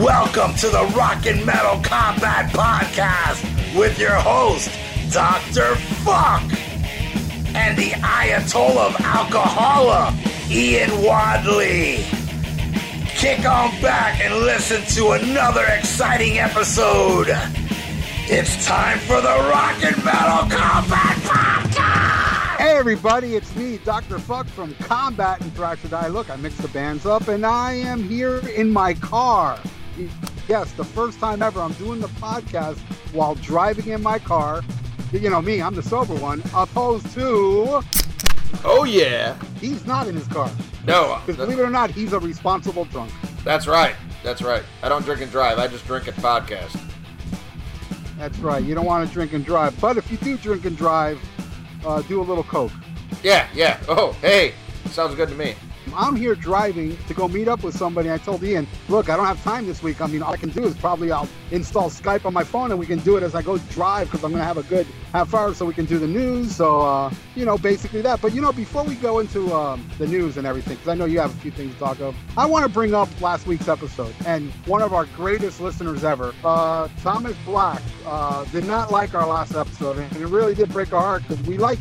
Welcome to the Rock and Metal Combat Podcast with your host, Dr. Fuck, and the Ayatollah of Alcohola, Ian Wadley. Kick on back and listen to another exciting episode. It's time for the Rock and Metal Combat Podcast! Hey everybody, it's me, Dr. Fuck from Combat and Thrash or Die. Look, I mixed the bands up and I am here in my car. Yes, the first time ever I'm doing the podcast while driving in my car. You know me, I'm the sober one, opposed to Oh yeah. he's not in his car. No, Because believe it or not, he's a responsible drunk. that's right. That's right. I don't drink and drive. I just drink and podcast. That's right. You don't want to drink and drive. But if you do drink and drive, uh, do a little coke. Yeah, yeah. Oh, hey. Sounds good to me. I'm here driving to go meet up with somebody. I told Ian, look, I don't have time this week. I mean, all I can do is probably I'll install Skype on my phone and we can do it as I go drive because I'm going to have a good half hour so we can do the news. So, uh, you know, basically that. But, you know, before we go into um, the news and everything, because I know you have a few things to talk of, I want to bring up last week's episode. And one of our greatest listeners ever, uh, Thomas Black, uh, did not like our last episode. And it really did break our heart because we like.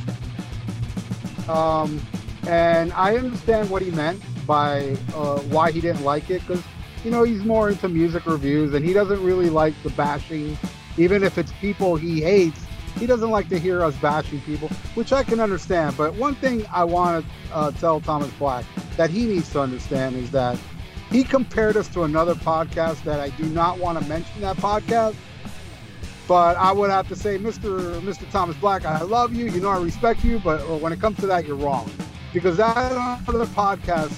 Um, and I understand what he meant by uh, why he didn't like it because you know he's more into music reviews and he doesn't really like the bashing, even if it's people he hates. He doesn't like to hear us bashing people, which I can understand. But one thing I want to uh, tell Thomas Black that he needs to understand is that he compared us to another podcast that I do not want to mention that podcast. But I would have to say, Mr. Mr. Thomas Black, I love you. You know I respect you, but uh, when it comes to that, you're wrong because that other podcast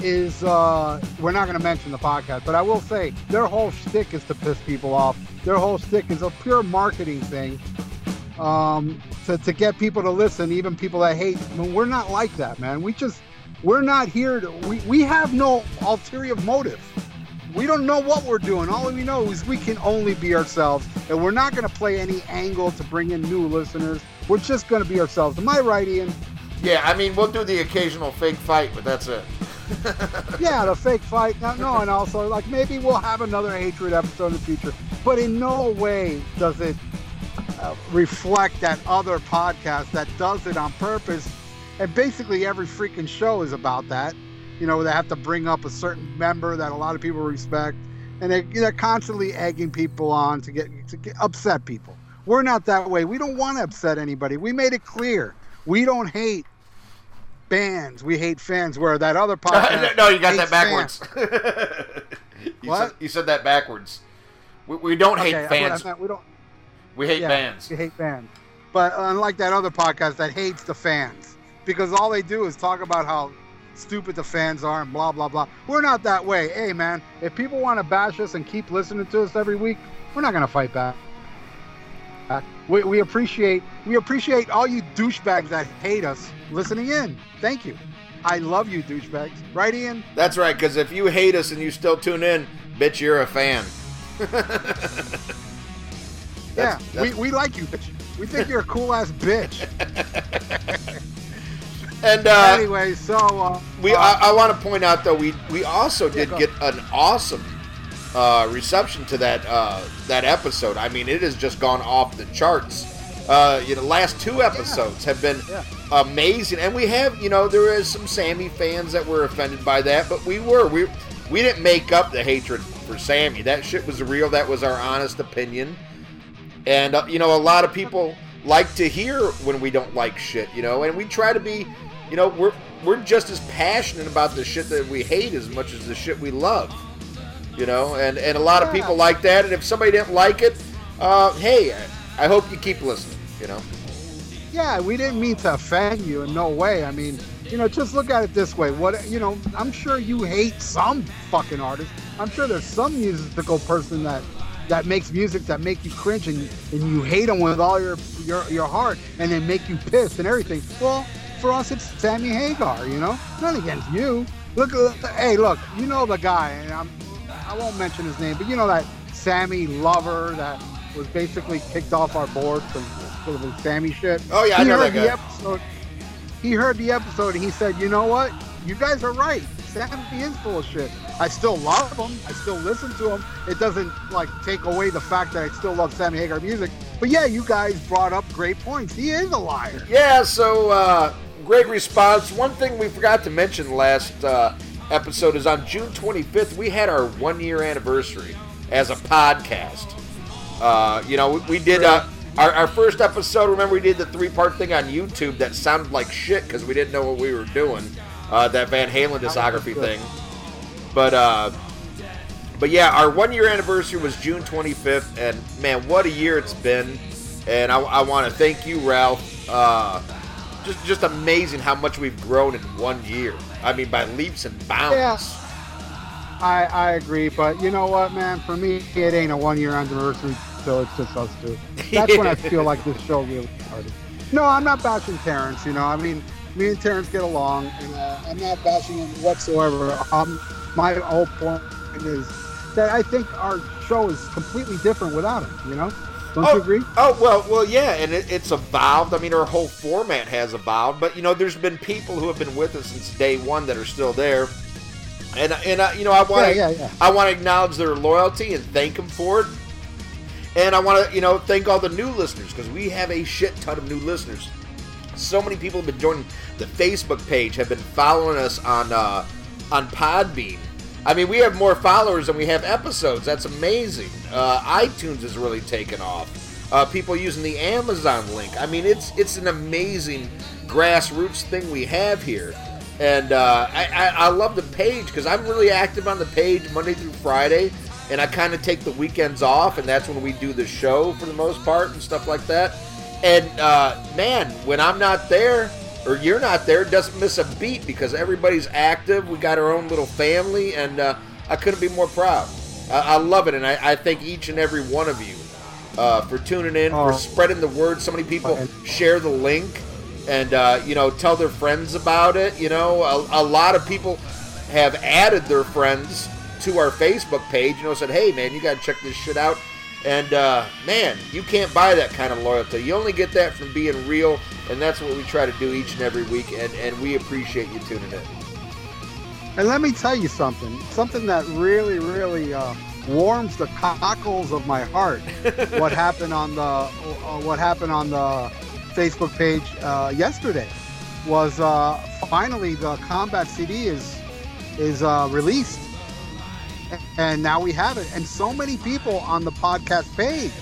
is uh, we're not going to mention the podcast, but I will say their whole shtick is to piss people off. Their whole shtick is a pure marketing thing um, to, to get people to listen, even people that hate. I mean, we're not like that, man. We just we're not here to. We, we have no ulterior motive. We don't know what we're doing. All we know is we can only be ourselves, and we're not going to play any angle to bring in new listeners. We're just going to be ourselves. Am I right, Ian? Yeah, I mean, we'll do the occasional fake fight, but that's it. yeah, the fake fight. No, no, and also like maybe we'll have another hatred episode in the future, but in no way does it uh, reflect that other podcast that does it on purpose. And basically, every freaking show is about that. You know, they have to bring up a certain member that a lot of people respect, and they, they're constantly egging people on to get to get, upset people. We're not that way. We don't want to upset anybody. We made it clear. We don't hate bands. We hate fans. Where that other podcast. no, you got that backwards. you What? Said, you said that backwards. We, we don't hate Okay, I fans. meant, we don't. We hate yeah, bands. We hate fans. But unlike that other podcast that hates the fans, because all they do is talk about how stupid the fans are and blah blah blah. We're not that way. Hey man, if people want to bash us and keep listening to us every week, we're not gonna fight back. Uh, We, we appreciate we appreciate all you douchebags that hate us listening in. Thank you. I love you douchebags. Right, Ian? That's right, because if you hate us and you still tune in, bitch, you're a fan. yeah, That's- we, we like you, bitch. We think you're a cool ass bitch. And uh, anyway, so uh, We, uh, I, I want to point out though, we we also did get an awesome uh, reception to that uh, that episode. I mean, it has just gone off the charts. Uh, you know, last two episodes have been Yeah. amazing, and we have you know there is some Sammy fans that were offended by that, but we were we we didn't make up the hatred for Sammy. That shit was real. That was our honest opinion, and uh, you know a lot of people like to hear when we don't like shit. You know, and we try to be you know, we're we're just as passionate about the shit that we hate as much as the shit we love. You know, and and a lot of people like that. And if somebody didn't like it, uh, hey, I hope you keep listening. You know, Yeah, we didn't mean to offend you in no way. I mean, you know, just look at it this way. What you know, I'm sure you hate some fucking artist. I'm sure there's some musical person that that makes music that make you cringe and, and you hate them with all your, your your heart and they make you pissed and everything. Well, for us it's Sammy Hagar, you know? Not against you. Look look- hey, look, you know the guy and I'm I won't mention his name, but you know that Sammy lover that was basically kicked off our board for the Sammy shit. Oh, yeah, I he know heard that the guy. episode. He heard the episode and he said, "You know what? You guys are right. Sammy is full of shit. I still love him. I still listen to him. It doesn't like take away the fact that I still love Sammy Hagar music. But yeah, you guys brought up great points. He is a liar. Yeah, so uh, great response. One thing we forgot to mention last uh, episode is on June 25th, we had our one year anniversary as a podcast. Uh, you know, we, we did uh, our, our first episode. Remember, we did the three part thing on YouTube that sounded like shit because we didn't know what we were doing. Uh, that Van Halen discography thing. But uh, but yeah, our one year anniversary was June 25th, and man, what a year it's been. And I, I want to thank you, Ralph. Uh, just just amazing how much we've grown in one year. I mean, by leaps and bounds. Yeah. I, I agree, but you know what, man? For me, it ain't a one year anniversary, so it's just us two. That's when I feel like this show really started. No, I'm not bashing Terrence. You know, I mean, me and Terrence get along, and uh, I'm not bashing him whatsoever. Um, my whole point is that I think our show is completely different without him. You know, don't oh, you agree? Oh well, well, yeah, and it, it's evolved. I mean, our whole format has evolved, but you know, there's been people who have been with us since day one that are still there, and and uh, you know, I want to Yeah, yeah, yeah. I want to acknowledge their loyalty and thank them for it, and I want to you know thank all the new listeners because we have a shit ton of new listeners. So many people have been joining the Facebook page, have been following us on uh, on Podbean. I mean, we have more followers than we have episodes. That's amazing. Uh, iTunes is really taken off. Uh, people using the Amazon link. I mean, it's it's an amazing grassroots thing we have here, and uh, I, I, I love the page because I'm really active on the page Monday through Friday, and I kind of take the weekends off, and that's when we do the show for the most part and stuff like that. And uh, man, when I'm not there or you're not there, doesn't miss a beat because everybody's active. We got our own little family, and uh, I couldn't be more proud. I, I love it, and I, I thank each and every one of you uh, for tuning in, for Oh. spreading the word. So many people share the link, and uh, you know, tell their friends about it. You know, a, a lot of people have added their friends to our Facebook page. You know, said, "Hey, man, you got to check this shit out." And uh, man, you can't buy that kind of loyalty. You only get that from being real, and that's what we try to do each and every week. And, and we appreciate you tuning in. And let me tell you something, something that really, really uh, warms the cockles of my heart. what happened on the uh, what happened on the Facebook page uh, yesterday was uh, finally the combat CD is is uh, released, and now we have it. And so many people on the podcast page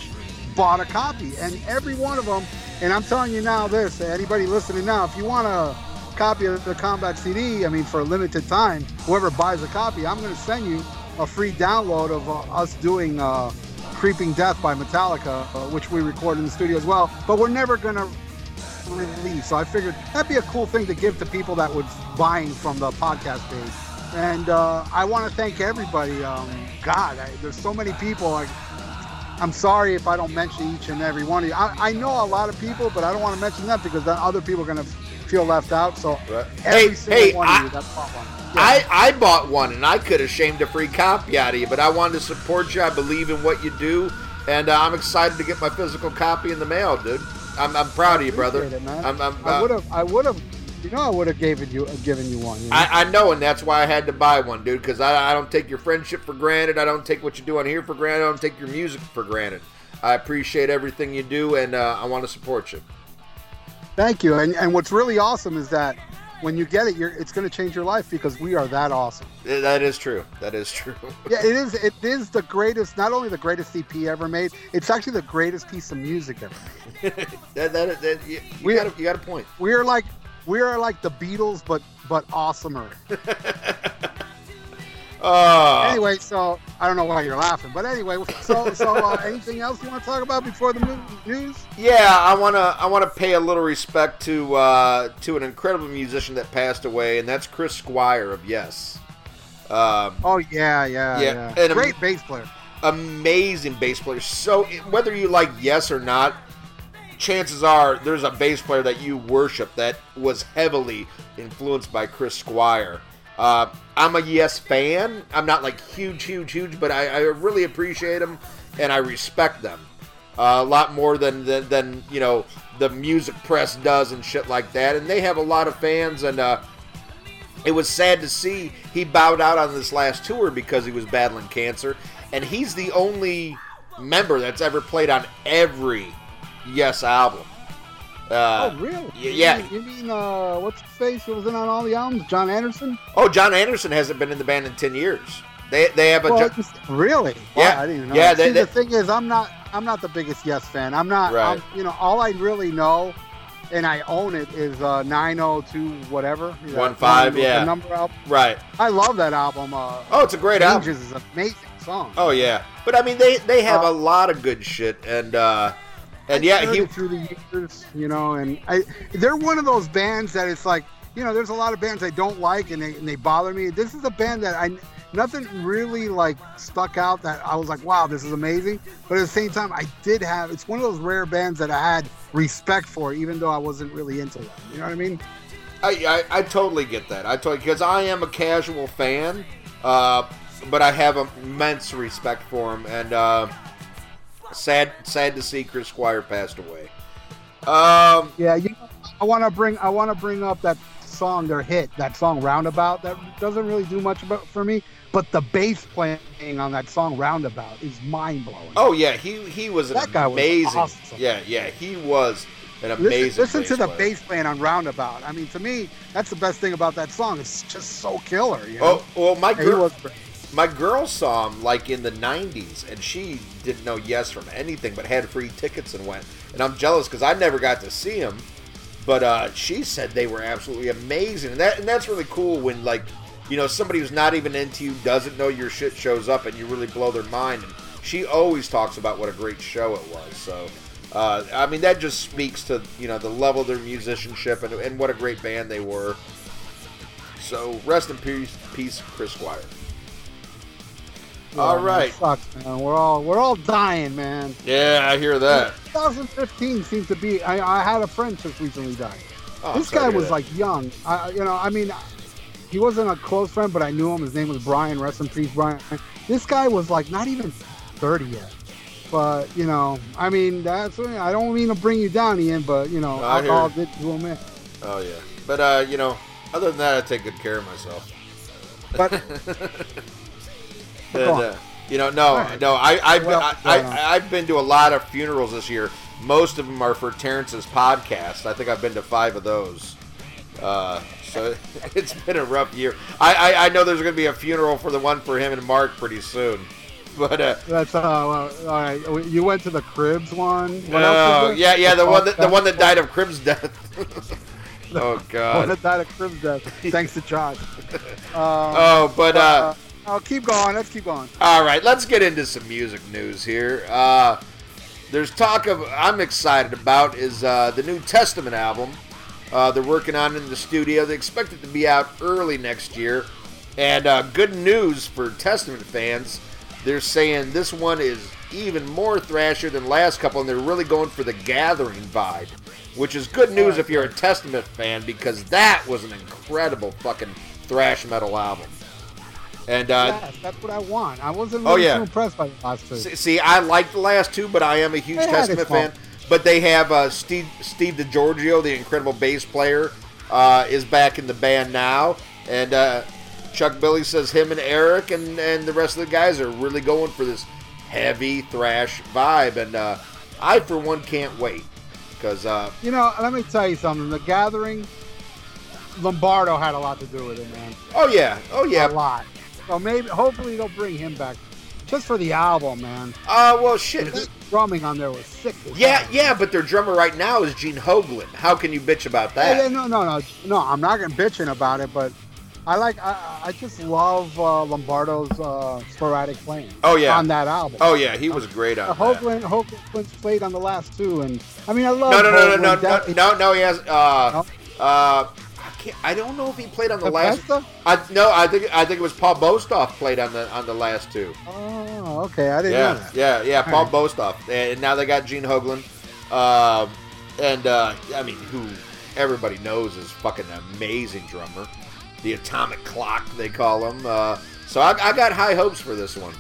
bought a copy, and every one of them. And I'm telling you now, this anybody listening now, if you want a copy of the combat CD, I mean, for a limited time, whoever buys a copy, I'm going to send you a free download of uh, us doing uh, "Creeping Death" by Metallica, uh, which we recorded in the studio as well. But we're never going to release. So I figured that'd be a cool thing to give to people that was buying from the podcast page. And uh, I want to thank everybody. Um, God, I, there's so many people. Like, I'm sorry if I don't mention each and every one of you. I, I know a lot of people, but I don't want to mention them because then other people are going to feel left out. So Right. Hey, single hey, one I- of you that bought one. Yeah. I, I bought one, and I could have shamed a free copy out of you, but I wanted to support you. I believe in what you do, and uh, I'm excited to get my physical copy in the mail, dude. I'm, I'm proud of you, brother. It. I'm, I'm, I uh, would have. I would have. You know, I would have given you given you one. You know? I, I know, and that's why I had to buy one, dude. Because I, I don't take your friendship for granted. I don't take what you do on here for granted. I don't take your music for granted. I appreciate everything you do, and uh, I want to support you. Thank you. And and what's really awesome is that when you get it, you're, it's going to change your life because we are that awesome. That is true. That is true. Yeah, it is. It is the greatest. Not only the greatest EP ever made, it's actually the greatest piece of music ever. made. that, that, that, you, you, We- got a, you got a point. We are like we are like the Beatles, but but awesomer. Uh, Anyway, so I don't know why you're laughing, but anyway, so so uh, anything else you want to talk about before the news? Yeah, I wanna I wanna pay a little respect to uh, to an incredible musician that passed away, and that's Chris Squire of Yes. Um, Oh yeah, yeah, Yeah, yeah. Great bass player. amazing bass player. So whether you like Yes or not, chances are there's a bass player that you worship that was heavily influenced by Chris Squire. Uh, I'm a Yes fan. I'm not like huge, huge, huge, but I, I really appreciate them and I respect them uh, a lot more than, than than you know the music press does and shit like that. And they have a lot of fans and. Uh, it was sad to see he bowed out on this last tour because he was battling cancer, and he's the only member that's ever played on every Yes album. Uh, oh, really? yeah. You mean, you mean uh, what's his face? Who was in on all the albums? Jon Anderson? Oh, Jon Anderson hasn't been in the band in ten years. They they have a Well, really? Yeah. Wow, I didn't even know. Yeah, they- See, they- the thing is, I'm not. I'm not the biggest Yes fan. I'm not. Right. I'm, you know, all I really know, and I own it, is uh, 902 whatever. Yeah, One five, the yeah. number album. right. I love that album. Uh, Oh, it's a great album. Changes is an amazing song. Oh yeah, but I mean they they have Uh, a lot of good shit, and uh, and yeah, he through the years, you know, and I they're one of those bands that it's like, you know, there's a lot of bands I don't like and they, and they bother me. This is a band that I nothing really like stuck out that I was like, wow, this is amazing. But at the same time, I did have it's one of those rare bands that I had respect for, even though I wasn't really into them. You know what I mean? I, I, I totally get that. I totally because I am a casual fan, uh, but I have immense respect for him, and uh, sad sad to see Chris Squire passed away. Um, Yeah, you know, I want to bring I want to bring up that song, their hit, that song Roundabout. That doesn't really do much about for me, but the bass playing on that song Roundabout is mind blowing. oh yeah, he he was an That guy was amazing. awesome. Yeah, yeah, he was an amazing. listen, listen to the player. bass playing on Roundabout. I mean, to me, that's the best thing about that song. It's just so killer. You know? Oh well, my girl, was. My girl saw him like in the '90s, and she didn't know yes from anything, but had free tickets and went. And I'm jealous because I never got to see him, but uh, she said they were absolutely amazing, and that and that's really cool when like you know somebody who's not even into you doesn't know your shit shows up and you really blow their mind. And she always talks about what a great show it was. So. Uh, I mean that just speaks to you know the level of their musicianship and, and what a great band they were. So rest in peace, peace, Chris Squire. All Yeah, man, it sucks, man. We're all we're all dying, man. Yeah, I hear that. 2015 seems to be. I, I had a friend just recently died. Oh, this guy was that. like young. I, you know, I mean, he wasn't a close friend, but I knew him. His name was Brian. Rest in peace, Brian. This guy was like not even 30 yet. But you know, I mean, that's. I don't mean to bring you down, Ian, but you know, No, I alcohol did do him in. Oh yeah, but uh, you know, other than that, I take good care of myself. But On. uh, you know, no, right. no, I, I've, been, I, I, I've been to a lot of funerals this year. Most of them are for Terrence's podcast. I think I've been to five of those. Uh, so it's been a rough year. I, I, I know there's going to be a funeral for the one for him and Mark pretty soon. But uh, that's uh, well, all right. You went to the Cribs one. What oh, else yeah, yeah, the one that the one that died of Crib's death. oh God. one that died of Cribs death. Thanks to Josh. Uh, Oh, but uh, oh, keep going. Let's keep going. All right, let's get into some music news here. Uh, there's talk of I'm excited about is uh, the New Testament album. Uh, they're working on in the studio. They expect it to be out early next year. And uh, good news for Testament fans. They're saying this one is even more thrasher than last couple, and they're really going for the Gathering vibe, which is good news if you're a Testament fan because that was an incredible fucking thrash metal album. And uh, yes, that's what I want. I wasn't Oh, yeah. too impressed by the last two. See, see, I like the last two, but I am a huge Testament fan. But they have uh, Steve Steve DiGiorgio, the incredible bass player, uh, is back in the band now, and uh, Chuck Billy says him and Eric and and the rest of the guys are really going for this heavy thrash vibe, and uh, I for one can't wait because uh, You know, let me tell you something. The Gathering, Lombardo had a lot to do with it, man. oh yeah, oh yeah, A lot. So maybe, hopefully, they'll bring him back just for the album, man. uh, well shit. That drumming on there was sick. Yeah, hell. yeah, but their drummer right now is Gene Hoglan. How can you bitch about that? yeah, no, no, no, no. I'm not gonna bitching about it, but I like, I, I just love uh, Lombardo's uh, sporadic playing. Oh, yeah. on that album. Oh yeah, he was great on Uh, that. Hoglan, played on the last two, and I mean, I love. No, no, no, no, no, no, no, no. He has. Uh, No? uh, can't. I don't know if he played on the last. Bethesda? I no. I think. I think it was Paul Bostaph played on the on the last two. Oh, okay, I didn't know Yeah, that. yeah, yeah. Paul right. Bostaph, and now they got Gene Hoglan, um, and uh, I mean, who everybody knows is fucking amazing drummer, the Atomic Clock they call him. Uh, so I, I got high hopes for this one.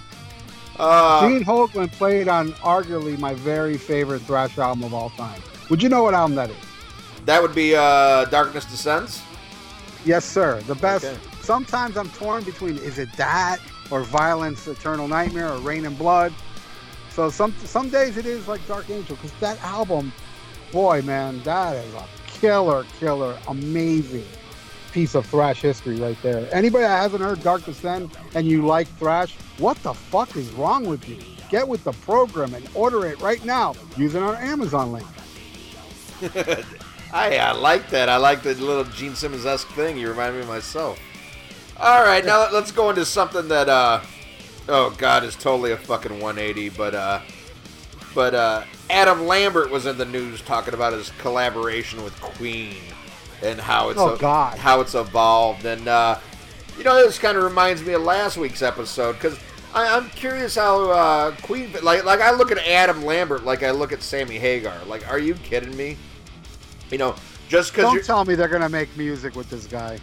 Uh, Gene Hoglan played on arguably my very favorite thrash album of all time. Would you know what album that is? that would be uh, Darkness Descends. Yes, sir. The best. Okay. Sometimes I'm torn between is it that or Violence, Eternal Nightmare, or Reign in Blood. So some some days it is like Dark Angel because that album, boy, man, that is a killer, killer, amazing piece of thrash history right there. Anybody that hasn't heard Dark Descent and you like thrash, what the fuck is wrong with you? Get with the program and order it right now using our Amazon link. I, I like that. I like the little Gene Simmons esque thing. You remind me of myself. All right, now let's go into something that, uh, oh god, is totally a fucking 180. But, uh, but uh, Adam Lambert was in the news talking about his collaboration with Queen and how it's Oh, God. how it's evolved. And uh, you know, this kind of reminds me of last week's episode because I'm curious how uh, Queen like like I look at Adam Lambert like I look at Sammy Hagar. Like, are you kidding me? You know, just because Don't tell me they're gonna make music with this guy.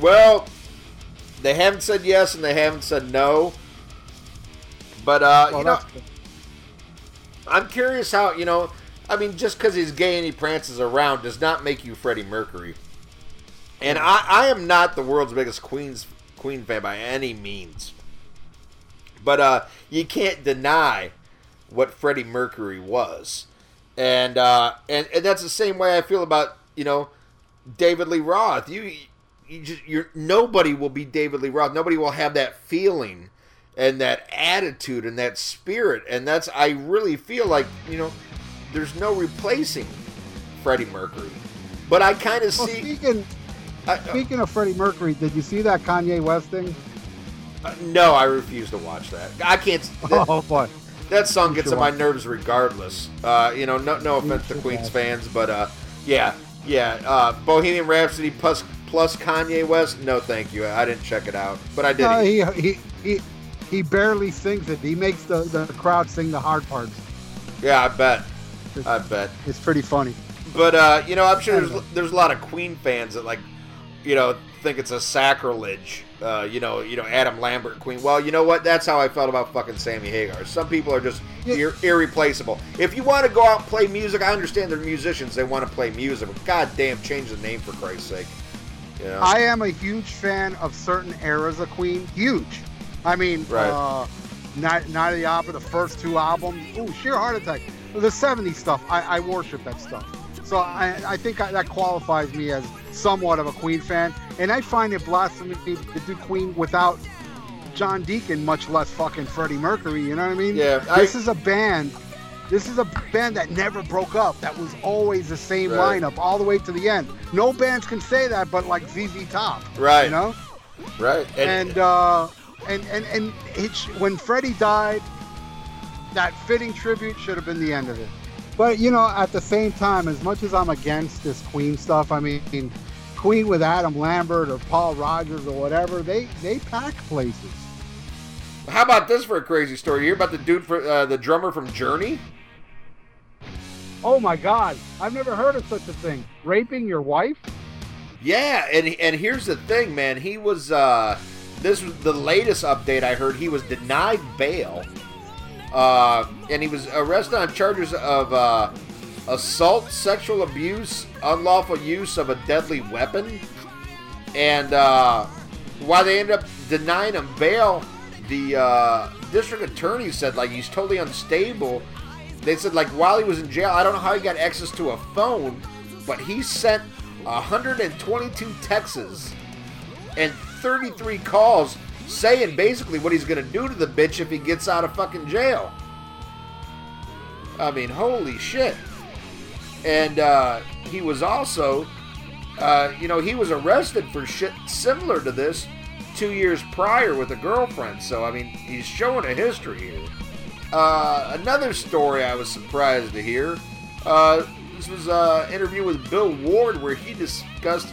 well, they haven't said yes and they haven't said no. But uh, Well, you know, good. I'm curious how you know. I mean, just because he's gay and he prances around does not make you Freddie Mercury. And I, I am not the world's biggest Queen's Queen fan by any means. But uh, you can't deny what Freddie Mercury was, and uh, and and that's the same way I feel about you know David Lee Roth. You you just you're nobody will be David Lee Roth. Nobody will have that feeling and that attitude and that spirit. And that's I really feel like you know there's no replacing Freddie Mercury. But I kind of Well, see. speaking I, speaking of Freddie Mercury, did you see that Kanye West thing? uh, no, I refuse to watch that. I can't. That, Oh boy. That song gets on my nerves regardless. Uh, you know, no, no offense to Queens fans, but uh, yeah, yeah. Uh, Bohemian Rhapsody plus plus Kanye West. No, thank you. I didn't check it out, but I did. No, he, he he he barely sings it. He makes the, the crowd sing the hard parts. yeah, I bet. I bet. It's pretty funny. But uh, you know, I'm sure there's there's a lot of Queen fans that like, you know, think it's a sacrilege. Uh, you know, you know, Adam Lambert Queen. Well, you know what? That's how I felt about fucking Sammy Hagar. Some people are just ir- irreplaceable. If you want to go out and play music, I understand they're musicians. They want to play music, but goddamn, change the name for Christ's sake. You know? I am a huge fan of certain eras of Queen. Huge. I mean, Right. uh, Night, Night of the Opera, the first two albums. Ooh, sheer heart attack. The '70s stuff. I, I worship that stuff. So I, I think I, that qualifies me as somewhat of a Queen fan. And I find it blasphemy to do Queen without John Deacon, much less fucking Freddie Mercury. You know what I mean? Yeah, I- This is a band. This is a band that never broke up. That was always the same Right. lineup all the way to the end. No bands can say that, but like ZZ Top. Right. You know. right. And uh, and and and it, sh- when Freddie died, that fitting tribute should have been the end of it. But you know, at the same time, as much as I'm against this Queen stuff, I mean, Queen with Adam Lambert or Paul Rodgers or whatever, they they pack places. how about this for a crazy story? You hear about the dude for uh, the drummer from Journey? Oh my God, I've never heard of such a thing. Raping your wife? Yeah, and and here's the thing, man. He was uh this was the latest update I heard. He was denied bail. Uh, and he was arrested on charges of uh, assault, sexual abuse, unlawful use of a deadly weapon. And uh, while they ended up denying him bail, the uh, district attorney said like he's totally unstable. They said like while he was in jail, I don't know how he got access to a phone, but he sent 122 texts and 33 calls saying basically what he's gonna do to the bitch if he gets out of fucking jail. I mean, holy shit. And uh, he was also, uh, you know, he was arrested for shit similar to this two years prior with a girlfriend. So, I mean, he's showing a history here. Uh, another story I was surprised to hear. Uh, this was an interview with Bill Ward where he discussed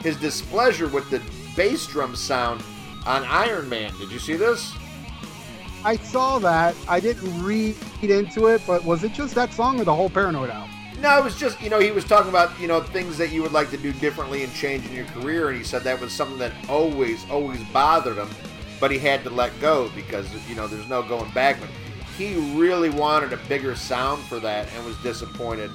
his displeasure with the bass drum sound on Iron Man. Did you see this? I saw that. I didn't read into it, but was it just that song or the whole Paranoid album? No, it was just you know he was talking about you know things that you would like to do differently and change in your career, and he said that was something that always always bothered him, but he had to let go because you know there's no going back. But he really wanted a bigger sound for that and was disappointed.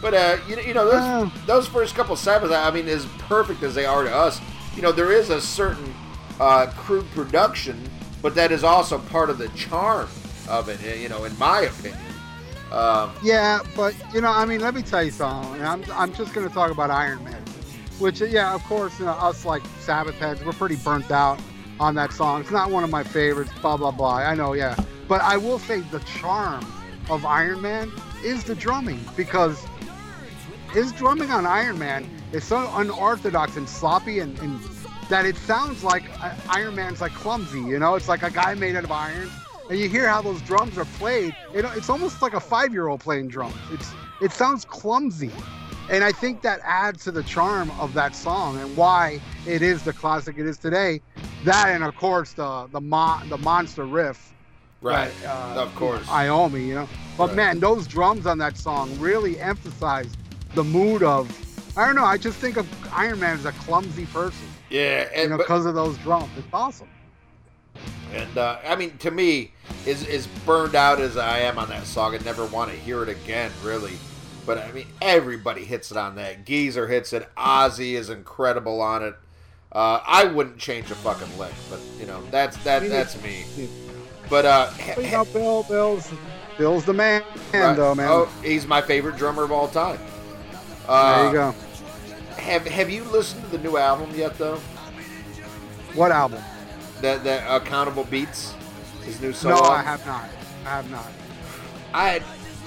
But uh, you, you know those Uh. those first couple Sabbath, I mean, as perfect as they are to us, you know, there is a certain uh, crude production, but that is also part of the charm of it. You know, in my opinion. Um, Yeah, but you know, I mean, let me tell you something. I'm I'm just gonna talk about Iron Man, which yeah, of course, you know, us like Sabbath heads, we're pretty burnt out on that song. It's not one of my favorites. Blah blah blah. I know, yeah, but I will say the charm of Iron Man is the drumming because his drumming on Iron Man is so unorthodox and sloppy and, and that it sounds like uh, Iron Man's like clumsy. You know, it's like a guy made out of iron. And you hear how those drums are played. It, it's almost like a five-year-old playing drums. It's it sounds clumsy, and I think that adds to the charm of that song and why it is the classic it is today. That and of course the the mon- the monster riff right. that, uh, of course. Iommi, you know. But Right. man, those drums on that song really emphasize the mood of. I don't know. I just think of Iron Man as a clumsy person, yeah, you and, know, but- because of those drums. It's awesome. And uh, I mean, to me, is as burned out as I am on that song, I never want to hear it again, really. But I mean, everybody hits it on that. Geezer hits it. Ozzy is incredible on it. Uh, I wouldn't change a fucking lick, but you know, that's that that's me. But uh, you know, Bill, Bill's, Bill's the man, right- though, man. oh, he's my favorite drummer of all time. there Uh, you go. Have Have you listened to the new album yet, though? What album? That that Accountable Beasts, his new solo. no, I have not. I have not. I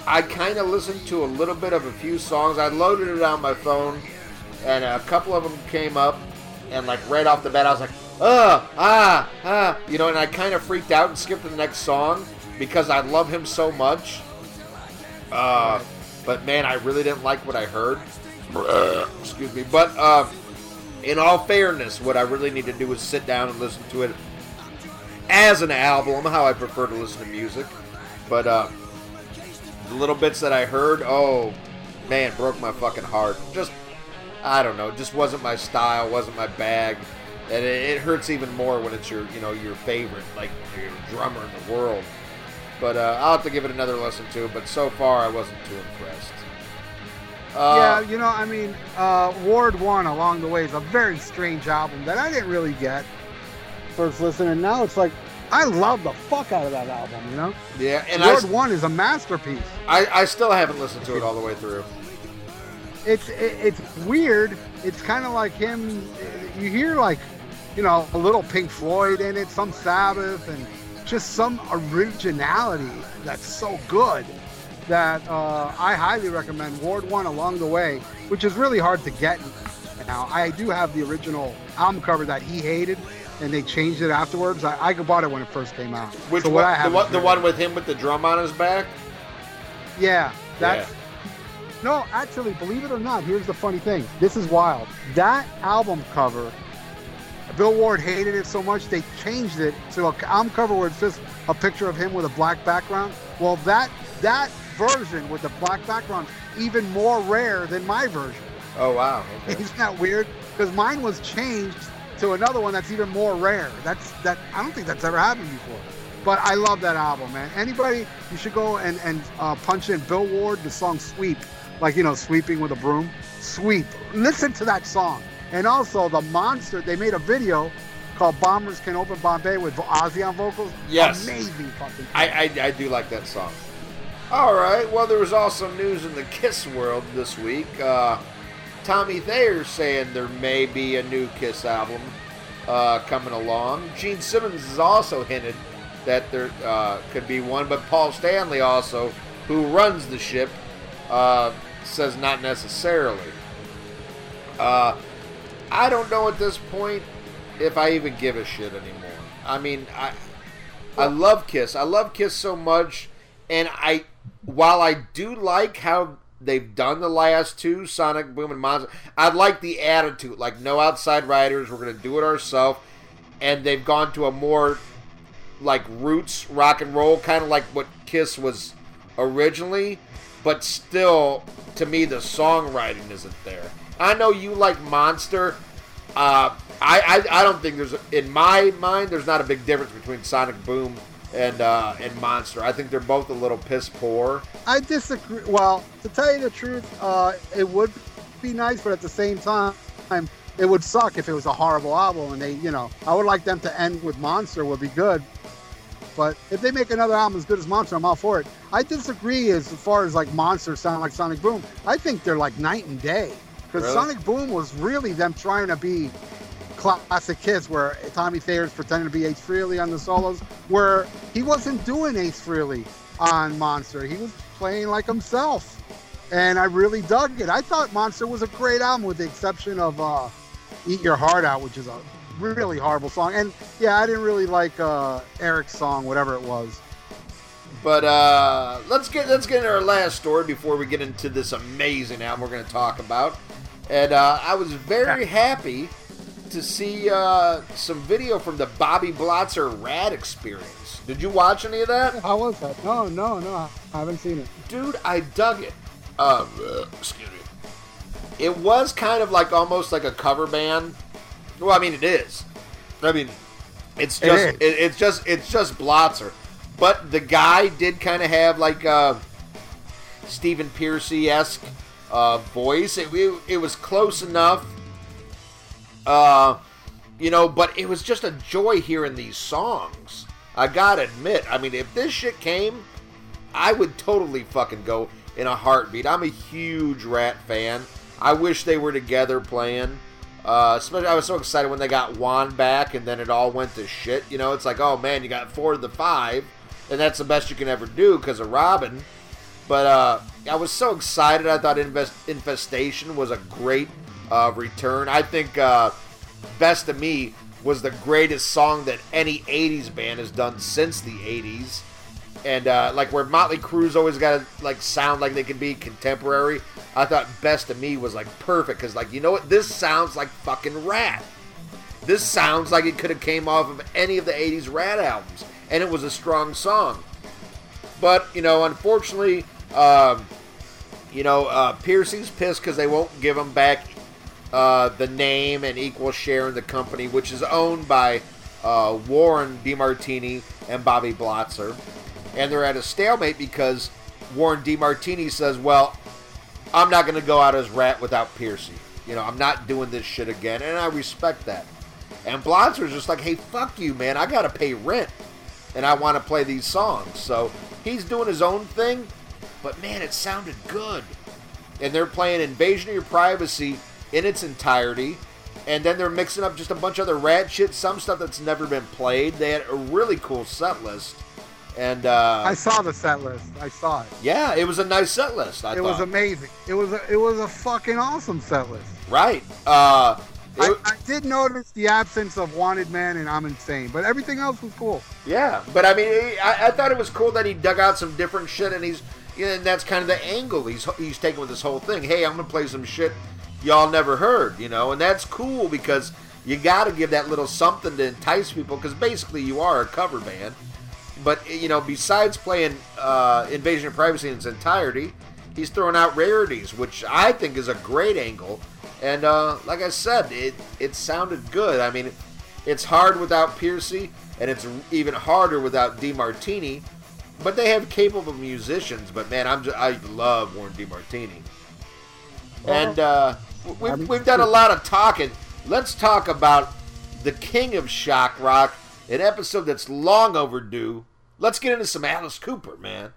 I kind of listened to a little bit of a few songs. I loaded it on my phone, and a couple of them came up, and like right off the bat, I was like, "Uh, ah, ah," you know, and I kind of freaked out and skipped to the next song because I love him so much. Uh, but man, I really didn't like what I heard. Excuse me, but uh, in all fairness, what I really need to do is sit down and listen to it as an album, how I prefer to listen to music. But uh, the little bits that I heard, oh man, broke my fucking heart. Just, I don't know, just wasn't my style, wasn't my bag, and it, it hurts even more when it's your, you know, your favorite, like your drummer in the world. But uh, I'll have to give it another listen too. But so far, I wasn't too impressed. Yeah, Uh, you know, I mean, uh, Ward One along the way is a very strange album that I didn't really get first listen, and now it's like I love the fuck out of that album. You know, yeah, and I, Ward One is a masterpiece. I, I still haven't listened to it all the way through. It's it, it's weird. It's kind of like him. You hear like, you know, a little Pink Floyd in it, some Sabbath, and just some originality that's so good that uh, I highly recommend Ward One along the way, which is really hard to get now. I do have the original album cover that he hated, and they changed it afterwards. I, I bought it when it first came out. Which so one? I the, one the one with him with the drum on his back? Yeah, that's no. Actually, believe it or not, here's the funny thing. This is wild. That album cover, Bill Ward hated it so much they changed it to a album cover where it's just a picture of him with a black background. Well, that that version with the black background even more rare than my version. Oh wow. Okay. Isn't that weird? Because mine was changed to another one that's even more rare. That's that I don't think that's ever happened before. But I love that album, man. Anybody, you should go and and uh, punch in Bill Ward, the song "Sweep," like you know, sweeping with a broom. Sweep. Listen to that song. And also the Monster. They made a video called "Bombers Can Open Bombay" with Ozzy on vocals. Yes. Amazing fucking. I, I, I do like that song. All right. Well, there was also news in the Kiss world this week. Uh, Tommy Thayer saying there may be a new Kiss album uh, coming along. Gene Simmons has also hinted that there uh, could be one, but Paul Stanley also, who runs the ship, uh, says not necessarily. Uh, I don't know at this point if I even give a shit anymore. I mean, I I love Kiss. I love Kiss so much, and I while I do like how they've done the last two Sonic Boom and Monster, I like the attitude. Like no outside riders, we're gonna do it ourselves, and they've gone to a more like roots rock and roll, kind of like what Kiss was originally, but still, to me, the songwriting isn't there. I know you like Monster. Uh, I, I I don't think there's in my mind there's not a big difference between Sonic Boom and uh, and Monster. I think they're both a little piss poor. I disagree. Well, to tell you the truth, uh, it would be nice, but at the same time, it would suck if it was a horrible album. And they, you know, I would like them to end with Monster would be good. But if they make another album as good as Monster, I'm all for it. I disagree as far as like Monster sound like Sonic Boom. I think they're like night and day because Really? Sonic Boom was really them trying to be classic Kiss, where Tommy Thayer's pretending to be Ace Frehley on the solos, where he wasn't doing Ace Frehley on Monster. He was playing like himself. And I really dug it. I thought Monster was a great album with the exception of uh, Eat Your Heart Out, which is a really horrible song. And yeah, I didn't really like uh, Eric's song, whatever it was. But uh, let's get let's get into our last story before we get into this amazing album we're going to talk about. And uh, I was very happy to see uh, some video from the Bobby Blotzer Ratt Experience. Did you watch any of that? How was that? No, no, no. I haven't seen it. dude, I dug it. Um, uh, excuse me. It was kind of like almost like a cover band. Well, I mean, it is. I mean, it's just is. it, it's just it's just Blotzer, but the guy did kind of have like a Stephen Pearcy esque uh, voice. It, it it was close enough. Uh, you know, but it was just a joy hearing these songs. I gotta admit, I mean, if this shit came, I would totally fucking go in a heartbeat. I'm a huge Ratt fan. I wish they were together playing. Uh, especially, I was so excited when they got Juan back, and then it all went to shit. You know, it's like, oh man, you got four of the five, and that's the best you can ever do because of Robin. But uh, I was so excited. I thought Infestation was a great uh, return. I think uh, Best of Me was the greatest song that any 80s band has done since the 80s. And uh, like where Motley Crue's always got to like sound like they can be contemporary, I thought Best of Me was like perfect because like you know what, this sounds like fucking Ratt. This sounds like it could have came off of any of the 80s Ratt albums, and it was a strong song. But you know, unfortunately, um, you know, uh, pissed because they won't give him back uh, the name and equal share in the company, which is owned by uh, Warren DeMartini and Bobby Blotzer, and they're at a stalemate because Warren DeMartini says, "Well, I'm not going to go out as Ratt without Pearcy. You know, I'm not doing this shit again, and I respect that." And Blotzer's just like, "Hey, fuck you, man! I got to pay rent, and I want to play these songs." So he's doing his own thing, but man, it sounded good. And they're playing Invasion of Your Privacy in its entirety, and then they're mixing up just a bunch of other rad shit, some stuff that's never been played. They had a really cool set list, and uh, I saw the set list. I saw it. yeah, it was a nice set list. I it thought. was amazing. It was a, it was a fucking awesome set list. right. Uh, I, I did notice the absence of Wanted Man and I'm Insane, but everything else was cool. Yeah, but I mean, I, I thought it was cool that he dug out some different shit, and he's, and that's kind of the angle he's he's taking with this whole thing. Hey, I'm gonna play some shit y'all never heard, you know, and that's cool because you got to give that little something to entice people, because basically you are a cover band. But you know, besides playing uh, Invasion of Privacy in its entirety, he's throwing out rarities, which I think is a great angle. And uh, like I said, it it sounded good. I mean, it's hard without Pearcy, and it's even harder without DeMartini. But they have capable musicians. But man, I'm just, I love Warren DeMartini. And uh, we've, we've done a lot of talking. Let's talk about the king of shock rock, an episode that's long overdue. Let's get into some Alice Cooper, man.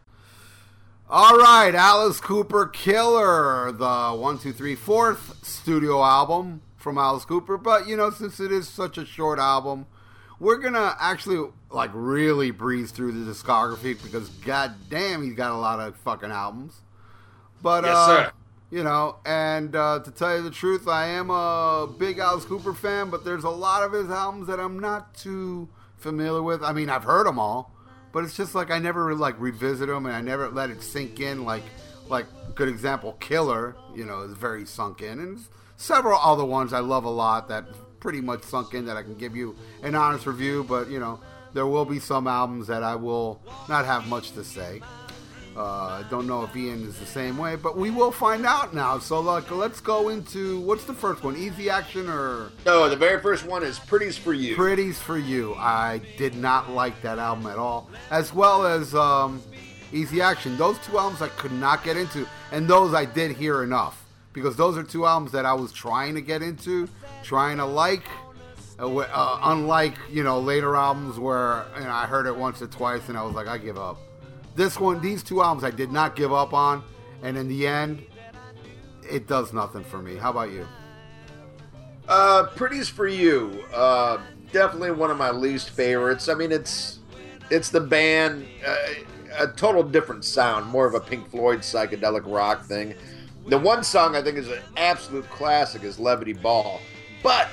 All right, Alice Cooper Killer, the one, two, three, fourth studio album from Alice Cooper. But you know, since it is such a short album, we're gonna actually like really breeze through the discography because god damn, he's got a lot of fucking albums. But Yes, uh, sir. You know, and uh, to tell you the truth, I am a big Alice Cooper fan, but there's a lot of his albums that I'm not too familiar with. I mean, I've heard them all, but it's just like I never like revisit them, and I never let it sink in. Like, like good example, Killer, you know, is very sunk in, and several other ones I love a lot that pretty much sunk in that I can give you an honest review. But you know, there will be some albums that I will not have much to say. Uh, don't know if Ian is the same way, but we will find out now. So, like, let's go into what's the first one? Easy Action or No, the very first one is Pretties for You. Pretties for You? I did not like that album at all, as well as um, Easy Action. Those two albums I could not get into, and those I did hear enough because those are two albums that I was trying to get into, trying to like. Uh, uh, unlike you know later albums where you know, I heard it once or twice and I was like I give up. This one, these two albums, I did not give up on, and in the end, it does nothing for me. How about you? Uh, Pretties for You. Uh, definitely one of my least favorites. I mean, it's it's the band, uh, a total different sound, more of a Pink Floyd psychedelic rock thing. The one song I think is an absolute classic is Levity Ball, but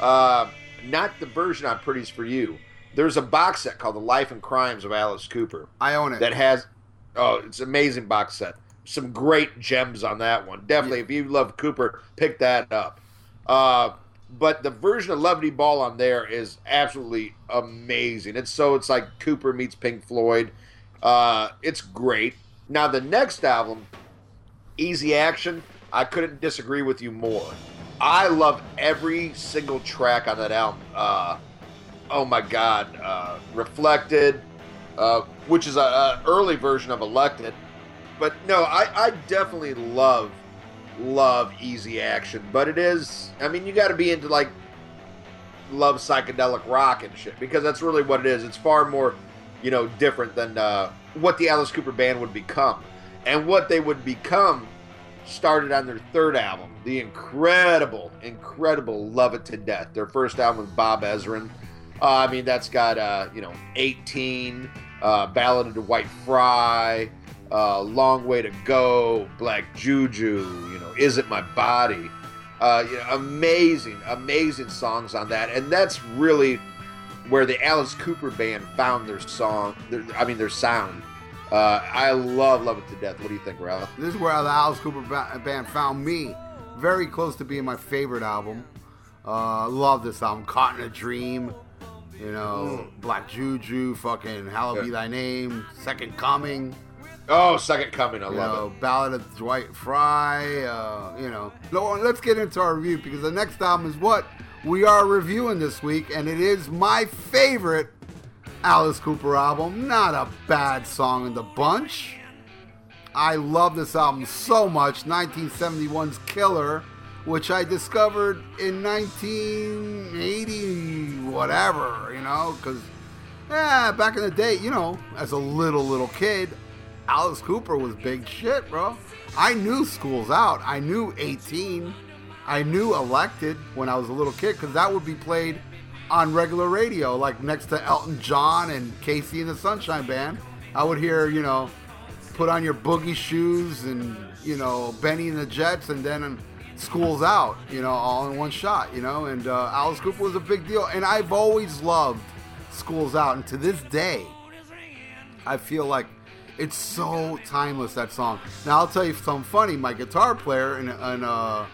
uh, not the version on Pretties for You. There's a box set called The Life and Crimes of Alice Cooper. I own it. that has oh it's an amazing box set. Some great gems on that one. Definitely if you love cooper pick that up. Uh, but the version of levity ball on there is absolutely amazing. It's so it's like cooper meets pink floyd. Uh, it's great. Now the next album easy action i couldn't disagree with you more. I love every single track on that album. Uh, oh my god uh, reflected uh, which is a, a early version of Elected. But no, I, I definitely love love easy action. But it is, I mean, you got to be into like love psychedelic rock and shit because that's really what it is. It's far more, you know, different than uh, what the Alice Cooper band would become, and what they would become started on their third album, the incredible, incredible "Love It to Death." Their first album with Bob Ezrin. Uh, I mean, that's got uh, you know, 18, uh, Ballad of Dwight Fry, uh, Long Way to Go, Black Juju, you know, Is It My Body? Uh, you know, amazing, amazing songs on that, and that's really where the Alice Cooper band found their song. Their, I mean, their sound. Uh, I love Love It to Death. What do you think, Ralph? This is where the Alice Cooper ba- band found me. Very close to being my favorite album. Uh, love this album. Caught in a Dream. You know, Black Juju, fucking Hallowed Be Thy Name, Second Coming. Oh, Second Coming. I You love know, Ballad of Dwight Fry. Uh, you know, no, let's get into our review because the next album is what we are reviewing this week, and it is my favorite Alice Cooper album. Not a bad song in the bunch. I love this album so much. 1971's Killer, which I discovered in 1980, whatever, you know, because yeah, back in the day, you know, as a little little kid, Alice Cooper was big shit, bro. I knew School's Out. I knew 18. I knew Elected when I was a little kid because that would be played on regular radio, like next to Elton John and KC and the Sunshine Band. I would hear, you know, put on your boogie shoes and, you know, Benny and the Jets and then School's Out, you know, all in one shot, you know. And uh, Alice Cooper was a big deal. And I've always loved School's Out. And to this day, I feel like it's so timeless that song. Now I'll tell you something funny. My guitar player in, in uh,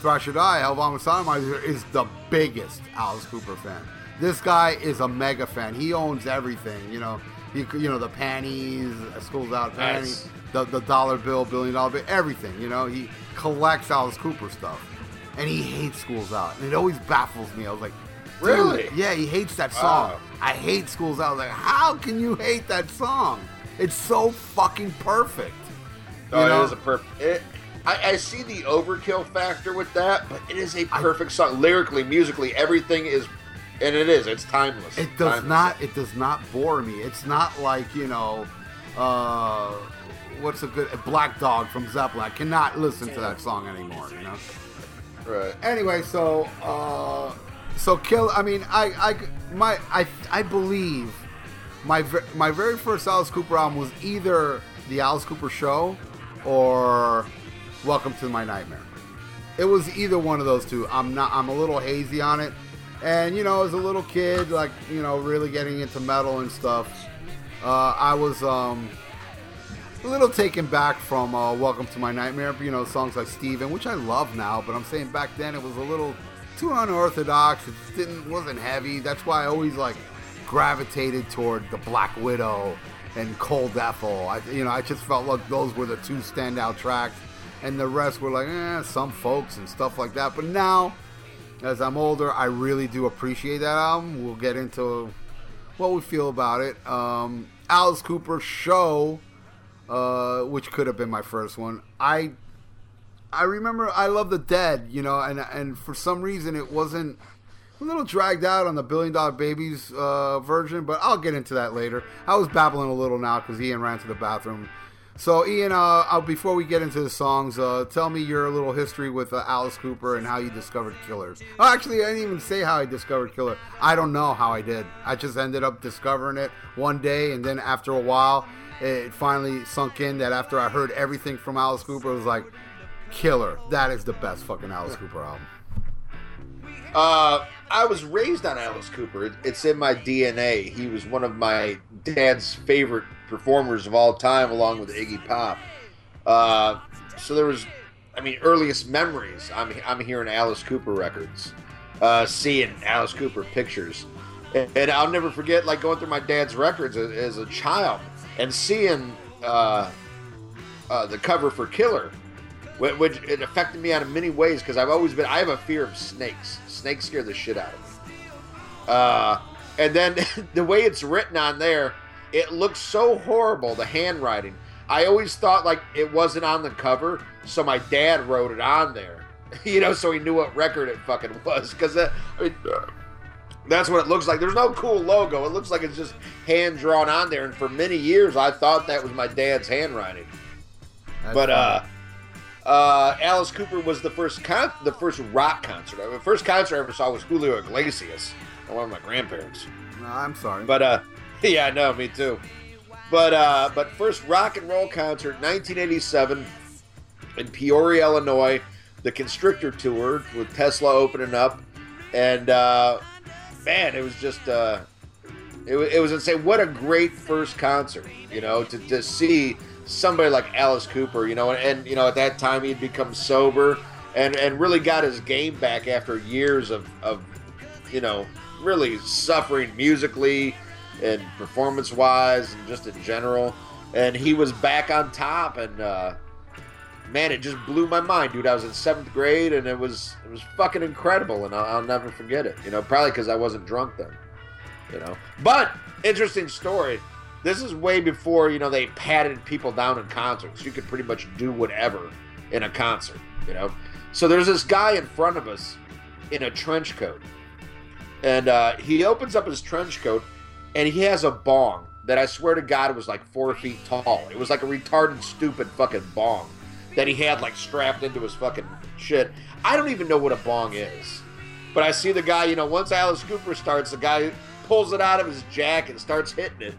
Thrash or Die, Alvaro Sotomayor, is the biggest Alice Cooper fan. This guy is a mega fan. He owns everything. You know, you, you know the panties, School's Out panties, Nice. the, the dollar bill, billion dollar bill, everything. You know, he collects Alice Cooper stuff, and he hates School's Out, and it always baffles me. I was like, Really? Yeah, he hates that song. Wow. I hate School's Out. I was like, how can you hate that song? It's so fucking perfect. Oh, You know? it is a perfect. I, I see the overkill factor with that, but it is a perfect song. Lyrically, musically, everything is, and it is. It's timeless. It does Timeless. not. It does not bore me. It's not like you know, uh, what's a good Black Dog from Zeppelin. I cannot listen to that song anymore. You know. Right. Anyway, so uh, so kill. I mean, I I my I I believe my ver- my very first Alice Cooper album was either the Alice Cooper Show or Welcome to My Nightmare. It was either one of those two. I'm not. I'm a little hazy on it. And you know, as a little kid, like you know, really getting into metal and stuff, uh, I was um, a little taken back from uh, Welcome to My Nightmare. You know, songs like Steven, which I love now, but I'm saying back then it was a little too unorthodox. It didn't wasn't heavy. That's why I always like gravitated toward the Black Widow and Cold Ethel. I, you know, I just felt like those were the two standout tracks, and the rest were like, eh, some folks and stuff like that. But now, as I'm older, I really do appreciate that album. We'll get into what we feel about it. Um, Alice Cooper show, uh, which could have been my first one. I I remember I love the Dead, you know, and and for some reason it wasn't a little dragged out on the Billion Dollar Babies uh, version, but I'll get into that later. I was babbling a little now because Ian ran to the bathroom. So Ian, uh, before we get into the songs, uh, tell me your little history with uh, Alice Cooper and how you discovered Killers. Oh, actually, I didn't even say how I discovered Killer. I don't know how I did. I just ended up discovering it one day, and then after a while, it finally sunk in that after I heard everything from Alice Cooper, it was like, Killer. That is the best fucking Alice Cooper album. Uh, I was raised on Alice Cooper. It's in my DNA. He was one of my dad's favorite performers of all time, along with Iggy Pop. Uh, so there was, I mean, earliest memories. I'm I'm hearing Alice Cooper records, uh, seeing Alice Cooper pictures, and, I'll never forget like going through my dad's records as a child and seeing uh, uh the cover for Killer which it affected me out of many ways because I've always been I have a fear of snakes. Snakes scare the shit out of me. Uh, and then the way it's written on there, it looks so horrible. The handwriting. I always thought like it wasn't on the cover, so my dad wrote it on there. You know, so he knew what record it fucking was because I mean, that's what it looks like. There's no cool logo. It looks like it's just hand drawn on there. And for many years, I thought that was my dad's handwriting. That's but uh, uh uh, Alice Cooper was the first con- the first rock concert. The first concert I ever saw was Julio Iglesias, one of my grandparents. No, I'm sorry, but uh, yeah, no, me too. But uh, but first rock and roll concert, 1987, in Peoria, Illinois, the Constrictor tour with Tesla opening up, and uh, man, it was just uh, it, it was insane. What a great first concert, you know, to, to see somebody like Alice Cooper, you know, and, and you know at that time he'd become sober and and really got his game back after years of of you know really suffering musically and performance wise and just in general. And he was back on top and uh, man, it just blew my mind, dude. I was in seventh grade and it was it was fucking incredible, and I'll, I'll never forget it. You know, probably because I wasn't drunk then. You know, but interesting story. This is way before you know they patted people down in concerts. You could pretty much do whatever in a concert, you know. So there's this guy in front of us in a trench coat, and uh, he opens up his trench coat, and he has a bong that I swear to God was like four feet tall. It was like a retarded, stupid fucking bong that he had like strapped into his fucking shit. I don't even know what a bong is, but I see the guy. You know, once Alice Cooper starts, the guy pulls it out of his jacket and starts hitting it.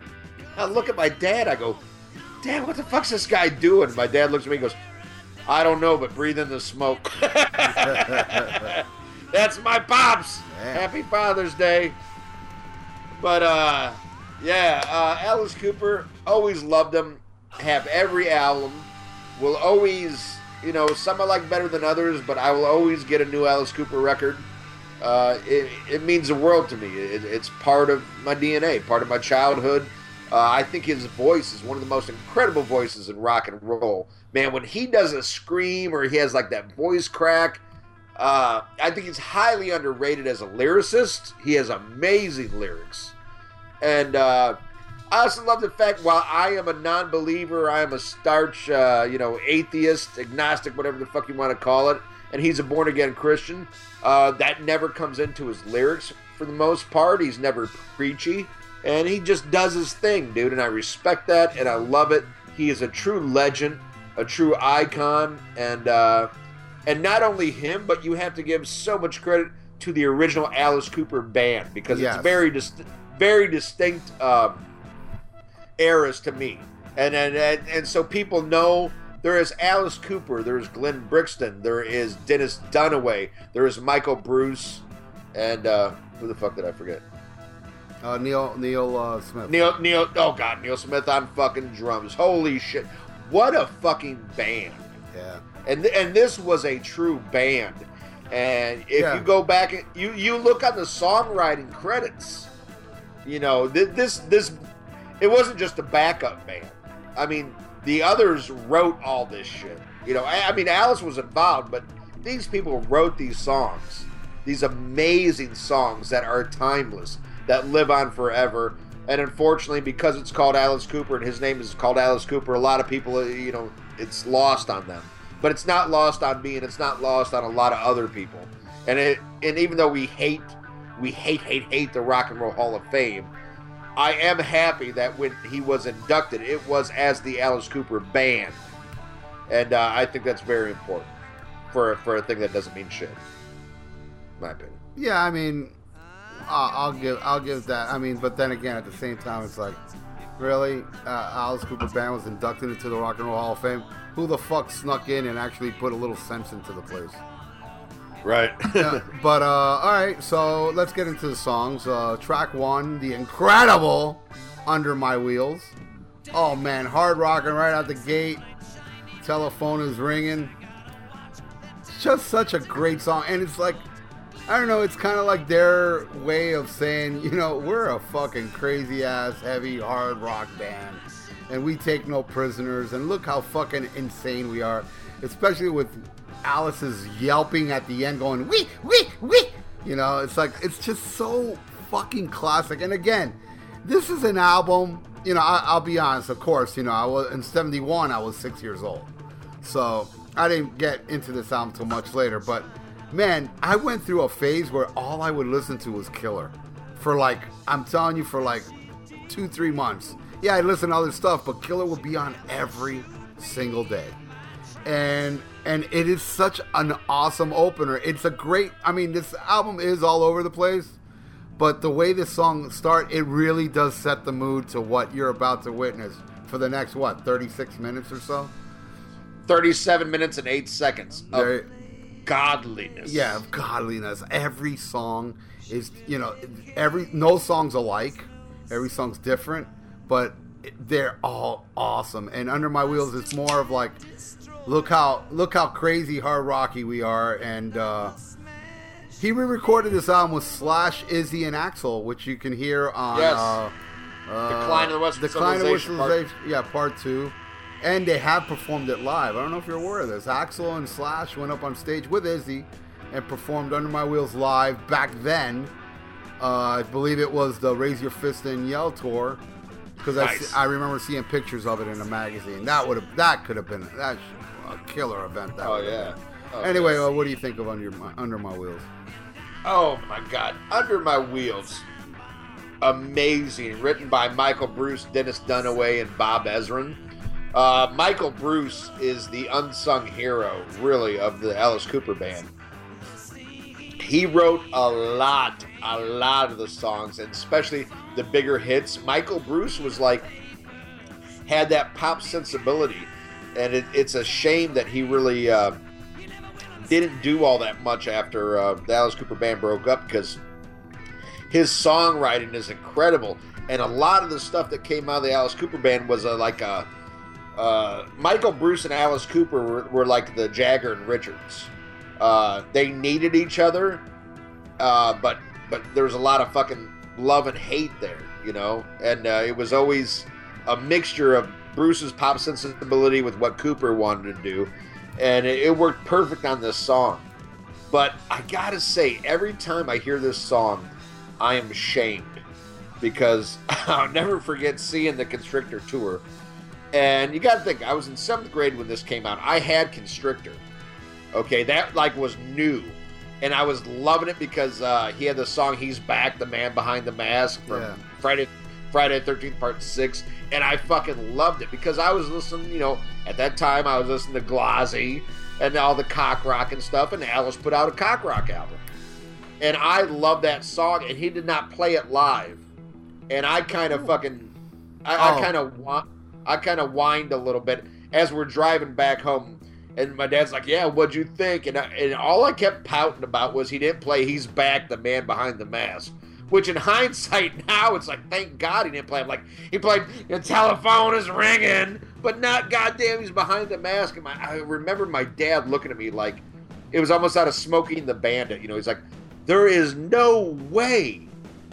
I look at my dad. I go, Dad, what the fuck's this guy doing? My dad looks at me and goes, I don't know, but breathe in the smoke. That's my pops. Man. Happy Father's Day. But uh, yeah, uh, Alice Cooper always loved him. Have every album. Will always, you know, some I like better than others, but I will always get a new Alice Cooper record. Uh, it, it means the world to me. It, it's part of my DNA, part of my childhood uh, I think his voice is one of the most incredible voices in rock and roll. Man, when he does a scream or he has like that voice crack, uh, I think he's highly underrated as a lyricist. He has amazing lyrics. And uh, I also love the fact while I am a non believer, I am a starch, uh, you know, atheist, agnostic, whatever the fuck you want to call it, and he's a born again Christian, uh, that never comes into his lyrics for the most part. He's never preachy and he just does his thing, dude. And I respect that, and I love it. He is a true legend, a true icon, and uh, and not only him, but you have to give so much credit to the original Alice Cooper band because yes. it's very dis- very distinct um, eras to me, and, and and and so people know. There is Alice Cooper. There is Glenn Buxton. There is Dennis Dunaway. There is Michael Bruce, and uh, who the fuck did I forget? Uh, Neil Neil uh, Smith. Neil Neil. Oh God, Neil Smith on fucking drums. Holy shit! What a fucking band. Yeah. And and this was a true band. And if yeah. you go back, and, you you look on the songwriting credits. You know this this it wasn't just a backup band. I mean, the others wrote all this shit. You know, I, I mean, Alice was involved, but these people wrote these songs, these amazing songs that are timeless, that live on forever. And unfortunately, because it's called Alice Cooper and his name is called Alice Cooper, a lot of people, uh, you know, it's lost on them. But it's not lost on me, and it's not lost on a lot of other people. And it, and even though we hate, we hate, hate, hate the Rock and Roll Hall of Fame, I am happy that when he was inducted, it was as the Alice Cooper band, and uh, I think that's very important for for a thing that doesn't mean shit. My opinion. Yeah, I mean, I'll, I'll give I'll give that. I mean, but then again, at the same time, it's like, really, uh, Alice Cooper band was inducted into the Rock and Roll Hall of Fame. Who the fuck snuck in and actually put a little sense into the place? Right. Yeah, but uh, all right, so let's get into the songs. Uh, track one, the incredible "Under My Wheels." Oh man, hard rocking right out the gate. Telephone is ringing. It's just such a great song, and it's like I don't know. It's kind of like their way of saying, you know, we're a fucking crazy ass, heavy, hard rock band, and we take no prisoners. And look how fucking insane we are, especially with Alice's yelping at the end, going wee wee wee. You know, it's like it's just so fucking classic. And again, this is an album. You know, I, I'll be honest. Of course, you know, I was in '71. I was six years old, so I didn't get into this album till much later. But man, I went through a phase where all I would listen to was Killer, for like I'm telling you, for like two, three months. Yeah, I listened to other stuff, but Killer would be on every single day and and it is such an awesome opener. It's a great. I mean, this album is all over the place, but the way this song start, it really does set the mood to what you're about to witness for the next what 36 minutes or so. Thirty-seven minutes and eight seconds of There- godliness. yeah, of godliness. Every song is, you know, every no song's alike. Every song's different, but they're all awesome. And under my wheels, it's more of like, look how look how crazy hard rocky we are. And uh, he re-recorded this album with Slash, Izzy, and Axl, which you can hear on Yes. uh, uh, Decline of the Western Decline of Civilization, part- yeah, part two. And they have performed it live. I don't know if you're aware of this. Axl and Slash went up on stage with Izzy and performed Under My Wheels live back then. Uh, I believe it was the Raise Your Fist and Yell tour because Nice. I, I remember seeing pictures of it in a magazine. That would have that could have been that's a killer event. That Oh yeah. Oh, Anyway, yes. uh, what do you think of Under My Under My Wheels? Oh my God! Under My Wheels, amazing. Written by Michael Bruce, Dennis Dunaway, and Bob Ezrin. Uh, Michael Bruce is the unsung hero, really, of the Alice Cooper band. He wrote a lot, a lot of the songs, and especially the bigger hits. Michael Bruce was like had that pop sensibility, and it, it's a shame that he really. Uh, didn't do all that much after uh, the Alice Cooper band broke up because his songwriting is incredible, and a lot of the stuff that came out of the Alice Cooper band was uh, like a uh, Michael Bruce and Alice Cooper were, were like the Jagger and Richards. Uh, they needed each other, uh, but but there was a lot of fucking love and hate there, you know, and uh, it was always a mixture of Bruce's pop sensibility with what Cooper wanted to do, and it, it worked perfect on this song. But I gotta say, every time I hear this song, I am shamed because I'll never forget seeing the Constrictor tour. And you gotta think, I was in seventh grade when this came out. I had Constrictor. Okay, that like was new. And I was loving it because uh, he had the song "He's Back," the man behind the mask from Yeah. Friday, Friday Thirteenth Part Six, and I fucking loved it because I was listening. You know, at that time I was listening to Glozzy and all the cock rock and stuff, and Alice put out a cock rock album, and I love that song. And he did not play it live, and I kind of oh. fucking, I, Oh. I kind of want, I kind of whined a little bit as we're driving back home. And my dad's like, "Yeah, what'd you think?" And I, and all I kept pouting about was he didn't play "He's Back," the man behind the mask. Which, in hindsight, now it's like, thank God he didn't play. I'm like, he played "The telephone is ringing," but not goddamn, he's behind the mask. And my, I remember my dad looking at me like it was almost out of Smokey and the Bandit. You know, he's like, "There is no way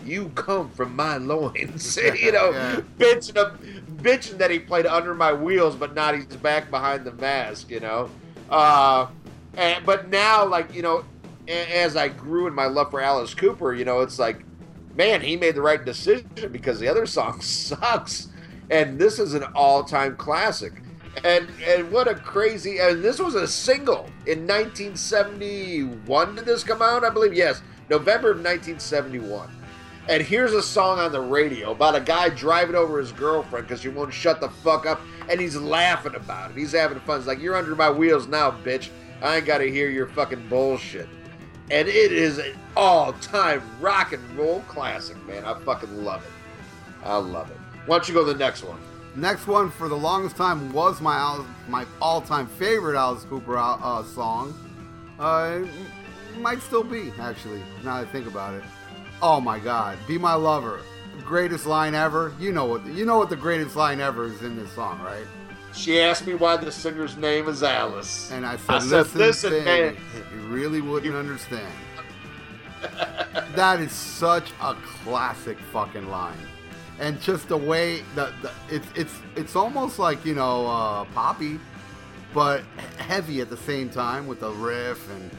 You come from my loins. you know, Yeah. bitching, a, bitching that he played under my wheels, but not he's back behind the mask. You know, uh, and, but now like you know, as I grew in my love for Alice Cooper, you know, it's like, man, he made the right decision because the other song sucks, and this is an all-time classic. And and what a crazy! And this was a single in 1971. Did this come out? I believe yes, November of 1971. And here's a song on the radio about a guy driving over his girlfriend because she won't shut the fuck up, and he's laughing about it. He's having fun. He's like, "You're under my wheels now, bitch. I ain't got to hear your fucking bullshit." And it is an all-time rock and roll classic, man. I fucking love it. I love it. Why don't you go to the next one? Next one for the longest time was my my all-time favorite Alice Cooper uh, song. Uh, might still be actually. Now that I think about it. Oh my God, "Be My Lover," greatest line ever. You know what? You know what the greatest line ever is in this song, right? She asked me why the singer's name is Alice. And I said, I said, listen, "Listen, man." you really wouldn't understand. that is such a classic fucking line, and just the way that the, it's it's it's almost like you know uh, poppy, but heavy at the same time with the riff and.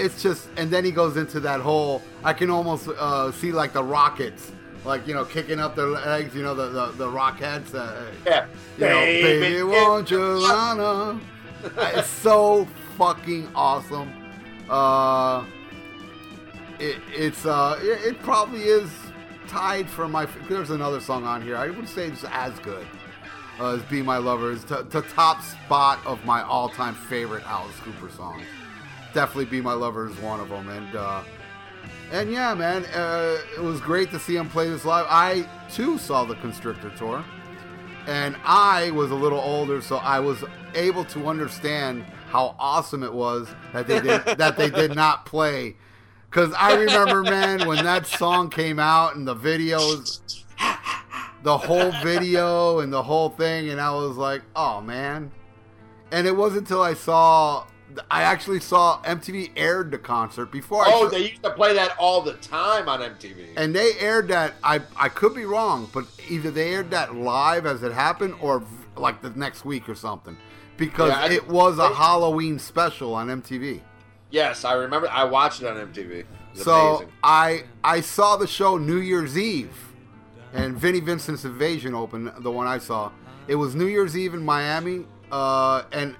It's just, and then he goes into that whole. I can almost uh, see like the Rockets, like you know, kicking up their legs. You know, the the, the Rockettes. Uh, Yeah. you know, baby, won't you wanna? it's so fucking awesome. Uh, it, it's uh, it, it probably is tied for my. There's another song on here. I would say it's as good uh, as "Be My Lover." It's to, the top spot of my all-time favorite Alice Cooper songs. Definitely "Be My Lover" is one of them, and uh, and yeah, man, uh, it was great to see him play this live. I too saw the Constrictor tour and I was a little older, so I was able to understand how awesome it was that they did that they did not play. Cause I remember, man, when that song came out and the videos, the whole video and the whole thing, and I was like, oh man. And it wasn't until I saw, I actually saw MTV aired the concert before. I Oh, saw- they used to play that all the time on MTV. and they aired that. I I could be wrong, but either they aired that live as it happened, or v- like the next week or something, because Yeah, I- it was a Halloween special on MTV. yes, I remember. I watched it on MTV. It So amazing. I I saw the show New Year's Eve, and Vinnie Vincent's Invasion opened. The one I saw, it was New Year's Eve in Miami, uh, and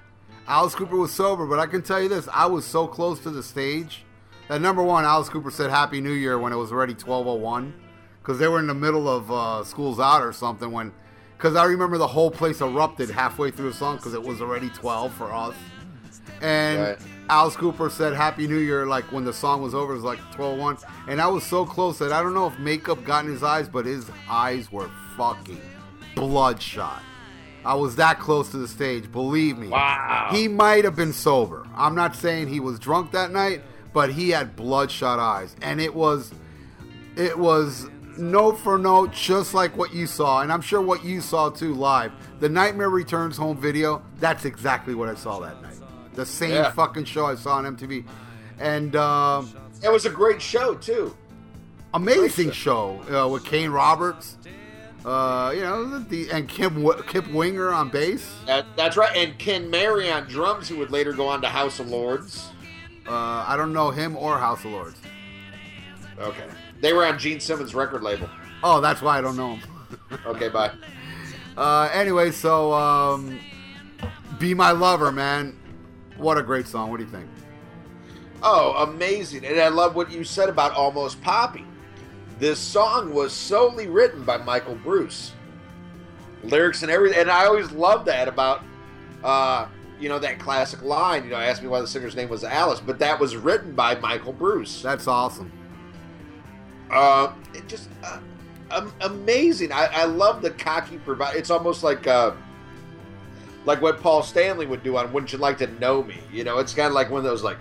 Alice Cooper was sober. But I can tell you this: I was so close to the stage that number one, Alice Cooper said Happy New Year when it was already twelve oh one, because they were in the middle of uh, school's out or something when. Because I remember the whole place erupted halfway through the song because it was already 12 for us. And Right. Alice Cooper said Happy New Year like when the song was over. It was like 12 And I was so close that I don't know if makeup got in his eyes, but his eyes were fucking bloodshot. I was that close to the stage, believe me. Wow. He might have been sober. I'm not saying he was drunk that night, but he had bloodshot eyes. And it was it was note for note just like what you saw and i'm sure what you saw too live the nightmare returns home video that's exactly what i saw that night the same Yeah. fucking show i saw on mtv and um it was a great show too. amazing show uh, with kane roberts uh you know the and kim kip winger on bass That, that's right. And Ken Mary on drums, who would later go on to House of Lords. uh i don't know him or house of lords Okay. They were on Gene Simmons' record label. oh that's why i don't know him Okay, bye. Uh, anyway, so um, "Be My Lover," man, what a great song. What do you think? Oh, amazing. And I love what you said about Almost Poppy. This song was solely written by Michael Bruce. Lyrics and everything. And I always loved that about, uh, you know, that classic line. You know, ask me why the singer's name was Alice, but that was written by Michael Bruce. That's awesome. Uh, it just uh, um, amazing. I, I love the cocky provide. It's almost like uh, like what Paul Stanley would do on "Wouldn't You Like to Know Me." You know, it's kind of like one of those like,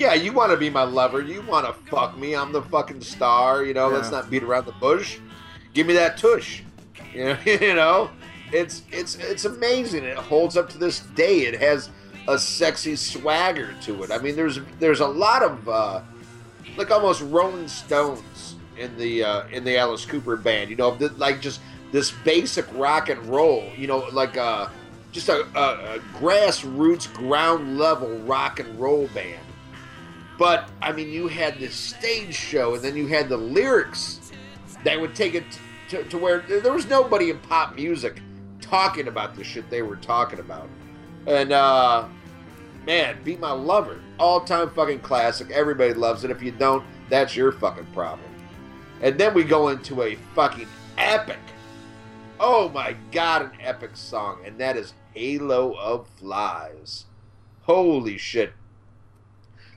yeah, you want to be my lover, you want to fuck me, I'm the fucking star. You know, let's not beat around the bush. Give me that tush. You know, you know, it's it's it's amazing. It holds up to this day. It has a sexy swagger to it. I mean, there's there's a lot of. Uh, like almost Rolling Stones in the uh, in the Alice Cooper band. You know, like just this basic rock and roll. You know, like uh, just a, a, a grassroots, ground level rock and roll band. But I mean, you had this stage show, and then you had the lyrics that would take it to, to where there was nobody in pop music talking about the shit they were talking about. And uh, man, Be My Lover, all time fucking classic. Everybody loves it. If you don't, that's your fucking problem. And then we go into a fucking epic. Oh my god, an epic song, and that is Halo of Flies. Holy shit.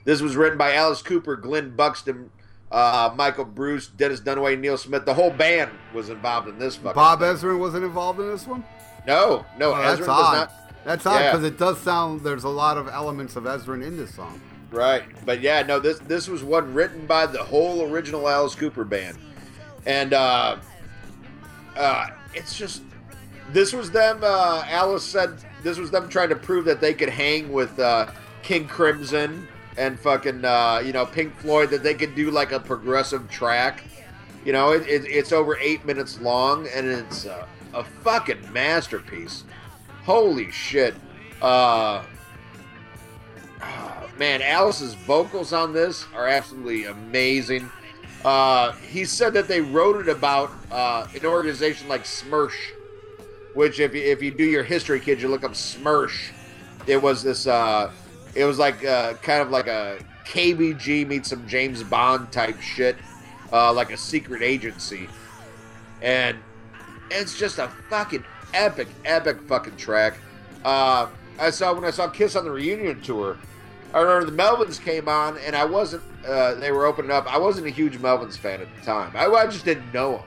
This was written by Alice Cooper, Glenn Buxton, uh, Michael Bruce, Dennis Dunaway, Neil Smith. The whole band was involved in this fucking Bob thing. Ezrin wasn't involved in this one. No, no, Oh, Ezra that's does odd. not. That's odd Yeah. because it does sound. There's a lot of elements of Ezrin in this song. Right, but yeah, no, this this was one written by the whole original Alice Cooper band, and uh, uh, it's just this was them. Uh, Alice said this was them trying to prove that they could hang with uh, King Crimson and fucking uh, you know Pink Floyd that they could do like a progressive track. You know, it, it, it's over eight minutes long and it's uh, a fucking masterpiece. Holy shit! Uh, man, Alice's vocals on this are absolutely amazing. Uh, he said that they wrote it about uh, an organization like SMERSH, which if you, if you do your history, kids, you look up SMERSH. It was this. It was like uh, kind of like a KBG meets some James Bond type shit, uh, like a secret agency, and it's just a fucking epic, epic fucking track. Uh, I saw when I saw Kiss on the reunion tour. I remember the Melvins came on, and I wasn't. Uh, they were opening up. I wasn't a huge Melvins fan at the time. I, I just didn't know them,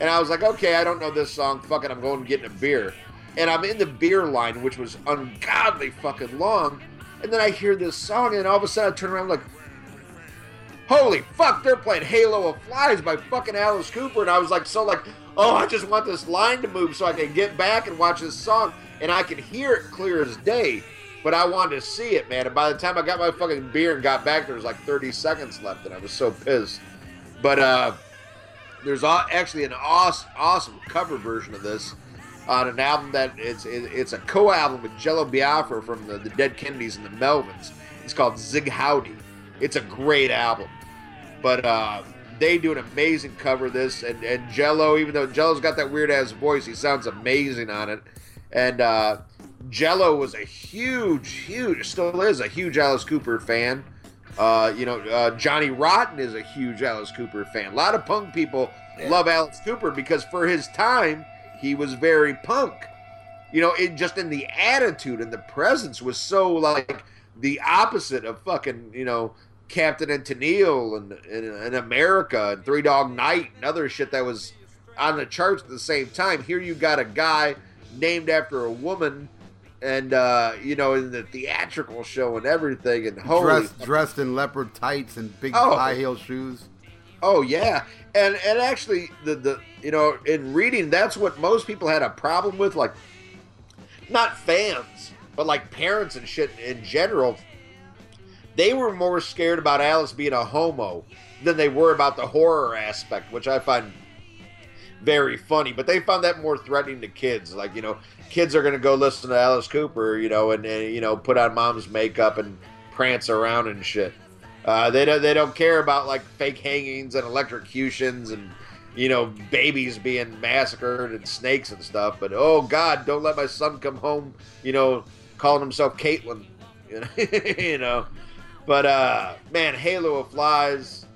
and I was like, okay, I don't know this song. Fuck it, I'm going and getting a beer. And I'm in the beer line, which was ungodly fucking long. And then I hear this song, and all of a sudden I turn around like, holy fuck, they're playing Halo of Flies by fucking Alice Cooper. And I was like, so like, oh, I just want this line to move so I can get back and watch this song. And I could hear it clear as day, but I wanted to see it, man. And by the time I got my fucking beer and got back, there was like 30 seconds left, and I was so pissed. But uh, there's actually an awesome, awesome cover version of this on an album that it's it's a co-album with Jello Biafra from the, the Dead Kennedys and the Melvins. It's called Sieg Howdy. It's a great album, but uh, they do an amazing cover of this. And, and Jello, even though Jello's got that weird ass voice, he sounds amazing on it. And uh, Jello was a huge, huge, still is a huge Alice Cooper fan. Uh, you know, uh, Johnny Rotten is a huge Alice Cooper fan. A lot of punk people love Alice Cooper because for his time, he was very punk. You know, it just in the attitude and the presence was so like the opposite of fucking, you know, Captain and Tennille and, and, and America and Three Dog Night and other shit that was on the charts at the same time. Here you got a guy named after a woman and uh, you know, in the theatrical show and everything and holy dressed dressed in leopard tights and big Oh. high heel shoes. Oh yeah, and and actually the the you know in reading that's what most people had a problem with, like not fans, but like parents and shit in general. They were more scared about Alice being a homo than they were about the horror aspect, which I find very funny. But they found that more threatening to kids. Like you know, kids are gonna go listen to Alice Cooper, you know, and, and you know put on mom's makeup and prance around and shit. Uh, they don't they don't care about like fake hangings and electrocutions and you know babies being massacred and snakes and stuff. But oh God, don't let my son come home. You know, calling himself Caitlin. You know. But uh, man, Halo of Flies,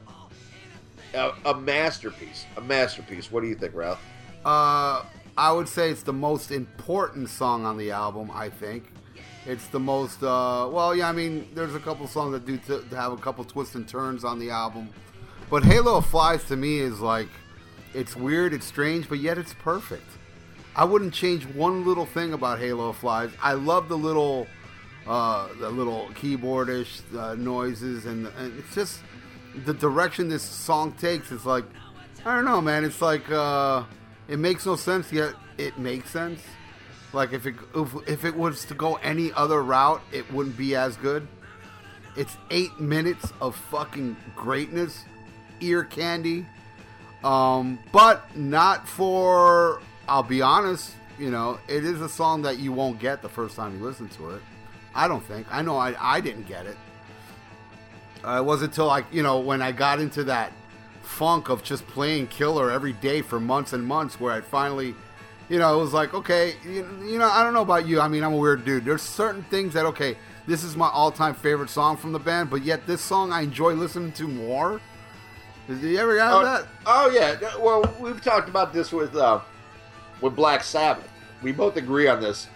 a, a masterpiece, a masterpiece. What do you think, Ralph? Uh, I would say it's the most important song on the album. I think it's the most. Uh, well, yeah. I mean, there's a couple songs that do t- have a couple twists and turns on the album, but Halo Flies to me is like, it's weird, it's strange, but yet it's perfect. I wouldn't change one little thing about Halo Flies. I love the little, uh, the little keyboardish uh, noises, and, and it's just the direction this song takes. Is like, I don't know, man. It's like uh, it makes no sense yet it makes sense. Like if it if, if it was to go any other route, it wouldn't be as good. It's eight minutes of fucking greatness, ear candy. Um, but not for. I'll be honest. You know, it is a song that you won't get the first time you listen to it. I don't think. I know I, I didn't get it. Uh, it wasn't until like you know when I got into that funk of just playing Killer every day for months and months, where I finally, you know, it was like, okay, you, you know, I don't know about you. I mean, I'm a weird dude. There's certain things that okay, this is my all-time favorite song from the band, but yet this song I enjoy listening to more. Did you ever have Oh, that? oh yeah. Well, we've talked about this with uh, with Black Sabbath. We both agree on this.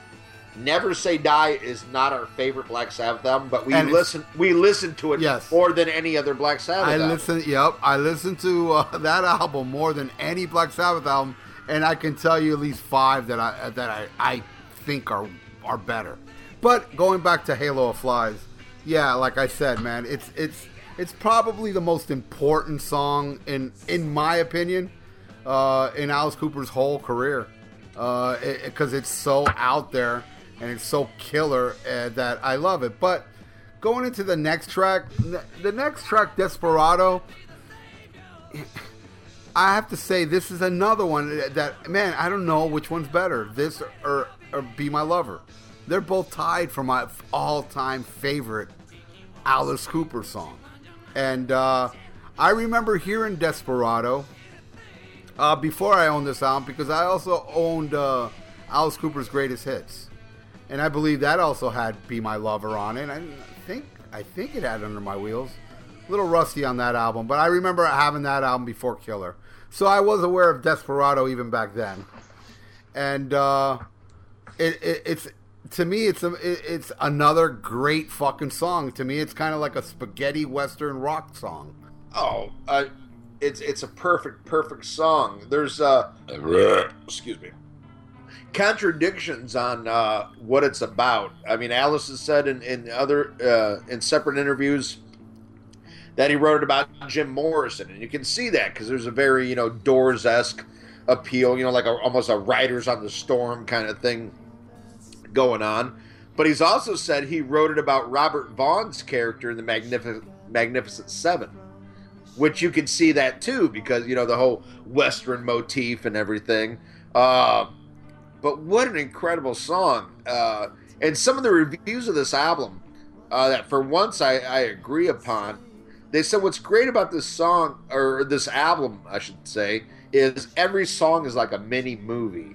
Never Say Die is not our favorite Black Sabbath album, but we And listen we listen to it Yes. more than any other Black Sabbath. Album. I album. listen. Yep, I listen to uh, that album more than any Black Sabbath album, and I can tell you at least five that I that I, I think are are better. But going back to Halo of Flies, yeah, like I said, man, it's it's it's probably the most important song in in my opinion uh, in Alice Cooper's whole career because it's so out there and it's so killer uh, that I love it. But going into the next track, the next track, Desperado. I have to say this is another one that man I don't know which one's better this or, or Be My Lover. They're both tied for my all-time favorite Alice Cooper song, and uh, I remember hearing Desperado uh, before I owned this album because I also owned uh, Alice Cooper's Greatest Hits, and I believe that also had "Be My Lover" on it. I think I think it had "Under My Wheels." A little rusty on that album, but I remember having that album before Killer, so I was aware of Desperado even back then. And uh, it, it, it's to me, it's a, it, it's another great fucking song. To me, it's kind of like a spaghetti western rock song. Oh, uh, it's it's a perfect perfect song. There's uh, excuse me, contradictions on uh, what it's about. I mean, Alice has said in in other uh, in separate interviews that he wrote about Jim Morrison, and you can see that because there's a very you know Doors esque appeal, you know, like a, almost a Riders on the Storm kind of thing going on. But he's also said he wrote it about Robert Vaughn's character in the Magnificent Magnificent Seven which you can see that too because you know the whole western motif and everything. Uh, but what an incredible song. Uh, and some of the reviews of this album uh, that for once I, I agree upon they said what's great about this song or this album i should say is every song is like a mini movie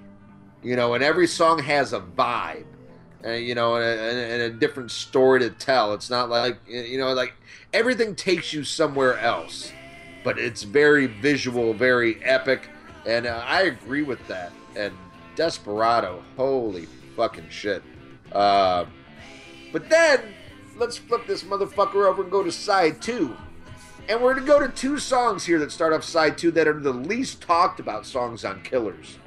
you know and every song has a vibe you know and a, and a different story to tell. It's not like you know like everything takes you somewhere else but it's very visual very epic and uh, i agree with that and desperado holy fucking shit. Uh, but then let's flip this motherfucker over and go to side two and we're gonna go to two songs here that start off side two that are the least talked about songs on killers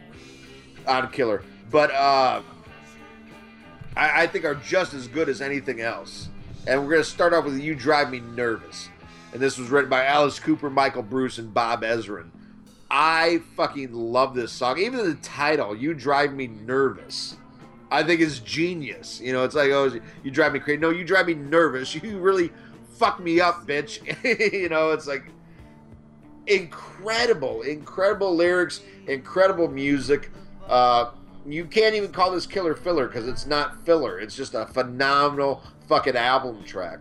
on killer but uh I, I think are just as good as anything else. And we're going to start off with You Drive Me Nervous. And this was written by Alice Cooper, Michael Bruce, and Bob Ezrin. I fucking love this song. Even the title, You Drive Me Nervous, I think is genius. You know, it's like, oh, you drive me crazy. No, you drive me nervous. You really fuck me up, bitch. you know, it's like incredible, incredible lyrics, incredible music. Uh, you can't even call this killer filler because it's not filler. It's just a phenomenal fucking album track.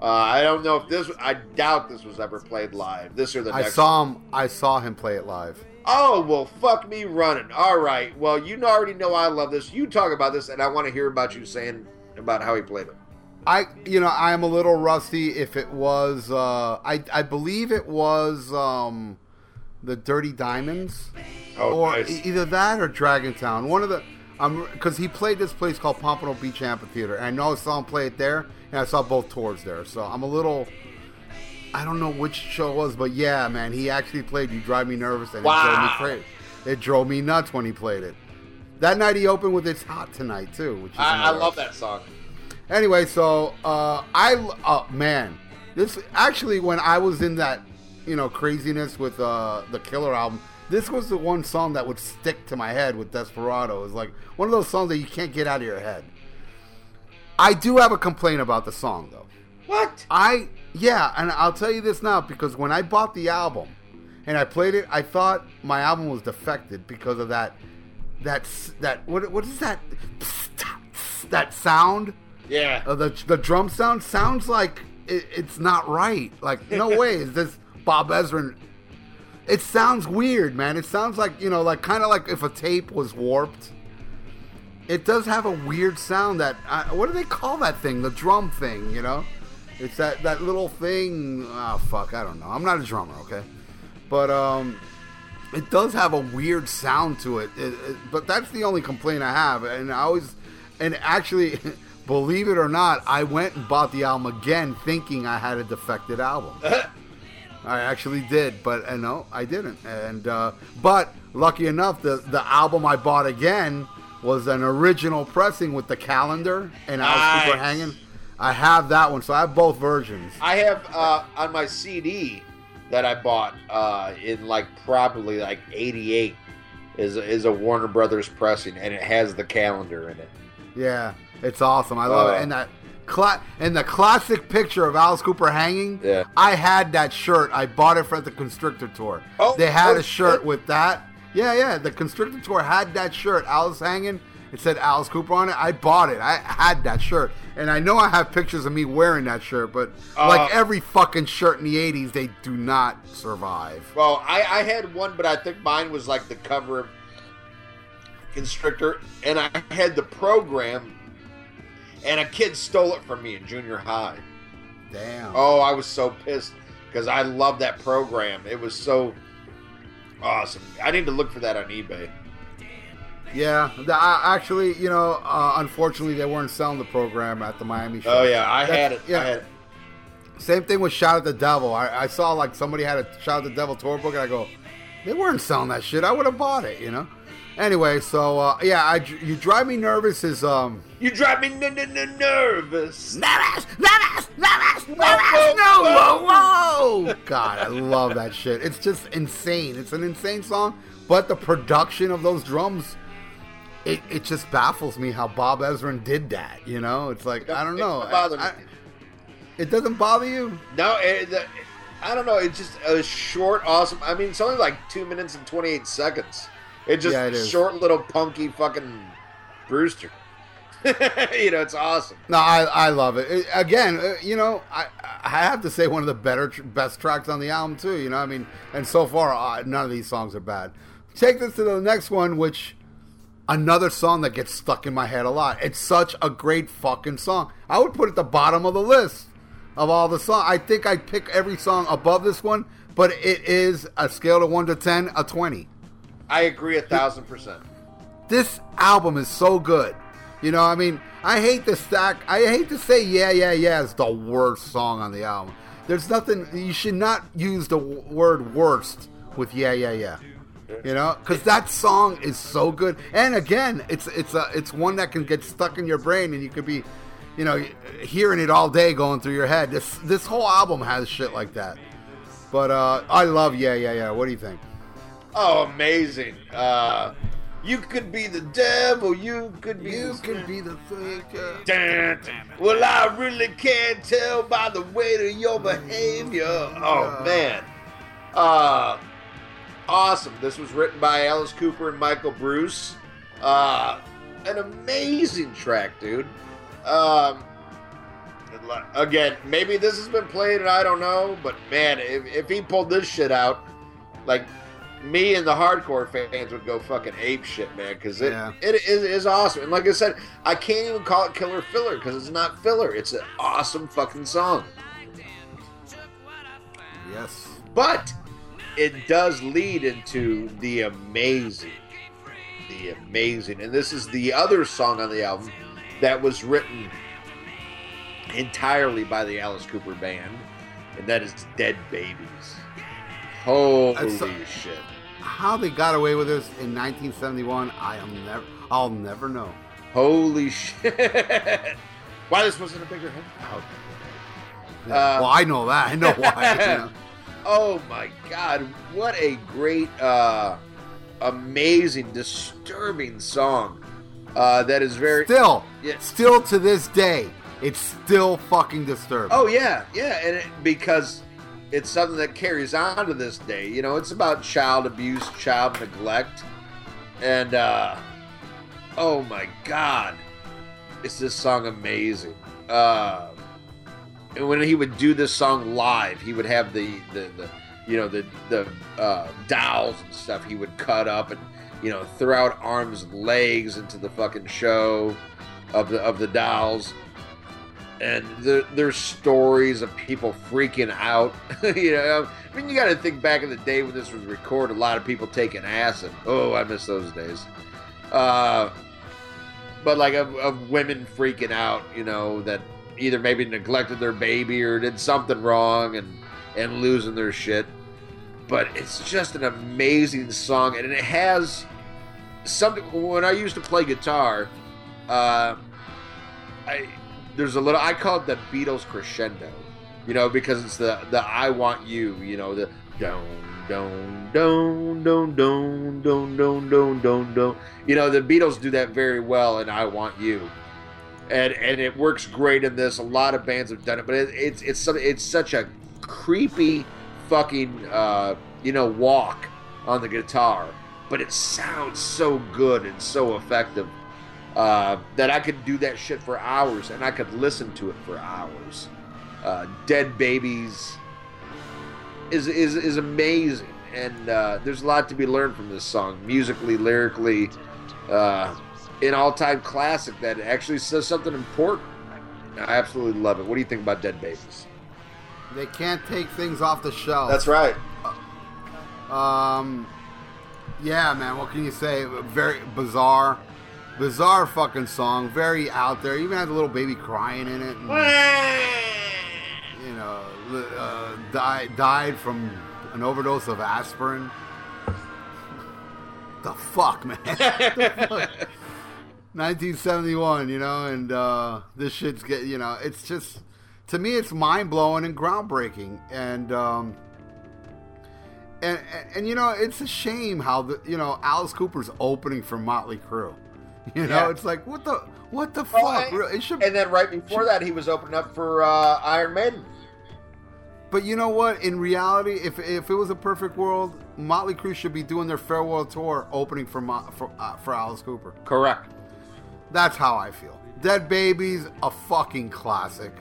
Uh, I don't know if this. I doubt this was ever played live. This or the I saw him. I saw him play it live. Oh well, fuck me running. All right. Well, you already know I love this. You talk about this, and I want to hear about you saying about how he played it. I, you know, I am a little rusty. If it was, uh, I, I believe it was um, the Dirty Diamonds, Oh, or nice. e- either that or Dragon Town. One of the, I'm because he played this place called Pompano Beach Amphitheater, and I know I saw him play it there, and I saw both tours there. So I'm a little, I don't know which show it was, but yeah, man, he actually played "You Drive Me Nervous," and Wow. it drove me crazy. It drove me nuts when he played it. That night he opened with "It's Hot Tonight" too, which is I, I love that song. Anyway, so uh, I uh, man, this actually when I was in that you know craziness with uh, the Killer album, this was the one song that would stick to my head with Desperado. It's like one of those songs that you can't get out of your head. I do have a complaint about the song though. What? I yeah, and I'll tell you this now because when I bought the album and I played it, I thought my album was defected because of that that that what what is that that sound Yeah. uh, the the drum sound sounds like it, it's not right. Like no way is this Bob Ezrin. It sounds weird, man. It sounds like you know, like kind of like if a tape was warped. It does have a weird sound. That uh, what do they call that thing? The drum thing, you know? It's that that little thing. Oh fuck, I don't know. I'm not a drummer, okay? But um, it does have a weird sound to it. It- it- but that's the only complaint I have. And I always, and actually, believe it or not, I went and bought the album again, thinking I had a defected album. I actually did, but uh, no, I didn't. And uh, but lucky enough, the the album I bought again was an original pressing with the calendar and Alice Cooper Nice. hanging. I have that one, so I have both versions. I have uh, on my CD that I bought uh, in like probably like '88 is is a Warner Brothers pressing, and it has the calendar in it. Yeah, it's awesome. I love Uh, it. And that cla- and the classic picture of Alice Cooper hanging. Yeah. I had that shirt. I bought it for the Constrictor tour. Oh, they had oh, a shirt shit. with that. Yeah, yeah. The Constrictor tour had that shirt. Alice hanging. It said Alice Cooper on it. I bought it. I had that shirt, and I know I have pictures of me wearing that shirt. But Uh, like every fucking shirt in the '80s, they do not survive. Well, I, I had one, but I think mine was like the cover of Constrictor, and I had the program, and a kid stole it from me in junior high. Damn. Oh, I was so pissed because I loved that program. It was so awesome. I need to look for that on eBay. Yeah, the, I, actually, you know, uh, unfortunately, they weren't selling the program at the Miami show. Oh yeah, I That's- had it. yeah. I had it. Same thing with Shout at the Devil. I, I saw like somebody had a Shout at the Devil tour book, and I go, they weren't selling that shit. I would have bought it, you know. Anyway, so uh, yeah, I, you drive me nervous is um. You drive me n- n- n- nervous. Nervous, nervous, nervous, nervous, no, whoa. whoa, whoa! God, I love that shit. It's just insane. It's an insane song, but the production of those drums, it, it just baffles me how Bob Ezrin did that. You know, it's like I don't It know. doesn't bother I- me. I- it doesn't bother you. No, it, the, I don't know. It's just a short, awesome. I mean, it's only like two minutes and twenty eight seconds. It's just Yeah, it short, little punky fucking Brewster. you know, it's awesome. No, I, I love it. It- Again, uh, you know, I I have to say one of the better best tracks on the album too. You know, I mean, and so far uh, none of these songs are bad. Take this to the next one, which another song that gets stuck in my head a lot. It's such a great fucking song. I would put it at the bottom of the list of all the songs. I think I'd pick every song above this one, but it is a scale of one to ten, a twenty. I agree a thousand percent. this album is so good. You know, I mean, I hate to stack. I hate to say, yeah, yeah, yeah, is the worst song on the album. There's nothing. You should not use the word worst with yeah, yeah, yeah. You know, because that song is so good. And again, it's it's a it's one that can get stuck in your brain, and you could be, you know, hearing it all day going through your head. This this whole album has shit like that. But uh, I love yeah, yeah, yeah. What do you think? Oh, amazing. Uh, you could be the devil. You could be. You the- can be the thing. Dun, dun. Well, I really can't tell by the weight of your behavior. Oh man, uh, awesome. This was written by Alice Cooper and Michael Bruce. Uh, an amazing track, dude. Um, again, maybe this has been played and I don't know, but man, if, if he pulled this shit out, like me and the hardcore fans would go fucking ape shit, man, because it, Yeah. it is, is awesome. And like I said, I can't even call it killer filler because it's not filler. It's an awesome fucking song. Yes. But it does lead into the amazing, the amazing, and this is the other song on the album that was written entirely by the Alice Cooper Band, and that is Dead Babies. Holy so- shit. How they got away with this in 1971, I am never, I'll never know. Holy shit. Why this wasn't a bigger hit? Yeah, Uh, well, I know that. I know why. you know. Oh my god, what a great, uh, amazing, disturbing song. Uh, that is very. Still, Yeah. still to this day, it's still fucking disturbing. Oh yeah, yeah, and it, because it's something that carries on to this day. You know, it's about child abuse, child neglect, and uh, oh my god, is this song amazing? Uh, and when he would do this song live, he would have the the, the you know the the uh, dolls and stuff. He would cut up and you know throw out arms and legs into the fucking show of the of the dolls and there, there's stories of people freaking out. you know, I mean, you got to think back in the day when this was recorded, a lot of people taking acid. Oh, I miss those days. Uh, but like of, of women freaking out, you know, that either maybe neglected their baby or did something wrong and and losing their shit. But it's just an amazing song, and it has something. When I used to play guitar, uh, I there's a little I call it the Beatles crescendo, you know, because it's the the I want you, you know, the don't don't don't don't don't don't don't don't don't don't you know the Beatles do that very well and I want you. And, and it works great in this. A lot of bands have done it, but it, it's it's it's such a creepy fucking uh, you know walk on the guitar, but it sounds so good and so effective uh, that I could do that shit for hours and I could listen to it for hours. Uh, Dead Babies is is is amazing, and uh, there's a lot to be learned from this song, musically, lyrically, uh, an all-time classic that actually says something important. I absolutely love it. What do you think about Dead Babies? They can't take things off the shelf. That's right. Um, yeah, man. What can you say? Very bizarre, bizarre fucking song. Very out there. Even had a little baby crying in it. And, you know, uh, died died from an overdose of aspirin. The fuck, man. The fuck? 1971, you know, and uh, this shit's get, you know, it's just to me, it's mind blowing and groundbreaking, and um, and, and and you know, it's a shame how the you know Alice Cooper's opening for Motley Crue. You know, Yeah. it's like what the what the Well, fuck? and- Really, It should And then right before that, he was opening up for uh, Iron Maiden. But you know what? In reality, if if it was a perfect world, Motley Crue should be doing their farewell tour, opening for Mo- for, uh, for Alice Cooper. Correct. That's how I feel. Dead Babies, a fucking classic.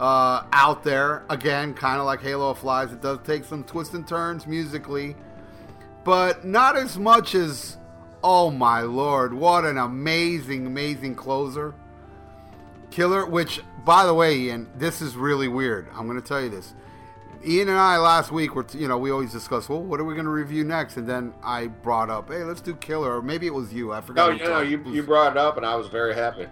Uh, out there again, kind of like Halo of Flies. It does take some twists and turns musically, but not as much as. Oh my lord! What an amazing, amazing closer. Killer, which, by the way, Ian, this is really weird. I'm going to tell you this. Ian and I last week were, you know, we always discuss, well, what are we going to review next? And then I brought up, hey, let's do Killer, or maybe it was you. I forgot. No, you you, you brought it up, and I was very happy.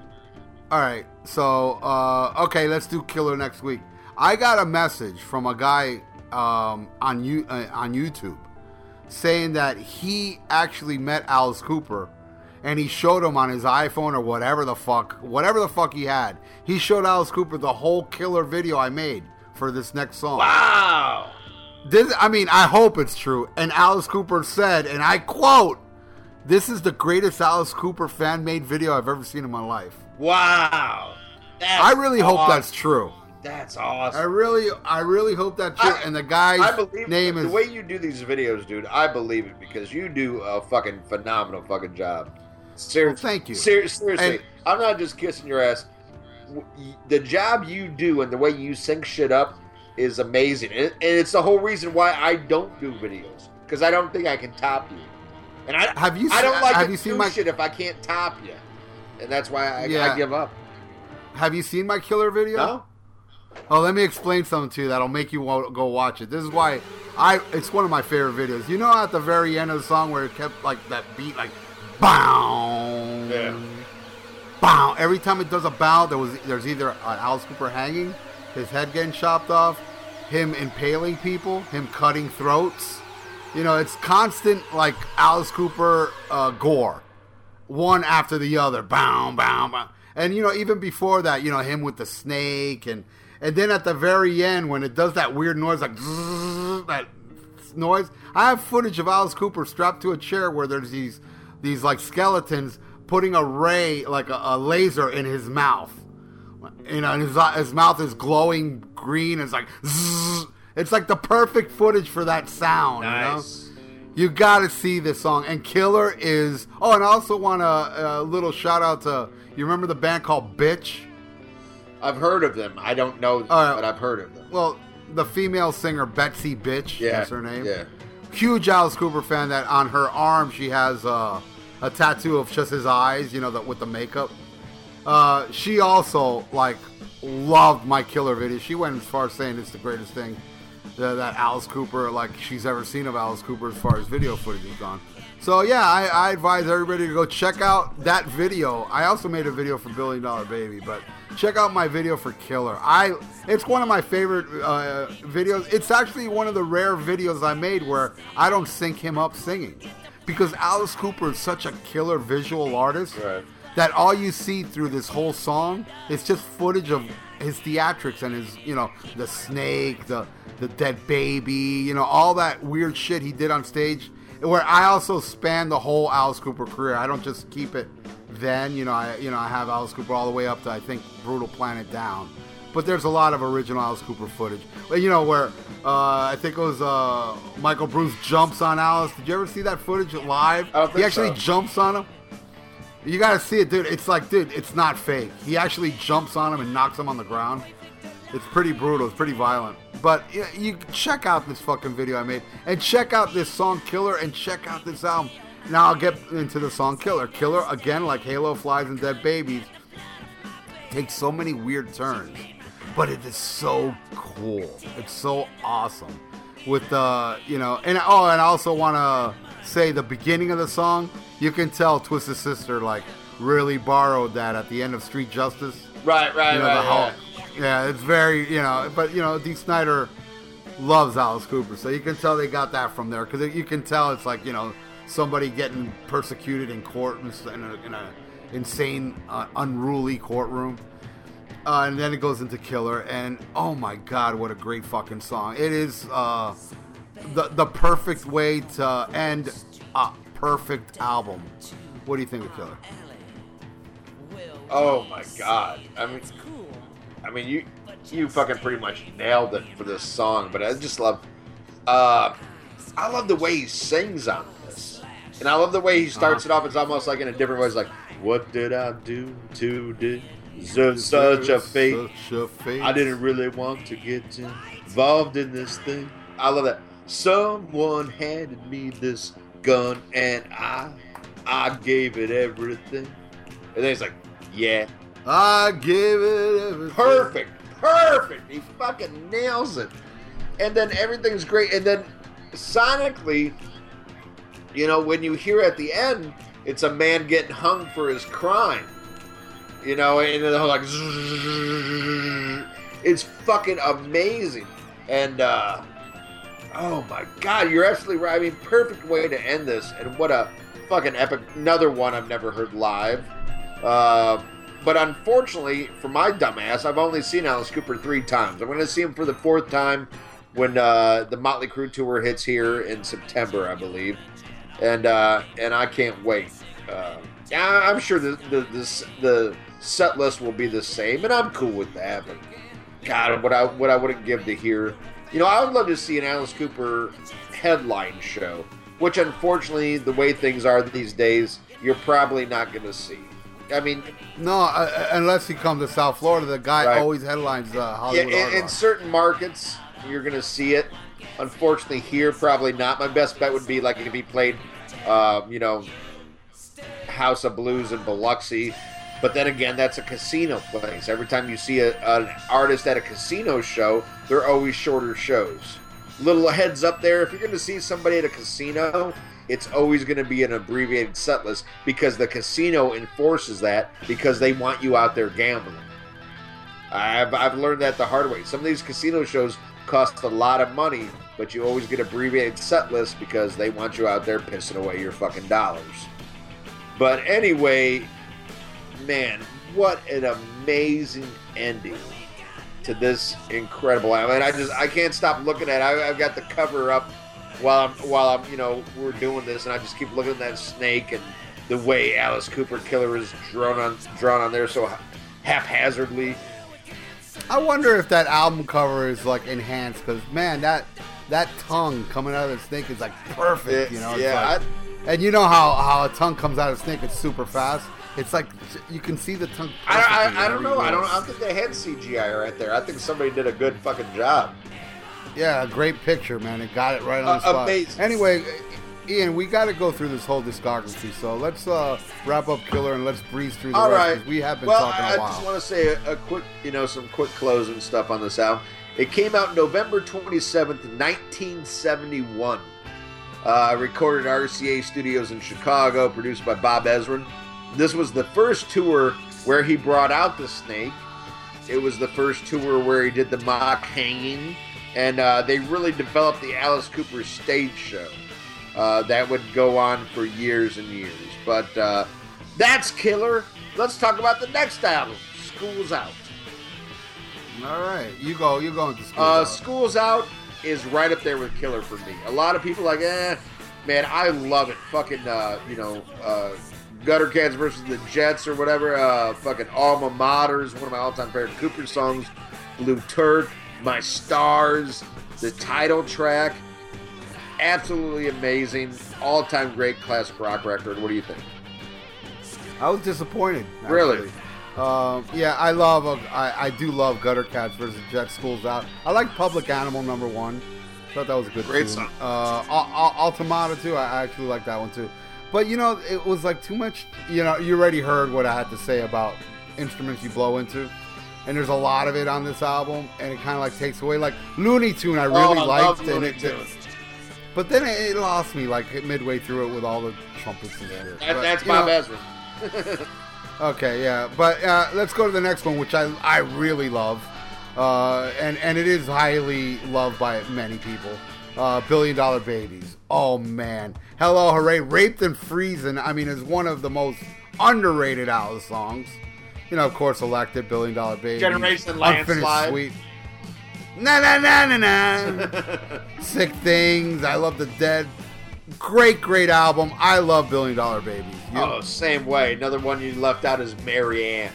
All right, so uh, okay, let's do Killer next week. I got a message from a guy um, on you uh, on YouTube saying that he actually met Alice Cooper, and he showed him on his iPhone or whatever the fuck, whatever the fuck he had. He showed Alice Cooper the whole Killer video I made for this next song. Wow. This, I mean, I hope it's true. And Alice Cooper said, and I quote, "This is the greatest Alice Cooper fan made video I've ever seen in my life." Wow. That's I really hope that's true. That's awesome. I really, I really hope that. I- and the guy's I believe name the is way you do these videos, dude. I believe it because you do a fucking phenomenal fucking job. Seriously, Well, thank you. Ser- seriously, And- I'm not just kissing your ass. The job you do and the way you sync shit up is amazing, and it's the whole reason why I don't do videos because I don't think I can top you. And I Have you I don't like have you seen my- shit if I can't top you, and that's why I, Yeah. I give up. Have you seen my killer video? No. Oh, let me explain something to you that'll make you go watch it. This is why I. It's one of my favorite videos. You know, at the very end of the song where it kept like that beat, like, bow, Yeah. bow. Every time it does a bow, there was there's either an Alice Cooper hanging, his head getting chopped off, him impaling people, him cutting throats. You know, it's constant like Alice Cooper uh, gore, one after the other, bow, bow, bow. And you know, even before that, you know, him with the snake, and and then at the very end when it does that weird noise, like that noise. I have footage of Alice Cooper strapped to a chair where there's these these like skeletons putting a ray, like a, a laser, in his mouth You know, and his his mouth is glowing green. It's like zzz. it's like the perfect footage for that sound. Nice. You know, you got to see this song. And Killer is. Oh, and I also want a, a uh, little shout out to. You remember the band called Bitch? I've heard of them. I don't know, them, right. but I've heard of them. Well, the female singer Betsy Bitch. Yeah, That's her name. yeah. Huge Alice Cooper fan. That on her arm she has uh, a tattoo of just his eyes. You know, that with the makeup. Uh, she also like loved my Killer video. She went as far as saying it's the greatest thing that, that Alice Cooper like she's ever seen of Alice Cooper as far as video footage is gone. So yeah, I, I advise everybody to go check out that video. I also made a video for Billion Dollar Baby, but check out my video for Killer. I it's one of my favorite uh, videos. It's actually one of the rare videos I made where I don't sync him up singing because Alice Cooper is such a killer visual artist Right. that all you see through this whole song is just footage of his theatrics and his, you know, the snake, the the dead baby, you know, all that weird shit he did on stage. Where I also span the whole Alice Cooper career. I don't just keep it then, you know, I you know, I have Alice Cooper all the way up to I think Brutal Planet Down. But there's a lot of original Alice Cooper footage. You know, where uh, I think it was uh, Michael Bruce jumps on Alice. Did you ever see that footage live? He actually so. jumps on him. You gotta see it, dude. It's like, dude, it's not fake. He actually jumps on him and knocks him on the ground. It's pretty brutal. It's pretty violent. But you, you check out this fucking video I made, and check out this song Killer, and check out this album. Now I'll get into the song Killer. Killer again, like Halo Flies and Dead Babies, takes so many weird turns, but it is so cool. It's so awesome. With the, you know, and oh, and I also want to say the beginning of the song, you can tell Twisted Sister like really borrowed that at the end of Street Justice. Right, right, You know, right. the whole, yeah. Yeah, it's very, you know, but you know, Dee Snider loves Alice Cooper, so you can tell they got that from there because you can tell it's like you know somebody getting persecuted in court in a, in a, in a insane, uh, unruly courtroom. Uh, and then it goes into Killer, and oh my god, what a great fucking song! It is uh, the the perfect way to end a perfect album. What do you think of Killer? Oh my god. I mean, I mean, you you fucking pretty much nailed it for this song. But I just love, uh, I love the way he sings on this, and I love the way he starts it off. It's almost like in a different way. It's like, "What did I do to deserve such a fate? Such a fate. I didn't really want to get involved in this thing." I love that. Someone handed me this gun, and I, I gave it everything. And then he's like, "Yeah, I give it everything. perfect, perfect. He fucking nails it. And then everything's great. And then sonically, you know, when you hear at the end, it's a man getting hung for his crime. You know, and then the like, it's fucking amazing. And uh, oh my god, you're absolutely right. I mean, perfect way to end this. And what a fucking epic! Another one I've never heard live. Uh, but unfortunately, for my dumbass, I've only seen Alice Cooper three times. I'm going to see him for the fourth time when uh, the Motley Crue tour hits here in September, I believe, and uh, and I can't wait. Uh, I'm sure the the, the the set list will be the same, and I'm cool with that. But God, what I what I wouldn't give to hear, you know, I would love to see an Alice Cooper headline show, which unfortunately, the way things are these days, you're probably not going to see. I mean, No, uh, unless you come to South Florida, the guy Right. always headlines uh, Yeah, in, in certain markets, you're going to see it. Unfortunately, here, probably not. My best bet would be like if he played, uh, you know, House of Blues in Biloxi. But then again, that's a casino place. Every time you see a, an artist at a casino show, they're always shorter shows. Little heads up there if you're going to see somebody at a casino, it's always going to be an abbreviated set list because the casino enforces that because they want you out there gambling. I've, I've learned that the hard way. Some of these casino shows cost a lot of money, but you always get abbreviated set lists because they want you out there pissing away your fucking dollars. But anyway, man, what an amazing ending to this incredible album. And I just I can't stop looking at it. I, I've got the cover up while I'm while I'm you know we're doing this, and I just keep looking at that snake and the way Alice Cooper Killer is drawn on drawn on there so haphazardly. I wonder if that album cover is like enhanced because man, that that tongue coming out of the snake is like perfect. You know, Yeah, like- and you know how how a tongue comes out of a snake? It's super fast. It's like you can see the tongue. I, I, I don't know. I don't. I don't think they had CGI right there. I think somebody did a good fucking job. Yeah, a great picture, man. It got it right on Uh, the spot. amazing. Anyway, Ian, we got to go through this whole discography. So let's uh, wrap up Killer and let's breeze through the All rest. right. We have been well, talking I, a while. I just want to say a, a quick, you know, some quick closing stuff on this album. It came out November 27th, 1971. Uh, recorded at RCA Studios in Chicago, produced by Bob Ezrin. This was the first tour where he brought out the snake. It was the first tour where he did the mock hanging, and uh, they really developed the Alice Cooper stage show. Uh, that would go on for years and years. But uh, that's Killer. Let's talk about the next album, School's Out. All right, you go. You go into school. Uh, now. School's Out is right up there with Killer for me. A lot of people like, eh, man, I love it. Fucking, uh, you know, uh, Gutter Cats versus the Jets or whatever. Uh, fucking Alma Mater is one of my all-time favorite Cooper songs. Blue Turk, My Stars, the title track. Absolutely amazing. All-time great classic rock record. What do you think? I was disappointed. actually. Really? Um, yeah, I love. Uh, I, I do love Gutter Cats versus Jet Schools Out. I like Public Animal number one. Thought that was a good Great tune. song. Uh, Al- Al- Alma Mater too. I actually like that one too. But you know, it was like too much. You know, you already heard what I had to say about instruments you blow into, and there's a lot of it on this album, and it kind of like takes away. Like Looney Tune, I really Oh, I liked, and it, Tunes. but then it, it lost me like midway through it with all the trumpets and shit. That, But, that's Bob know, Ezrin. Okay, yeah, but uh, let's go to the next one, which I I really love, uh, and and it is highly loved by many people. Uh, Billion Dollar Babies. Oh man, Hello Hooray, Raped and Freezing. I mean, is one of the most underrated Alice songs. You know, of course, Elected, Billion Dollar Babies, Generation Unfinished Landslide. Sweet. Na na na na na. Sick Things. I love the Dead. Great, great album. I love Billion Dollar Babies. You- Oh, same way. Another one you left out is Mary Ann.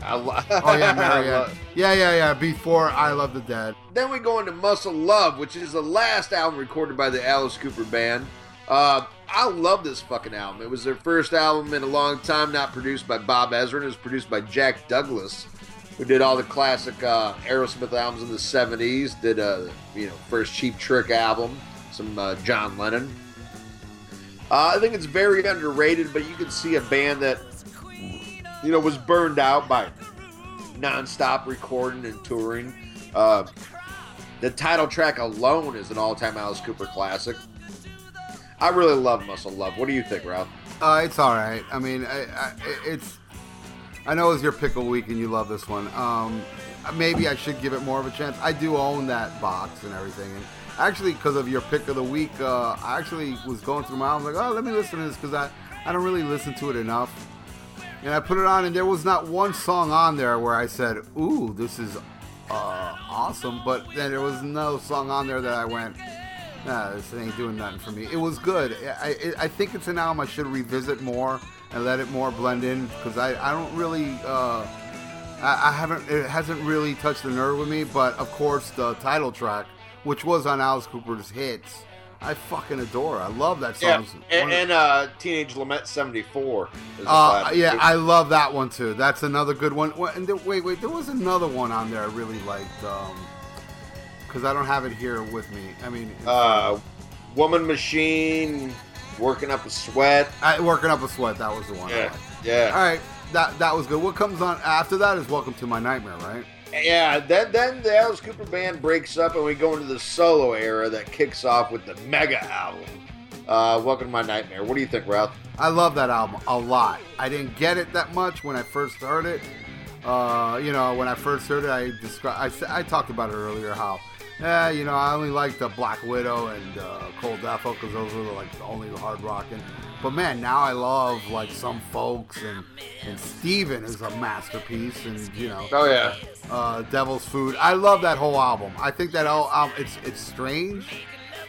I lo- Oh yeah, I Mary Ann. Yeah, yeah, yeah. Before I Love the Dead. Then we go into Muscle Love, which is the last album recorded by the Alice Cooper Band. Uh, I love this fucking album. It was their first album in a long time, not produced by Bob Ezrin. It was produced by Jack Douglas, who did all the classic uh, Aerosmith albums in the '70s. Did a you know first Cheap Trick album, some uh, John Lennon. Uh, I think it's very underrated, but you can see a band that you know was burned out by non-stop recording and touring. Uh, the title track alone is an all-time Alice Cooper classic. I really love Muscle Love. What do you think, Ralph? Uh, it's all right. I mean, I, I, it's. I know it's your pickle week and you love this one. Um, maybe I should give it more of a chance. I do own that box and everything, and actually, because of your pick of the week, uh, I actually was going through my album like, oh, let me listen to this because I, I don't really listen to it enough. And I put it on, and there was not one song on there where I said, "Ooh, this is uh, awesome." But then there was no song on there that I went, "Nah, this ain't doing nothing for me." It was good. I, I, I think it's an album I should revisit more and let it more blend in because I, I don't really. Uh, I, I haven't. It hasn't really touched the nerve with me. But of course, the title track, which was on Alice Cooper's hits, I fucking adore. I love that song. One and, and uh, Teenage Lament '74. Is uh, yeah. I love that one too. That's another good one. Wait, wait, there was another one on there I really liked. Um, because I don't have it here with me. I mean, uh, Woman Machine, Working Up a Sweat. I, working up a sweat. That was the one. Yeah, yeah. All right, that that was good. What comes on after that is Welcome to My Nightmare, right? Yeah, then then the Alice Cooper band breaks up and we go into the solo era that kicks off with the mega album. Uh, Welcome to My Nightmare. What do you think, Ralph? I love that album a lot. I didn't get it that much when I first heard it. Uh, you know, when I first heard it, I described. I, I talked about it earlier how, yeah, you know, I only liked the Black Widow and uh, Cold Ethyl because those were like the only hard rocking. But man, now I love like some folks and and Steven is a masterpiece and you know Oh yeah, uh, Devil's Food. I love that whole album. I think that whole album it's it's strange,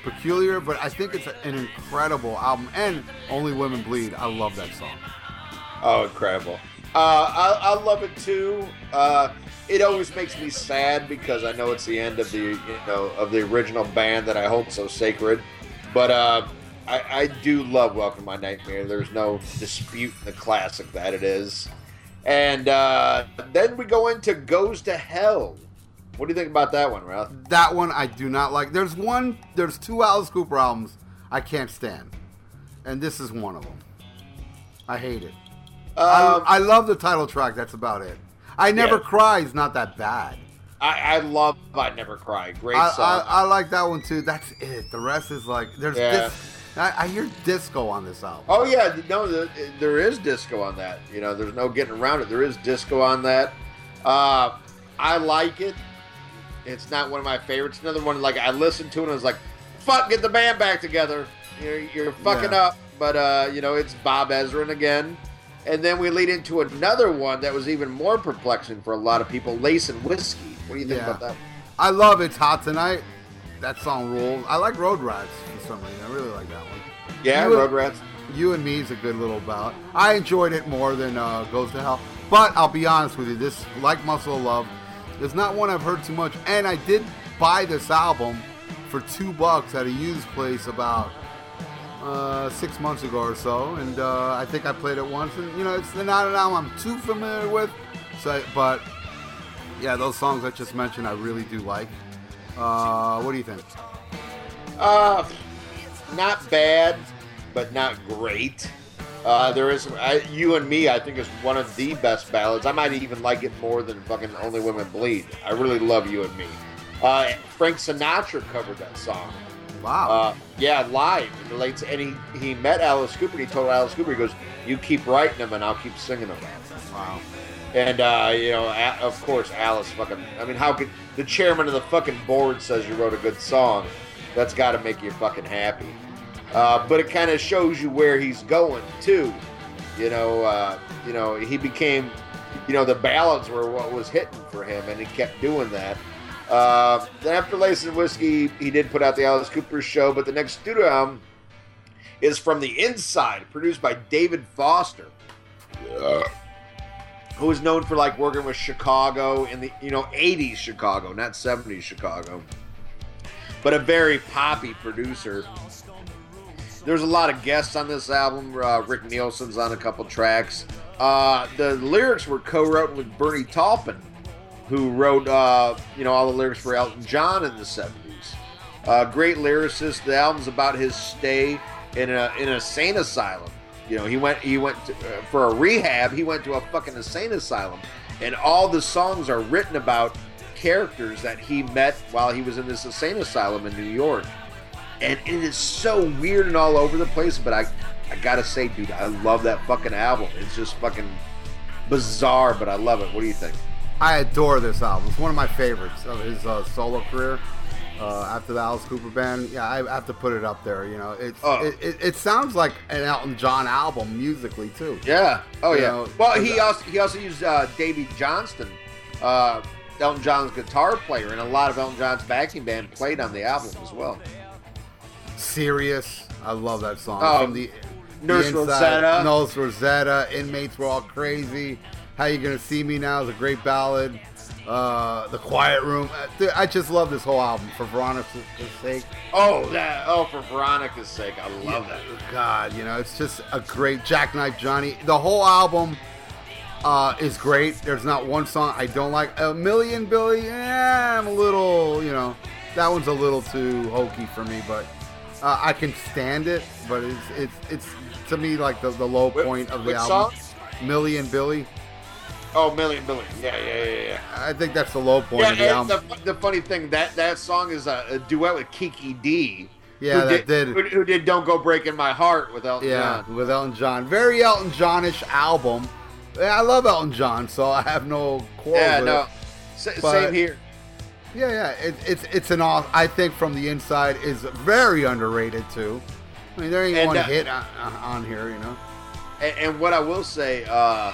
peculiar, but I think it's an incredible album. And Only Women Bleed. I love that song. oh incredible. Uh, I, I love it too. Uh, it always makes me sad because I know it's the end of the you know of the original band that I hold so sacred. But uh, I, I do love Welcome My Nightmare. There's no dispute in the classic that it is. And uh, then we go into Goes to Hell. What do you think about that one, Ralph? That one I do not like. There's one. There's two Alice Cooper albums I can't stand, and this is one of them. I hate it. Um, I, I love the title track. That's about it. I never Yeah. cry is not that bad. I, I love I Never Cry. Great I, song. I, I like that one too. That's it. The rest is like there's Yeah. dis- I, I hear disco on this album. Oh yeah, no, the, there is disco on that. You know, there's no getting around it. There is disco on that. Uh, I like it. It's not one of my favorites. Another one like I listened to it and I was like, "Fuck, get the band back together." You're, you're fucking Yeah. up. But uh, you know, it's Bob Ezrin again. And then we lead into another one that was even more perplexing for a lot of people, Lace and Whiskey. What do you think Yeah. about that? I love It's Hot Tonight. That song rules. I like Road Rats for some reason. I really like that one. Yeah, You- Road Rats. You and Me is a good little bout. I enjoyed it more than uh, Goes to Hell. But I'll be honest with you, this, like Muscle of Love, is not one I've heard too much. And I did buy this album for two bucks at a used place about uh, six months ago or so. And uh, I think I played it once. And, you know, it's not an album I'm too familiar with. So, but, yeah, those songs I just mentioned, I really do like. Uh, what do you think? Uh, not bad, but not great. Uh, there is I, you and me. I think is one of the best ballads. I might even like it more than fucking "Only Women Bleed." I really love you and me. Uh, Frank Sinatra covered that song. Wow. Uh, yeah, live late. And he he met Alice Cooper. He told Alice Cooper, he goes, "You keep writing them, and I'll keep singing them." wow. And uh, you know, of course, Alice fucking. I mean, how could the chairman of the fucking board says you wrote a good song? That's got to make you fucking happy. Uh, but it kind of shows you where he's going too. You know, uh, you know, he became, you know, the ballads were what was hitting for him, and he kept doing that. Uh, after Lace and Whiskey, he did put out the Alice Cooper show, but the next studio album is from the inside, produced by David Foster who is known for like working with Chicago in the you know 80s Chicago, not 70s Chicago, but a very poppy producer. There's a lot of guests on this album. Uh, Rick Nielsen's on a couple tracks. Uh, the lyrics were co-written with Bernie Taupin, who wrote uh, you know all the lyrics for Elton John in the 70s. Uh, great lyricist. The album's about his stay in a in a sane asylum. You know, he went he went to, uh, for a rehab. He went to a fucking insane asylum, and all the songs are written about characters that he met while he was in this insane asylum in New York. And it is so weird and all over the place. But I, I gotta say, dude, I love that fucking album. It's just fucking bizarre, but I love it. What do you think? I adore this album. It's one of my favorites of his uh, solo career. Uh, after the Alice Cooper band, yeah, I have to put it up there. You know, it's Oh. it, it, it sounds like an Elton John album musically too. Yeah. Oh You yeah. know, well, he uh, also he also used uh, Davey Johnstone, uh, Elton John's guitar player, and a lot of Elton John's backing band played on the album as well. Serious, I love that song. Oh, From the Nurse the inside, Rosetta. Nurse Rosetta. Inmates were all crazy. How you gonna see me now is a great ballad. Uh, the Quiet Room. Uh, dude, I just love this whole album for Veronica's sake. Oh, that. Oh, for Veronica's sake, I love that. God, you know, it's just a great Jackknife Johnny. The whole album uh, is great. There's not one song I don't like. A Millie and Billie, eh, I'm a little, you know, that one's a little too hokey for me, but uh, I can stand it. But it's it's it's to me like the, the low point of the album. song? Millie and Billie. Oh, Million Yeah, yeah, yeah, yeah. I think that's the low point Yeah, of the album. the, the funny thing that that song is a, a duet with Kiki Dee Yeah, who that did. Who, who did "Don't Go Breaking My Heart" with Elton Yeah, John. with Elton John. Very Elton Johnish album. Yeah, I love Elton John, so I have no quarrel Yeah, with no. it. S- But- same here. Yeah, yeah, it, it's it's an off. I think from the inside is very underrated too. I mean, there ain't And, one uh, hit on, on here, you know. And, and what I will say, uh,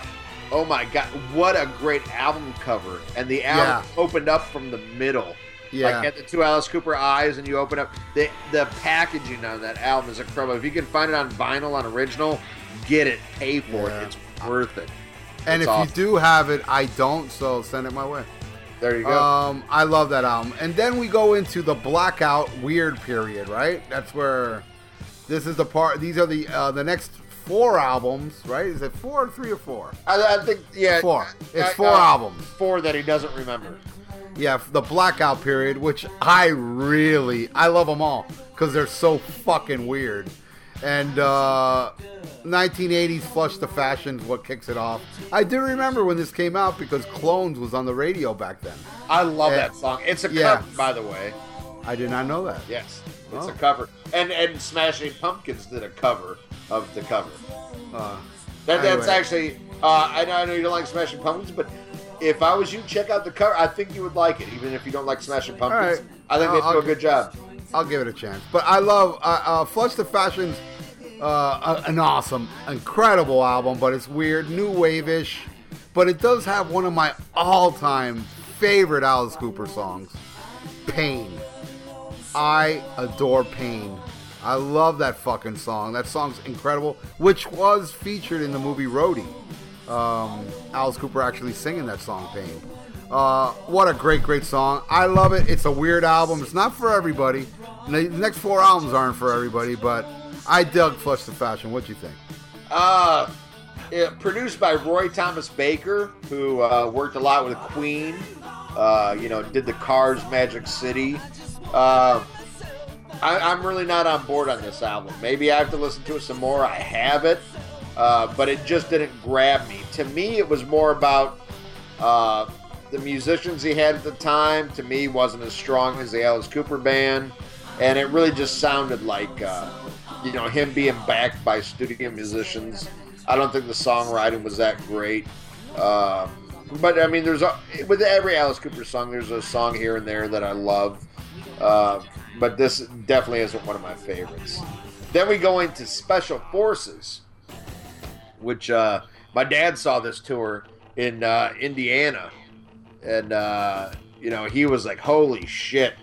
oh my god, what a great album cover! And the album opened up from the middle. Yeah, Like at the two Alice Cooper eyes, and you open up the the packaging on that album is incredible. If you can find it on vinyl on original, get it, pay for Yeah. it. It's worth it. And if awesome. you do have it, I don't, so send it my way. There you go. Um, I love that album. And then we go into the blackout weird period, right? That's where this is the part. These are the uh, the next four albums, right? Is it four, or three, or four? I, I think yeah, Four. It's four uh, albums. Four that he doesn't remember. Yeah, the blackout period, which I really I love them all because they're so fucking weird. And uh, 1980s Flush the Fashion's what kicks it off. I do remember when this came out because Clones was on the radio back then. I love Yeah. that song. It's a Yeah. cover, by the way. I did not know that. Yes, it's Oh. a cover. And and Smashing Pumpkins did a cover of the cover. Uh, That, that's Anyway. actually. Uh, I know I know you don't like Smashing Pumpkins, but if I was you, check out the cover. I think you would like it, even if you don't like Smashing Pumpkins. right. I think they I'll- do I'll a good job. I'll give it a chance. But I love uh, uh, Flush the Fashion's uh, an awesome, incredible album, but it's weird, new wave-ish. But it does have one of my all-time favorite Alice Cooper songs, "Pain." I adore "Pain." I love that fucking song. That song's incredible, which was featured in the movie Roadie. Um, Alice Cooper actually singing that song, "Pain." Uh, what a great, great song. I love it. It's a weird album. It's not for everybody. The next four albums aren't for everybody, but I dug Flush the Fashion. What do you think? Uh, yeah, produced by Roy Thomas Baker, who uh, worked a lot with Queen. Uh, you know, did the Cars Magic City. Uh, I, I'm really not on board on this album. Maybe I have to listen to it some more. I have it, uh, but it just didn't grab me. To me, it was more about uh, the musicians he had at the time. To me, wasn't as strong as the Alice Cooper band, and it really just sounded like uh, you know him being backed by studio musicians. I don't think the songwriting was that great. Um, but I mean, there's a, with every Alice Cooper song, there's a song here and there that I love. But this definitely isn't one of my favorites. Then we go into Special Forces, which uh, my dad saw this tour in uh, Indiana, and uh, you know he was like, "Holy shit!"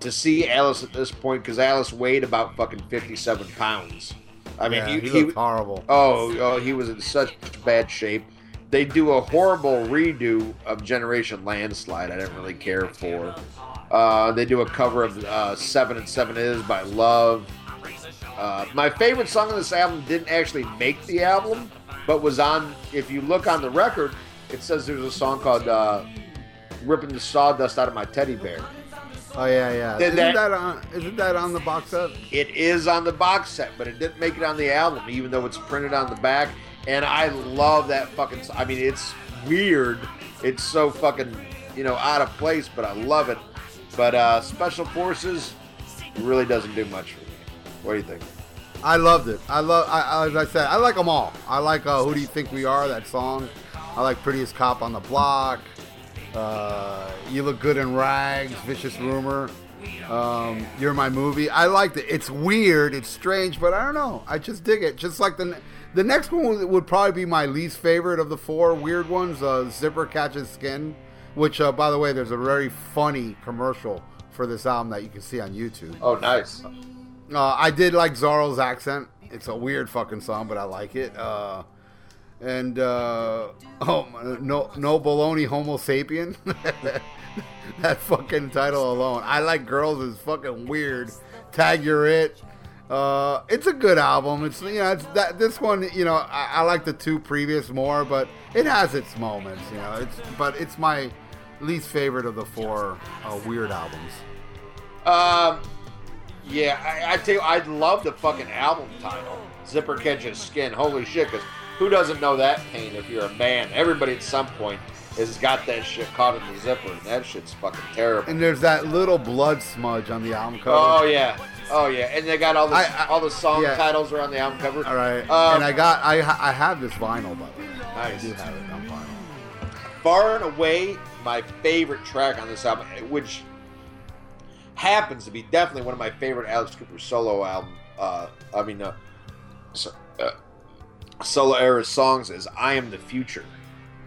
To see Alice at this point, because Alice weighed about fucking fifty-seven pounds. I mean, yeah, he, he, he, looked horrible. Oh, oh, he was in such bad shape. They do a horrible redo of Generation Landslide. I didn't really care for. Uh, they do a cover of uh, Seven and Seven Is by Love. Uh, my favorite song on this album didn't actually make the album, but was on. If you look on the record, it says there's a song called uh, "Ripping the Sawdust Out of My Teddy Bear." Oh yeah, yeah. Isn't that- that, on? Isn't that on the box set? It is on the box set, but it didn't make it on the album, even though it's printed on the back. And I love that fucking. I mean, it's weird. It's so fucking, you know, out of place, but I love it. But uh, Special Forces really doesn't do much for me. What do you think? I loved it. I love. I, as I said, I like them all. I like uh, "Who Do You Think We Are" that song. I like "Prettiest Cop on the Block." Uh, "You Look Good in Rags," "Vicious Rumor." Um, "You're My Movie." I liked it. It's weird. It's strange, but I don't know. I just dig it. Just like the the next one would, would probably be my least favorite of the four weird ones. Uh, "Zipper Catches Skin," which, uh, by the way, there's a very funny commercial for this album that you can see on YouTube. Oh, nice. Uh, I did like Zorro's accent. It's a weird fucking song, but I like it. Uh, and uh, oh, no, no baloney, Homo sapien. that fucking title alone. I like girls is fucking weird. Tag you're it. Uh, it's a good album. It's you know, it's that this one. You know, I, I like the two previous more, but it has its moments. You know, it's but it's my least favorite of the four uh, weird albums. Um, yeah, I, I tell you, I love the fucking album title, "Zipper Catches Skin." Holy shit! Because who doesn't know that pain if you're a man? Everybody at some point has got that shit caught in the zipper, and that shit's fucking terrible. And there's that little blood smudge on the album cover. Oh yeah, oh yeah, and they got all the I- I- all the song yeah. titles are on the album cover. All right. Um, and I got I I have this vinyl by the way. Nice. I do have it on vinyl. far and away my favorite track on this album, which happens to be definitely one of my favorite Alex Cooper solo album. Uh, I mean, uh, so, uh, solo era songs is "I Am the Future."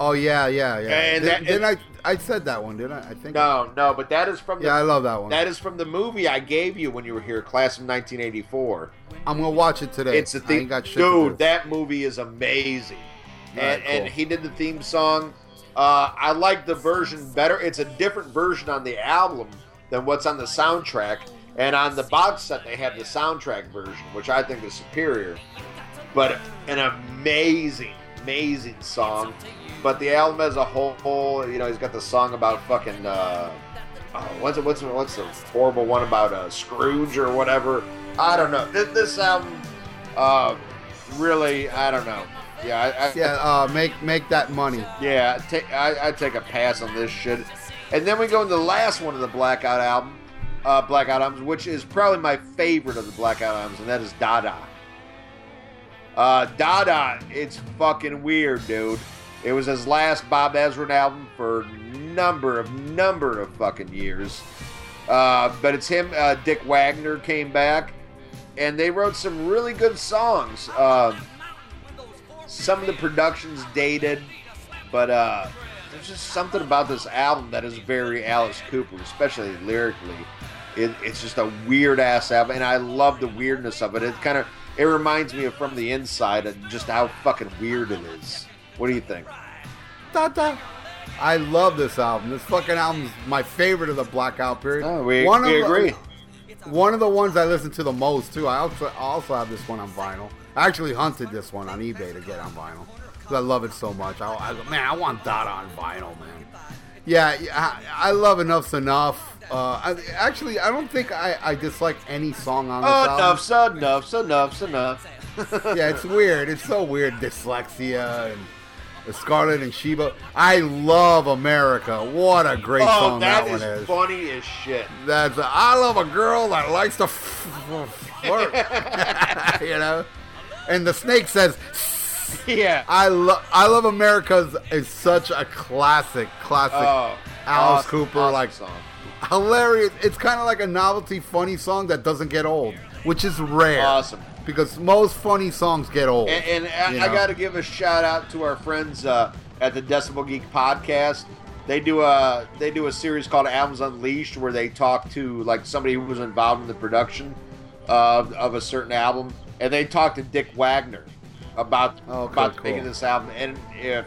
Oh yeah, yeah, yeah. And Did, that- didn't I? I said that one, didn't I? I think. No, no, but that is from the, Yeah, I love that one. that is from the movie I gave you when you were here, class of 1984. I'm gonna watch it today. It's a I thing, ain't got shit to dude. That movie is amazing. and, Right, and cool. he did the theme song. Uh, I like the version better. It's a different version on the album than what's on the soundtrack. And on the box set, they have the soundtrack version, which I think is superior. But an amazing, amazing song. But the album as a whole, you know, he's got the song about fucking. Uh, oh, what's it, what's it, what's the horrible one about uh, Scrooge or whatever? I don't know. This, this album, uh, really, I don't know. Yeah, I, I, Yeah, uh, make make that money. yeah, take I, I take a pass on this shit. And then we go into the last one of the Blackout album, uh, Blackout albums, which is probably my favorite of the Blackout albums, and that is Dada. Uh, Dada, it's fucking weird, dude. It was his last Bob Ezrin album for number of number of fucking years. Uh, but it's him. Uh, Dick Wagner came back, and they wrote some really good songs. Uh, some of the production's dated, but uh, there's just something about this album that is very Alice Cooper, especially lyrically. It, it's just a weird ass album, and I love the weirdness of it. It kind of it reminds me of From the Inside and just how fucking weird it is. What do you think? Da, da. I love this album. This fucking album's my favorite of the Blackout period. Oh, we, One we of the- agree. One of the ones I listen to the most too. I also also have this one on vinyl. I actually hunted this one on eBay to get on vinyl because I love it so much. I, I man, I want Dada on vinyl, man. Yeah, I, I love Enough's Enough. Uh, I, actually, I don't think I, I dislike any song on this Oh, album. enough's enough, enough's enough. yeah, it's weird. It's so weird. Dyslexia and the Scarlet and Sheba. I love America. What a great Oh, song that, that one is is. funny as shit. That's a, I love a girl that likes to flirt. you know, and the snake says, Yeah. "I love I love America" is such a classic, classic Oh, Alice awesome, Cooper awesome like song. hilarious. It's kind of like a novelty, funny song that doesn't get old, which is rare. Awesome. Because most funny songs get old. And, and I, I got to give a shout out to our friends uh, at the Decibel Geek podcast. They do a they do a series called Albums Unleashed where they talk to like somebody who was involved in the production of, of a certain album, and they talk to Dick Wagner about Oh, Okay, about cool. making this album. And if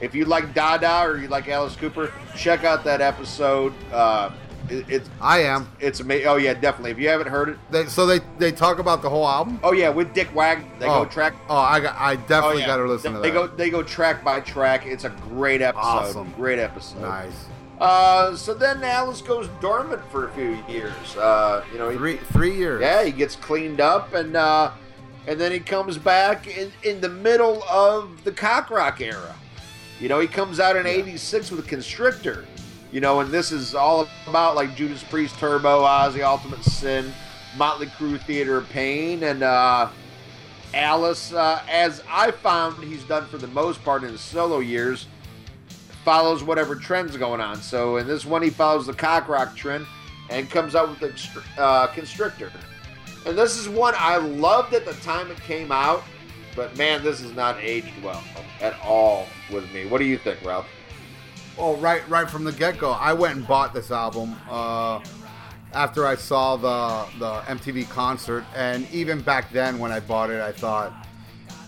if you like Dada or you like Alice Cooper, check out that episode. Uh, it, it's I am. it's amazing. Oh yeah, definitely. If you haven't heard it, They, so they they talk about the whole album. oh yeah, with Dick Wagner, they oh, go track Oh, I got. I definitely Oh, yeah. got to listen they, to that. they go they go track by track. It's a great episode. Awesome. Great episode. nice. Uh, so then Alice goes dormant for a few years. Uh, you know, he, Three three years. yeah, he gets cleaned up and uh, and then he comes back in, in the middle of the cock rock era. You know, he comes out in '86 with a Constrictor. You know, and this is all about like Judas Priest, Turbo, Ozzy, Ultimate Sin, Motley Crue, Theater of Pain, and uh, Alice. Uh, as I found, he's done for the most part in his solo years follows whatever trend's going on. So in this one, he follows the cock rock trend and comes out with the uh, Constrictor. And this is one I loved at the time it came out, but man, this is not aged well at all with me. What do you think, Ralph? Oh, right, right from the get go, I went and bought this album uh, after I saw the the MTV concert, and even back then when I bought it, I thought,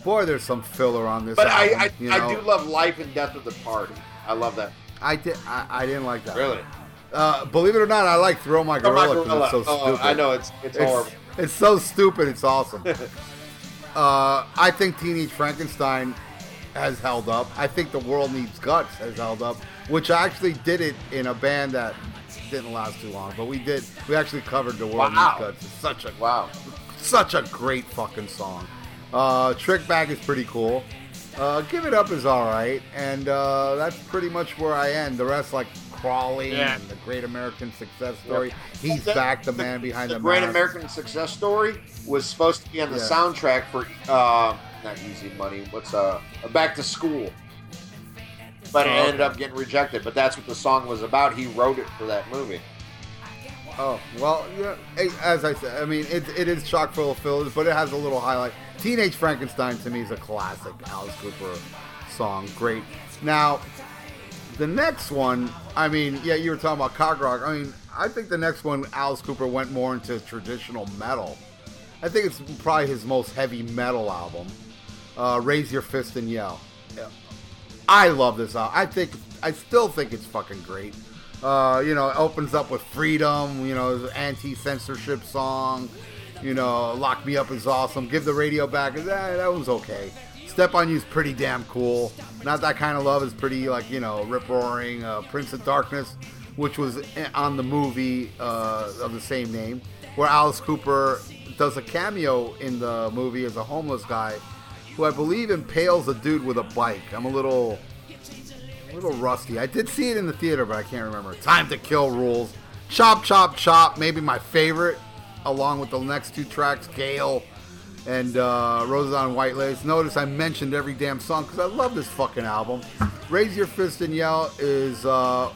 boy, there's some filler on this. But album, I, I, you I do love Life and Death of the Party. I love that. I did. I, I didn't like that. Really? Uh, believe it or not, I like Thrill My Gorilla 'cause gorilla. it's so Oh, stupid. I know it's it's, It's, horrible. it's so stupid. It's awesome. uh, I think Teenage Frankenstein has held up. I think The World Needs Guts has held up, which I actually did it in a band that didn't last too long. But we did. We actually covered The World Wow. Needs Guts. It's such a Wow. such a great fucking song. Uh, Trick Bag is pretty cool. Uh, Give It Up is all right, and uh, that's pretty much where I end. The rest, like Crawling Yeah. and the Great American Success Story. Yep. He's The- back, the man behind the the, Great mask. American Success Story was supposed to be on the Yeah. soundtrack for uh, not Easy Money. What's uh, Back to School, but it Oh, ended okay. up getting rejected. But that's what the song was about. He wrote it for that movie. Oh well, yeah. As I said, I mean, it, it is chock full of fillers, but it has a little highlight. Teenage Frankenstein to me is a classic Alice Cooper song. Great. Now, the next one, I mean, yeah, you were talking about cock rock. I mean, I think the next one, Alice Cooper went more into traditional metal. I think it's probably his most heavy metal album. Uh, Raise Your Fist and Yell. I love this album. I think I still think it's fucking great. Uh, you know, it opens up with Freedom. You know, anti-censorship song. You know, Lock Me Up is awesome. Give the radio back. That, that was okay. Step on You is pretty damn cool. Not that kind of love is pretty like you know rip roaring. Uh, Prince of Darkness, which was on the movie uh, of the same name, where Alice Cooper does a cameo in the movie as a homeless guy, who I believe impales a dude with a bike. I'm a little, a little rusty. I did see it in the theater, but I can't remember. Time to Kill rules. Chop, chop, chop. Maybe my favorite, along with the next two tracks, Gail and uh, Roses on White Lace. Notice I mentioned every damn song because I love this fucking album. Raise Your Fist and Yell is uh,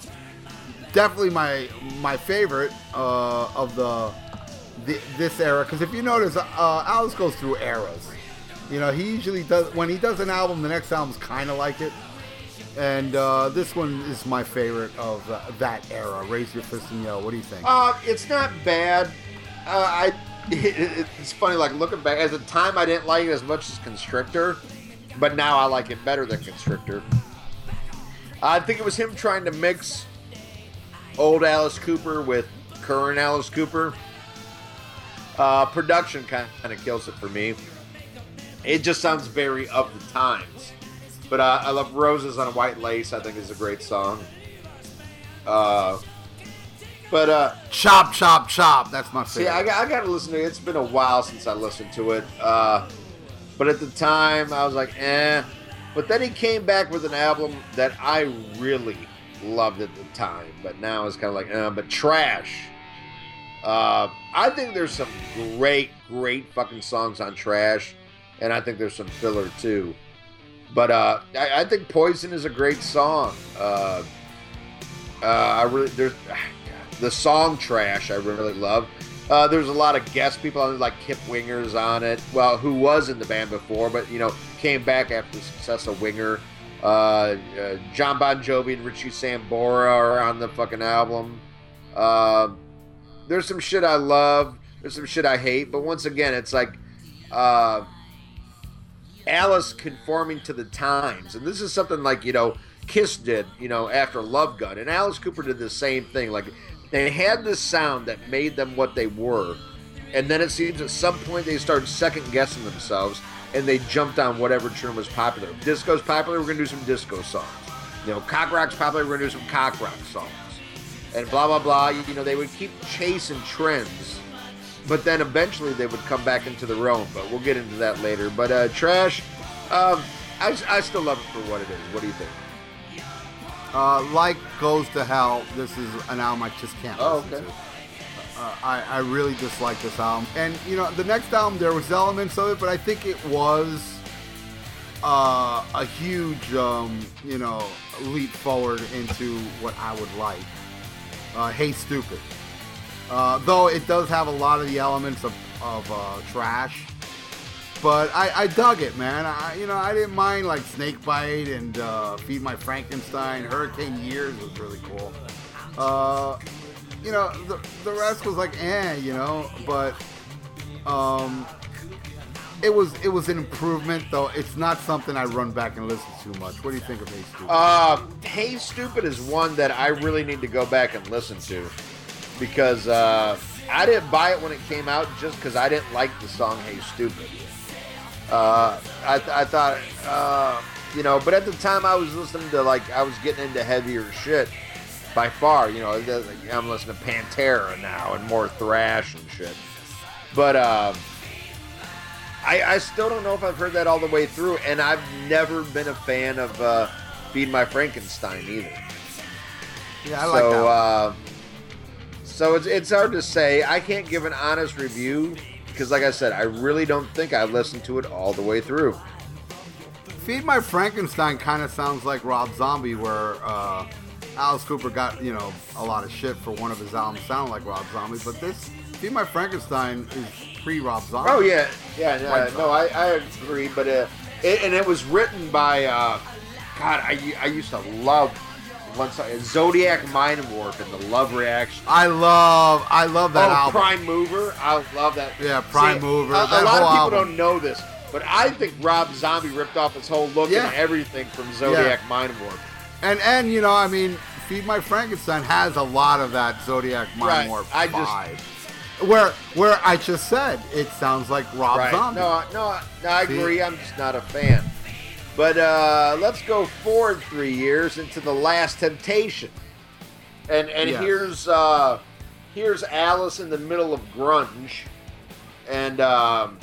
definitely my my favorite uh, of the, the, this era because if you notice, uh, Alice goes through eras. You know, he usually does when he does an album, the next album's kind of like it. And uh, this one is my favorite of uh, that era. Raise your fist and yell. What do you think? Uh, it's not bad. Uh, I it, it's funny, like looking back, at the time I didn't like it as much as Constrictor, but now I like it better than Constrictor. I think it was him trying to mix old Alice Cooper with current Alice Cooper. Uh, production kind of kills it for me. It just sounds very of the times. But uh, I love Roses on a White Lace, I think is a great song. Uh, but uh, chop, chop, chop. That's my see, favorite. I, I got to listen to it. It's been a while since I listened to it. Uh, but at the time, I was like, eh. But then he came back with an album that I really loved at the time. But now it's kind of like, eh, but trash. Uh, I think there's some great, great fucking songs on Trash, and I think there's some filler too. But uh, I, I think Poison is a great song. Uh, uh, I really there's the song Trash. I really love. Uh, there's a lot of guest people on it, like Kip Winger's on it. Well, who was in the band before, but you know came back after the success of Winger. Uh, uh, John Bon Jovi and Richie Sambora are on the fucking album. Um, there's some shit I love. There's some shit I hate. But once again, it's like uh, Alice conforming to the times, and this is something like you know Kiss did, you know, after Love Gun, and Alice Cooper did the same thing. Like they had this sound that made them what they were, and then it seems at some point they started second guessing themselves, and they jumped on whatever term was popular. If disco's popular, we're gonna do some disco songs. You know, cock rock's popular, we're gonna do some cock rock songs and blah blah blah. You know, they would keep chasing trends, but then eventually they would come back into their own. But we'll get into that later. But uh, trash, um, I, I still love it for what it is. What do you think? Uh, like Goes to Hell, this is an album I just can't Oh, listen okay. to. Uh, I, I really dislike this album. And, you know, the next album, there was elements of it, but I think it was uh, a huge, um, you know, leap forward into what I would like. Uh, hey Stupid. Uh, though it does have a lot of the elements of, of uh, trash. But I, I dug it, man. I, you know, I didn't mind like Snakebite and uh, Feed My Frankenstein. Hurricane Years was really cool. Uh, you know, the, the rest was like, eh, you know. But um, it was it was an improvement, though. It's not something I run back and listen to much. What do you think of Hey Stupid? Uh, hey Stupid is one that I really need to go back and listen to because uh, I didn't buy it when it came out just because I didn't like the song Hey Stupid. Uh, I, I thought, uh, you know, but at the time I was listening to like I was getting into heavier shit by far. You know, I'm listening to Pantera now and more thrash and shit. But uh, I, I still don't know if I've heard that all the way through, and I've never been a fan of uh, Feed My Frankenstein either. yeah, I like that. one. uh, so it's it's hard to say. I can't give an honest review because, like I said, I really don't think I listened to it all the way through. Feed My Frankenstein kind of sounds like Rob Zombie, where uh, Alice Cooper got you know a lot of shit for one of his albums sounding like Rob Zombie, but this Feed My Frankenstein is pre Rob Zombie. Oh yeah, yeah, yeah no, I, I agree, but uh, it, and it was written by uh, God. I, I used to love Zodiac Mindwarp and the Love Reaction. I love I love that oh, album. Prime Mover, I love that. Yeah, Prime See, Mover, A, a lot of people album. don't know this, But I think Rob Zombie ripped off his whole look Yeah. and everything from Zodiac Mindwarp. And and you know, I mean, Feed My Frankenstein has a lot of that Zodiac Mind Right. Warp I just- vibe. Where where I just said it sounds like Rob Right. Zombie. No, no, no, I See? agree. I'm just not a fan. But uh, let's go forward three years into the Last Temptation, and and Yes. here's uh, here's Alice in the middle of grunge, and um,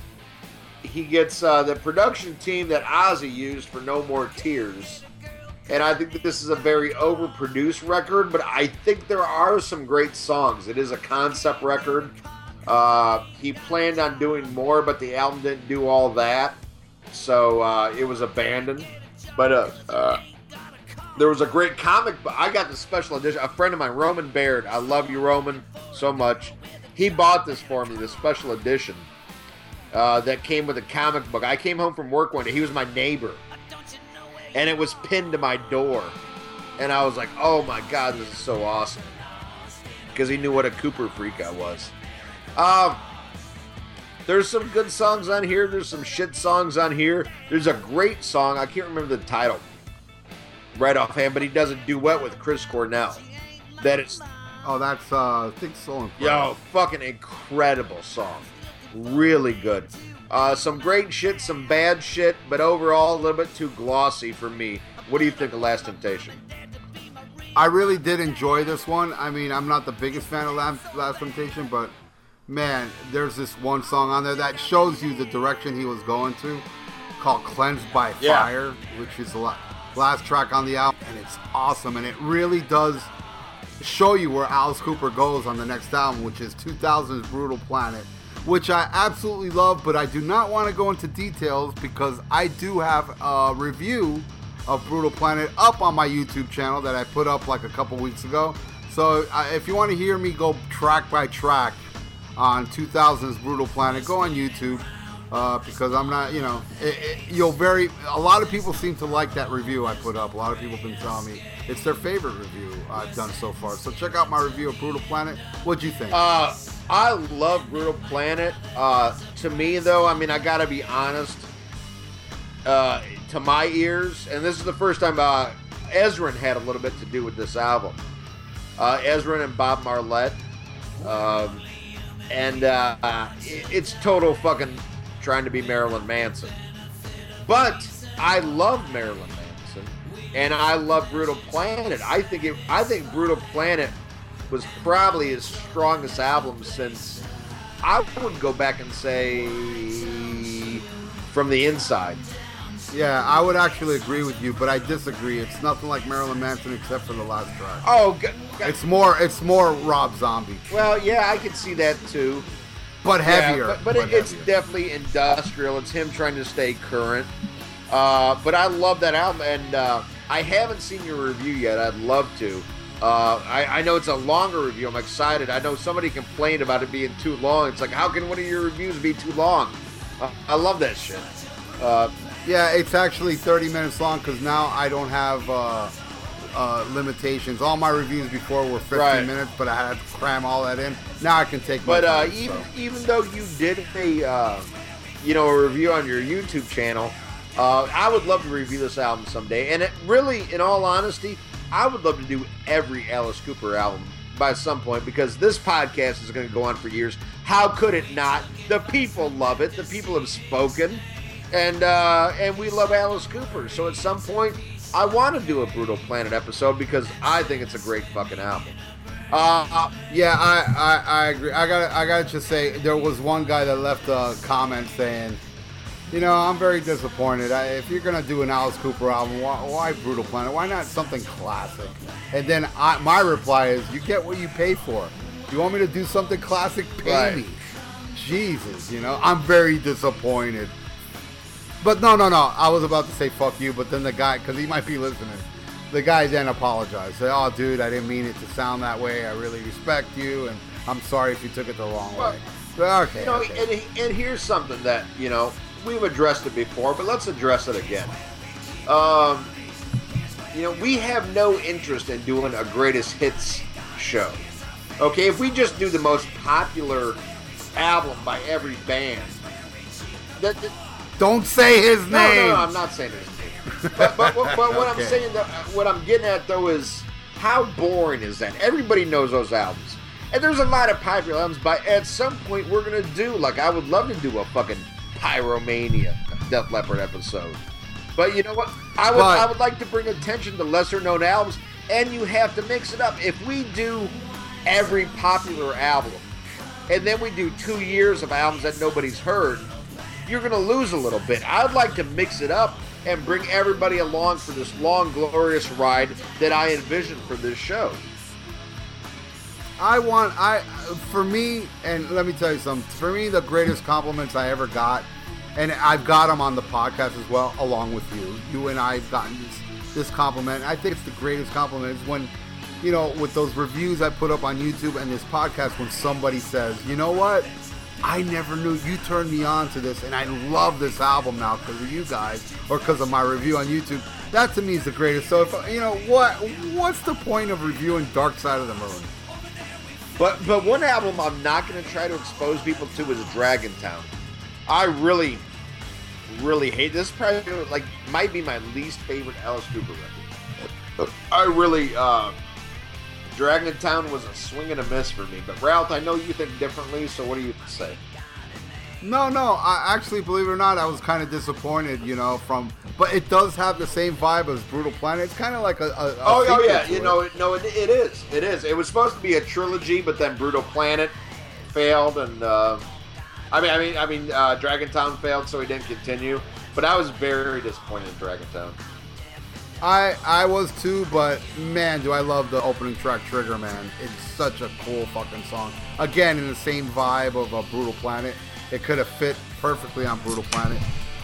he gets uh, the production team that Ozzy used for No More Tears. And I think that this is a very overproduced record, but I think there are some great songs. It is a concept record. Uh, he planned on doing more, but the album didn't do all that, so uh, it was abandoned. But uh, uh, there was a great comic book. I got the special edition. A friend of mine, Roman Baird. I love you, Roman, so much. He bought this for me, the special edition uh, that came with a comic book. I came home from work one day. He was my neighbor, and it was pinned to my door. And I was like, "Oh my god, this is so awesome!" Because he knew what a Cooper freak I was. Um, there's some good songs on here. There's some shit songs on here. There's a great song. I can't remember the title right offhand, but he does a duet with Chris Cornell. That is, Oh, that's uh, I think so. yo, fucking incredible song. Really good. Uh, some great shit, some bad shit, but overall a little bit too glossy for me. What do you think of Last Temptation? I really did enjoy this one. I mean, I'm not the biggest fan of Last, Last Temptation, but man, there's this one song on there that shows you the direction he was going to, called "Cleansed by Yeah. Fire," which is the last track on the album, and it's awesome. And it really does show you where Alice Cooper goes on the next album, which is 2000's Brutal Planet, which I absolutely love, but I do not want to go into details because I do have a review of Brutal Planet up on my YouTube channel that I put up like a couple weeks ago. So uh, if you want to hear me go track by track on 2000's Brutal Planet, go on YouTube. Uh, because I'm not, you know, it, it, you'll very. A lot of people seem to like that review I put up. A lot of people have been telling me it's their favorite review I've done so far. So check out my review of Brutal Planet. What'd you think? Uh, I love Brutal Planet. Uh, to me, though, I mean, I gotta be honest. Uh, to my ears, and this is the first time uh, Ezrin had a little bit to do with this album. Uh, Ezrin and Bob Marlette, um, and uh, it's total fucking trying to be Marilyn Manson. But I love Marilyn Manson, and I love Brutal Planet. I think it. I think Brutal Planet was probably his strongest album since I would go back and say from the inside. Yeah, I would actually agree with you, but I disagree. It's nothing like Marilyn Manson except for the last track. Oh, g- g- It's more. It's more Rob Zombie, well, yeah, I could see that too. but heavier. Yeah, but, but it, it's definitely industrial. It's him trying to stay current. Uh, but I love that album, and uh, I haven't seen your review yet. I'd love to. Uh, I, I know it's a longer review. I'm excited. I know somebody complained about it being too long. It's like, how can one of your reviews be too long? Uh, I love that shit. Uh, Yeah, it's actually 30 minutes long because now I don't have uh, uh, limitations. All my reviews before were 15 Right. minutes, but I had to cram all that in. Now I can take my But uh, even so. even though you did a uh, you know a review on your YouTube channel, uh, I would love to review this album someday. And it really, in all honesty, I would love to do every Alice Cooper album by some point because this podcast is going to go on for years. How could it not? The people love it. The people have spoken, and uh, and we love Alice Cooper. So at some point, I want to do a Brutal Planet episode because I think it's a great fucking album. Uh, Yeah, I, I, I agree. I got I got to just say there was one guy that left a comment saying, you know, I'm very disappointed. I, if you're gonna do an Alice Cooper album, why, why Brutal Planet? Why not something classic? And then I, my reply is, you get what you pay for. You want me to do something classic? Pay Right. me. Jesus, you know, I'm very disappointed. But no, no, no. I was about to say fuck you, but then the guy, because he might be listening, the guy then apologized. Said, "Oh, dude, I didn't mean it to sound that way. I really respect you, and I'm sorry if you took it the wrong Well, way." But, okay, You know, okay. and, and here's something that you know we've addressed it before, but let's address it again. Um, you know, we have no interest in doing a greatest hits show. Okay, if we just do the most popular album by every band, that, that Don't say his No, name. no, no, I'm not saying his name. But, but, but, but what Okay. I'm saying, though, what I'm getting at though is how boring is that? Everybody knows those albums, and there's a lot of popular albums. But at some point, we're gonna do like I would love to do a fucking Pyromania Def Leppard episode. But you know what? I would But- I would like to bring attention to lesser known albums, and you have to mix it up. If we do every popular album, and then we do two years of albums that nobody's heard, you're going to lose a little bit. I'd like to mix it up and bring everybody along for this long, glorious ride that I envision for this show. I want I for me, and let me tell you something. For me, the greatest compliments I ever got, and I've got them on the podcast as well, along with you. You and I have gotten this this compliment. I think it's the greatest compliment is when, you know, with those reviews I put up on YouTube and this podcast, when somebody says, you know what, I never knew you turned me on to this, and I love this album now because of you guys or because of my review on YouTube. That to me is the greatest. So if you know what, what's the point of reviewing Dark Side of the Moon? But but one album I'm not going to try to expose people to is Dragon Town. I really, really hate this. Probably like might be my least favorite Alice Cooper record. I really, uh, Dragon Town was a swing and a miss for me. But Ralph, I know you think differently. So what do you say? No, no. I actually, believe it or not, I was kind of disappointed. You know, from but it does have the same vibe as Brutal Planet. It's kind of like a, a, a Oh, oh yeah, you it. know, it- no, it, it is. It is. It was supposed to be a trilogy, but then Brutal Planet failed, and uh, I mean, I mean, I mean, uh, Dragon Town failed, so he didn't continue. But I was very disappointed in Dragon Town. I I was too, but man, do I love the opening track, Trigger Man. It's such a cool fucking song. Again, in the same vibe of a Brutal Planet, it could have fit perfectly on Brutal Planet.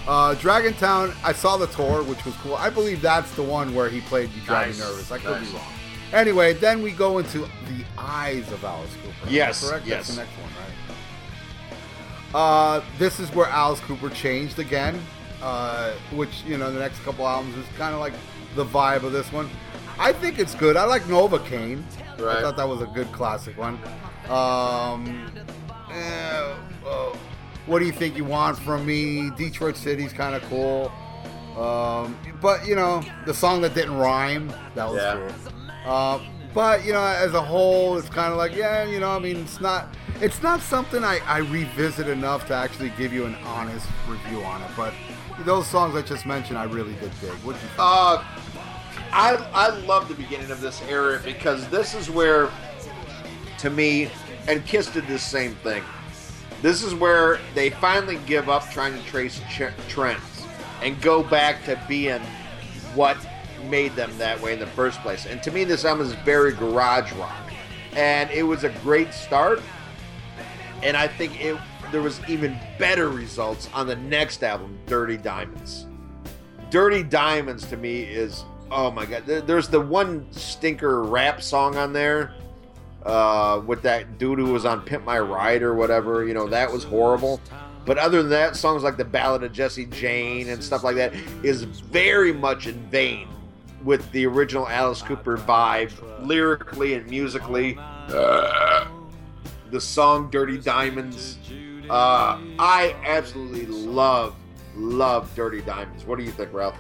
Uh, Dragon Town, I saw the tour, which was cool. I believe that's the one where he played "You Drive Me. Nervous." I could Nice. be wrong. Anyway, then we go into the eyes of Alice Cooper. Yes, correct. yes. That's the next one, right? Uh, this is where Alice Cooper changed again, uh, which you know the next couple albums is kind of like the vibe of this one. I think it's good. I like Novocaine. I Right. thought that was a good classic one. Um, eh, uh, what do you think you want from me? Detroit City's kind of cool. Um, but you know, the song that didn't rhyme, that was Yeah. cool. Uh, but you know, as a whole, it's kind of like, yeah, you know, I mean, it's not, it's not something I, I revisit enough to actually give you an honest review on it. But those songs I just mentioned, I really did dig. What you think? Uh, I I love the beginning of this era because this is where, to me, and Kiss did the same thing. This is where they finally give up trying to trace ch- trends and go back to being what made them that way in the first place. And to me, this album is very garage rock, and it was a great start. And I think it there was even better results on the next album, Dirty Diamonds. Dirty Diamonds to me is oh my god. There's the one stinker rap song on there uh, with that dude who was on Pimp My Ride or whatever. You know that was horrible. But other than that, songs like the Ballad of Jesse Jane and stuff like that is very much in vein with the original Alice Cooper vibe, lyrically and musically. Uh, the song Dirty Diamonds. Uh, I absolutely love, love Dirty Diamonds. What do you think, Ralph?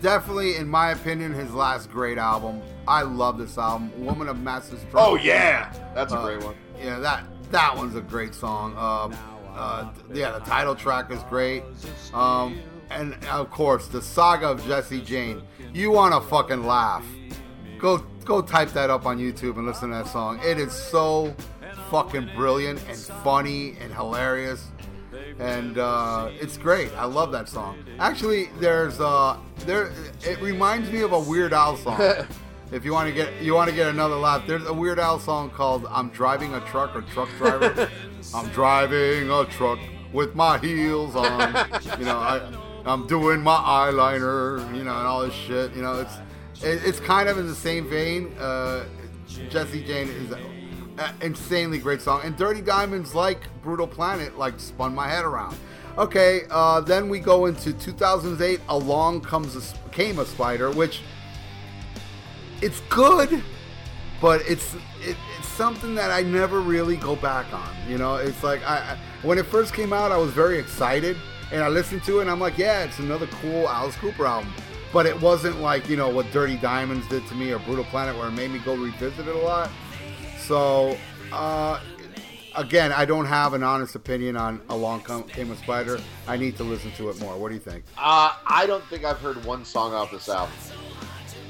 Definitely, in my opinion, his last great album. I love this album, Woman of Massive Strength. Oh yeah, that's a Uh, great one. Yeah, that that one's a great song. Uh, uh, yeah, the title track is great. Um, and of course, the saga of Jesse Jane. You want to fucking laugh? Go go type that up on YouTube and listen to that song. It is so fucking brilliant and funny and hilarious. And uh, it's great. I love that song. Actually, there's uh, there. It reminds me of a Weird Al song. if you want to get you want to get another laugh, there's a Weird Al song called "I'm Driving a Truck" or "Truck Driver." I'm driving a truck with my heels on. You know, I, I'm doing my eyeliner. You know, and all this shit. You know, it's it, it's kind of in the same vein. Uh, Jesse Jane is an insanely great song, and Dirty Diamonds, like Brutal Planet, like spun my head around. Okay, uh, then we go into 2008. Along comes a, came a spider, which it's good, but it's it, it's something that I never really go back on. You know, it's like I, I when it first came out, I was very excited, and I listened to it, and I'm like, yeah, it's another cool Alice Cooper album. But it wasn't like you know what Dirty Diamonds did to me or Brutal Planet, where it made me go revisit it a lot. So uh, again, I don't have an honest opinion on Along Came a Spider. I need to listen to it more. What do you think? Uh, I don't think I've heard one song off this album.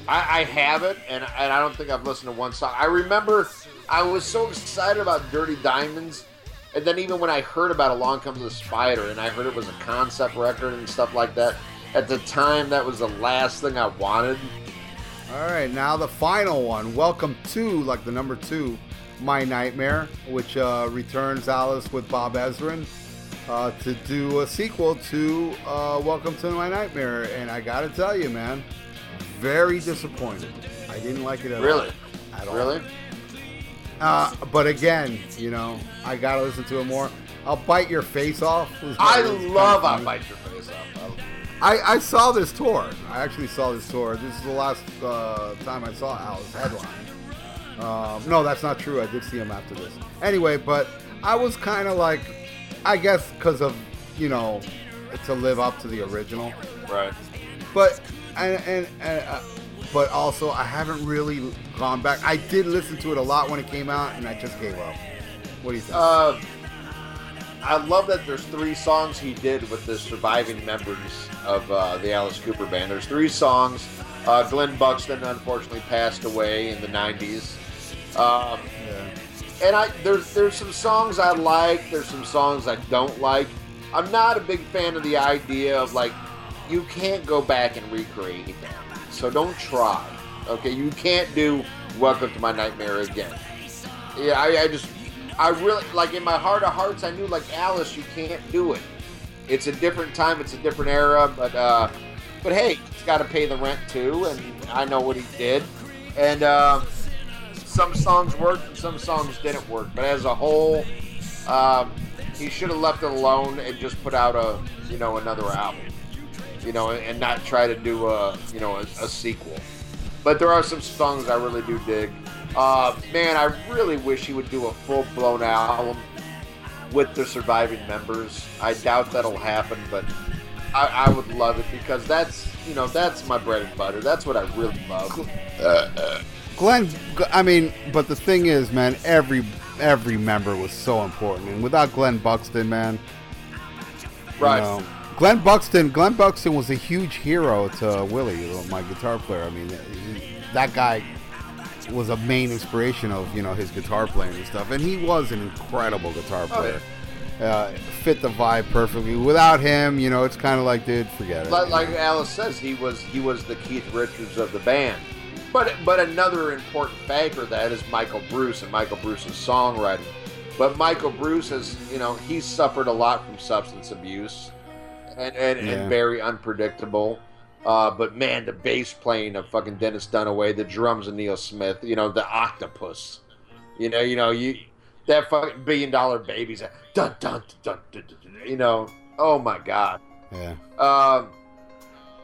I, I have it, and, and I don't think I've listened to one song. I remember I was so excited about Dirty Diamonds, and then even when I heard about Along Comes the Spider, and I heard it was a concept record and stuff like that, at the time that was the last thing I wanted. All right, now the final one. Welcome to like the number two my Nightmare, which uh, returns Alice with Bob Ezrin uh, to do a sequel to uh, Welcome to My Nightmare. And I gotta tell you, man, very disappointed. I didn't like it at really? all. At all. Really? Uh, but again, you know, I gotta listen to it more. I'll bite your face off. I love I'll bite your face off. I, I saw this tour. I actually saw this tour. This is the last uh, time I saw Alice headline. Um, no, that's not true. I did see him after this. Anyway, but I was kind of like, I guess because of you know, to live up to the original. Right. But and and, and uh, but also I haven't really gone back. I did listen to it a lot when it came out, and I just gave up. What do you think? Uh, I love that there's three songs he did with the surviving members of uh, the Alice Cooper band. There's three songs. Uh, Glenn Buxton unfortunately passed away in the 90s. Um, yeah. And I there's there's some songs I like. There's some songs I don't like. I'm not a big fan of the idea of like you can't go back and recreate that. So don't try. Okay, you can't do Welcome to My Nightmare again. Yeah, I, I just I really like in my heart of hearts I knew like Alice you can't do it. It's a different time, it's a different era, but uh but hey, he's got to pay the rent too, and I know what he did. And uh, some songs worked and some songs didn't work. But as a whole, um, he should have left it alone and just put out a you know another album, you know, and not try to do a you know a, a sequel. But there are some songs I really do dig. Uh, man, I really wish he would do a full blown album with the surviving members. I doubt that'll happen, but I, I, would love it because that's you know that's my bread and butter. That's what I really love. Uh, uh. Glenn, I mean, but the thing is, man, every every member was so important, and without Glenn Buxton, man, right? You know, Glenn Buxton, Glenn Buxton was a huge hero to Willie, my guitar player. I mean, that guy was a main inspiration of you know his guitar playing and stuff, and he was an incredible guitar player. Oh, yeah. Uh, fit the vibe perfectly. Without him, you know, it's kind of like, dude, forget it. Like, like Alice says, he was he was the Keith Richards of the band. But but another important factor that is Michael Bruce and Michael Bruce's songwriting. But Michael Bruce has, you know, he's suffered a lot from substance abuse, and and, yeah. and very unpredictable. Uh, but man, the bass playing of fucking Dennis Dunaway, the drums of Neal Smith, you know, the octopus, you know, you know, you that fucking billion dollar baby's dun dun dun, dun, dun, dun you know, oh my god. Yeah. Um,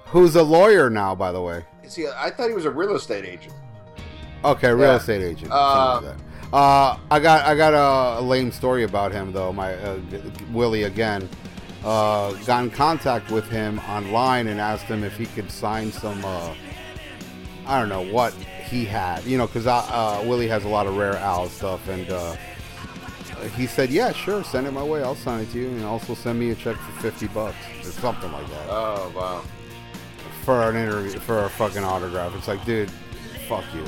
Who's a lawyer now, by the way? See, I thought he was a real estate agent. Okay, real yeah. estate agent. Uh, uh, I got I got a, a, lame story about him though. My uh, Willie again uh, got in contact with him online and asked him if he could sign some. Uh, I don't know what he had, you know, because uh, Willie has a lot of rare Al stuff, and he said, "Yeah, sure, send it my way. I'll sign it to you, and also send me a check for fifty bucks or something like that." Oh wow! For an interview, for a fucking autograph, it's like, dude, fuck you.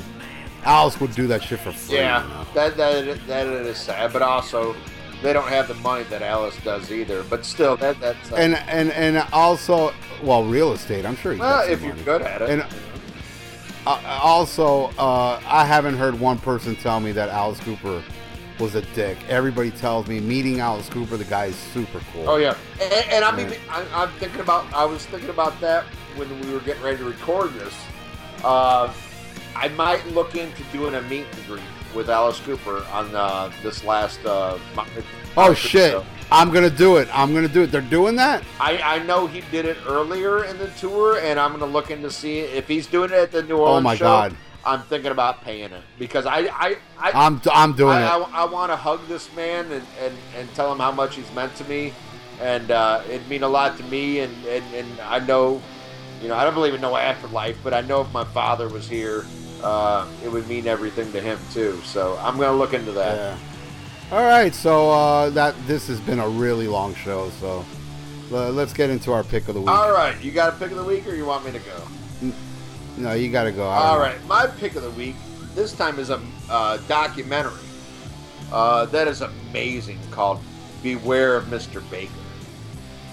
Alice would do that shit for free. Yeah, you know? that that that is sad, but also they don't have the money that Alice does either. But still, that that's uh, and and and also, well, real estate. I'm sure. well, if you're good at it. And, uh, also, uh, I haven't heard one person tell me that Alice Cooper was a dick. Everybody tells me meeting Alice Cooper, the guy is super cool. Oh yeah, and, and I mean, I, am thinking about. I was thinking about that when we were getting ready to record this. Uh, I might look into doing a meet and greet with Alice Cooper on uh, this last. Uh, oh shit! Show. I'm gonna do it. I'm gonna do it. They're doing that. I, I know he did it earlier in the tour, and I'm gonna look into see if he's doing it at the New Orleans. Oh my show. god! I'm thinking about paying it because I I, I I'm I'm doing I, it. I, I want to hug this man and, and, and tell him how much he's meant to me, and uh, it'd mean a lot to me. And, and and I know, you know, I don't believe in no afterlife, but I know if my father was here, uh, it would mean everything to him too. So I'm gonna look into that. Yeah. All right, so uh, that this has been a really long show, so uh, let's get into our pick of the week. All right, you got a pick of the week, or you want me to go? No, you got to go. All right, my pick of the week this time is a uh, documentary uh, that is amazing called "Beware of Mr. Baker,"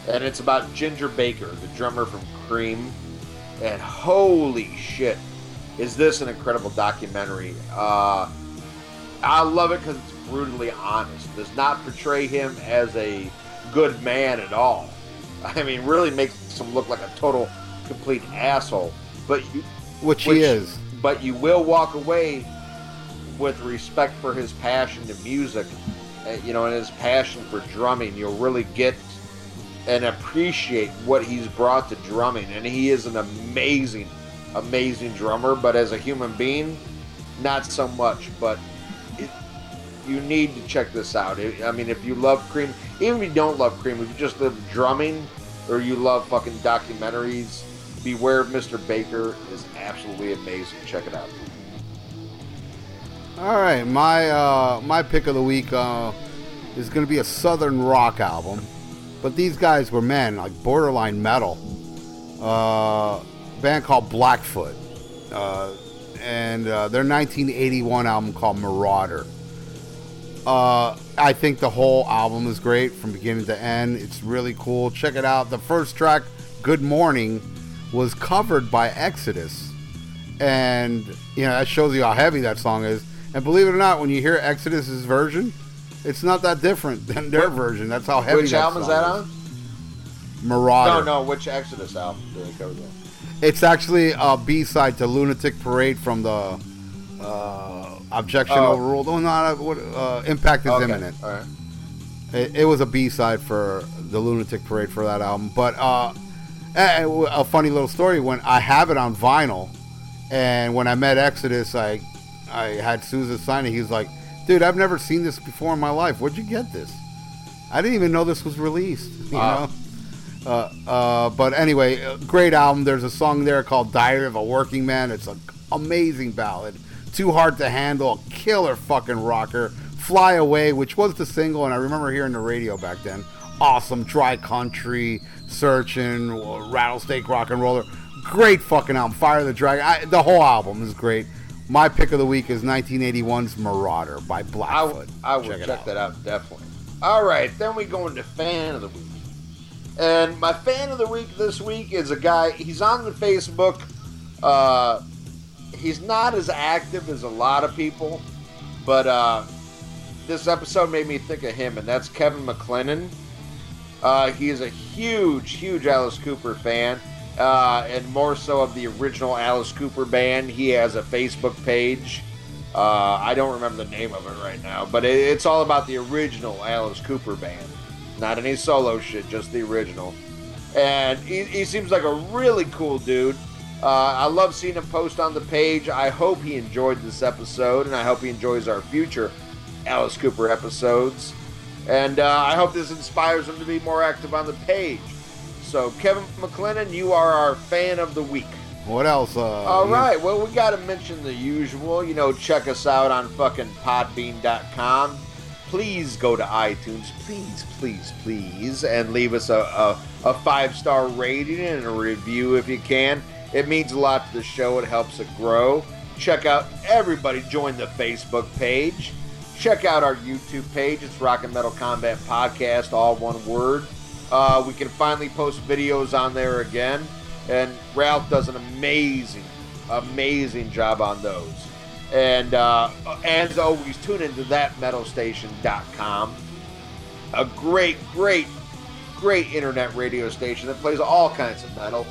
and it's about Ginger Baker, the drummer from And holy shit, is this an incredible documentary? Uh, I love it because it's brutally honest. Does not portray him as a good man at all. I mean, really makes him look like a total, complete asshole. But you, which, which he is. But you will walk away with respect for his passion to music, you know, and his passion for drumming. You'll really get and appreciate what he's brought to drumming. And he is an amazing, amazing drummer. But as a human being, not so much. But it, you need to check this out. I mean, if you love Cream, even if you don't love Cream, if you just love drumming or you love fucking documentaries, Beware of Mr. Baker is absolutely amazing. Check it out. All right, my uh, my pick of the week uh, is going to be a southern rock album, but these guys were men like borderline metal. Uh, band called Blackfoot, uh, and uh, their 1981 album called Marauder. Uh, I think the whole album is great from beginning to end. It's really cool. Check it out. The first track, Good Morning, was covered by Exodus. And, you know, that shows you how heavy that song is. And believe it or not, when you hear Exodus's version, it's not that different than their version. That's how heavy Which that album is that on? Marauder. No, no, which Exodus album did they cover that? It's actually a B side to Lunatic Parade from the uh, Objection oh. Overruled. Oh, no, uh, Impact is okay. Imminent. All right. It, it, was a B side for the Lunatic Parade for that album. But uh, a funny little story when I have it on vinyl, and when I met Exodus, I I had Souza sign it. He was like, "Dude, I've never seen this before in my life. Where'd you get this? I didn't even know this was released." You know. Uh, uh, but anyway, uh, great album. There's a song there called "Diary of a Working Man." It's an amazing ballad. Too hard to handle. Killer fucking rocker. "Fly Away," which was the single, and I remember hearing the radio back then. Awesome, dry country, searching, rattlesnake rock and roller. Great fucking album. Fire the Dragon. I, the whole album is great. My pick of the week is 1981's Marauder by Blackfoot. I, I will check, check that out definitely. All right, then we go into fan of the week. And my fan of the week this week is a guy. He's on the Facebook. Uh, he's not as active as a lot of people, but uh, this episode made me think of him, and that's Kevin McLennan. Uh, he is a huge, huge Alice Cooper fan, uh, and more so of the original Alice Cooper band. He has a Facebook page. Uh, I don't remember the name of it right now, but it, it's all about the original Alice Cooper band. Not any solo shit, just the original. And he, he seems like a really cool dude. Uh, I love seeing him post on the page. I hope he enjoyed this episode, and I hope he enjoys our future Alice Cooper episodes. And uh, I hope this inspires him to be more active on the page. So, Kevin McLennan, you are our fan of the week. What else? Uh, All right. Well, we got to mention the usual. You know, check us out on fucking podbean.com. Please go to iTunes. Please, please, please. And leave us a, a, a five star rating and a review if you can. It means a lot to the show, it helps it grow. Check out everybody, join the Facebook page. Check out our YouTube page. It's Rock and Metal Combat Podcast, all one word. Uh, we can finally post videos on there again. And Ralph does an amazing, amazing job on those. And uh, as always, tune into thatmetalstation.com. A great, great, great internet radio station that plays all kinds of metal.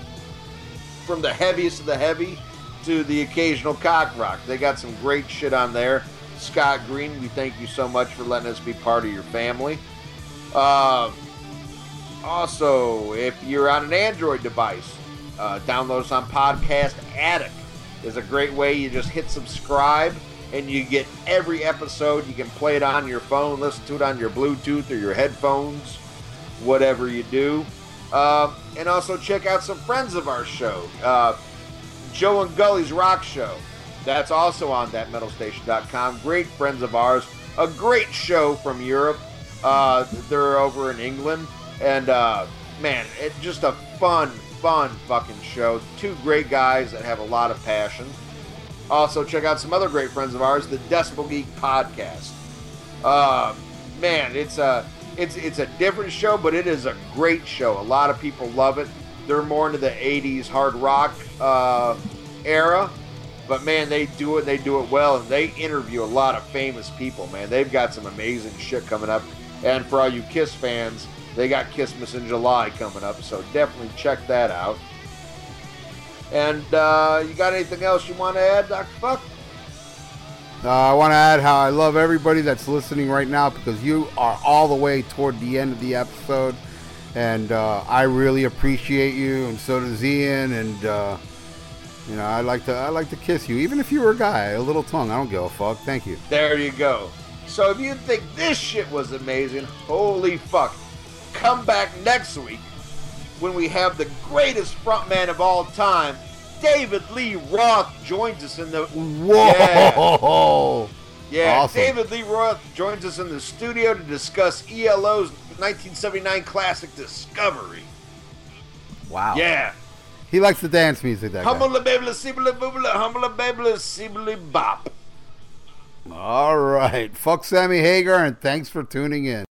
From the heaviest of the heavy to the occasional cock rock. They got some great shit on there. Scott Green, we thank you so much for letting us be part of your family. Uh, also, if you're on an Android device, uh, download us on Podcast Addict. is a great way. You just hit subscribe and you get every episode. You can play it on your phone, listen to it on your Bluetooth or your headphones. whatever you do. Uh, and also check out some friends of our show, uh, Joe and Gully's Rock Show. That's also on thatmetalstation.com. Great friends of ours. A great show from Europe. Uh, they're over in England. And uh, man, it just a fun, fun fucking show. Two great guys that have a lot of passion. Also, check out some other great friends of ours, the Decibel Geek Podcast. Uh, man, it's a it's it's a different show, but it is a great show. A lot of people love it. They're more into the '80s hard rock uh, era, but man, they do it. They do it well, and they interview a lot of famous people. Man, they've got some amazing shit coming up. And for all you Kiss fans, they got Kissmas in July coming up, so definitely check that out. And uh, you got anything else you want to add, Dr. Fuck? Uh, I want to add how I love everybody that's listening right now because you are all the way toward the end of the episode, and uh, I really appreciate you, and so does Ian, and uh, you know I like to I like to kiss you, even if you were a guy, a little tongue. I don't give a fuck. Thank you. There you go. So if you think this shit was amazing, holy fuck, come back next week when we have the greatest frontman of all time, David Lee Roth joins us in the Whoa! Yeah, yeah. Awesome. David Lee Roth joins us in the studio to discuss ELO's 1979 classic Discovery. Wow. Yeah. He likes the dance music. That guy. Humble baby, sibbly boobly, humble baby, sibbly bop. All right. Fuck Sammy Hagar, and thanks for tuning in.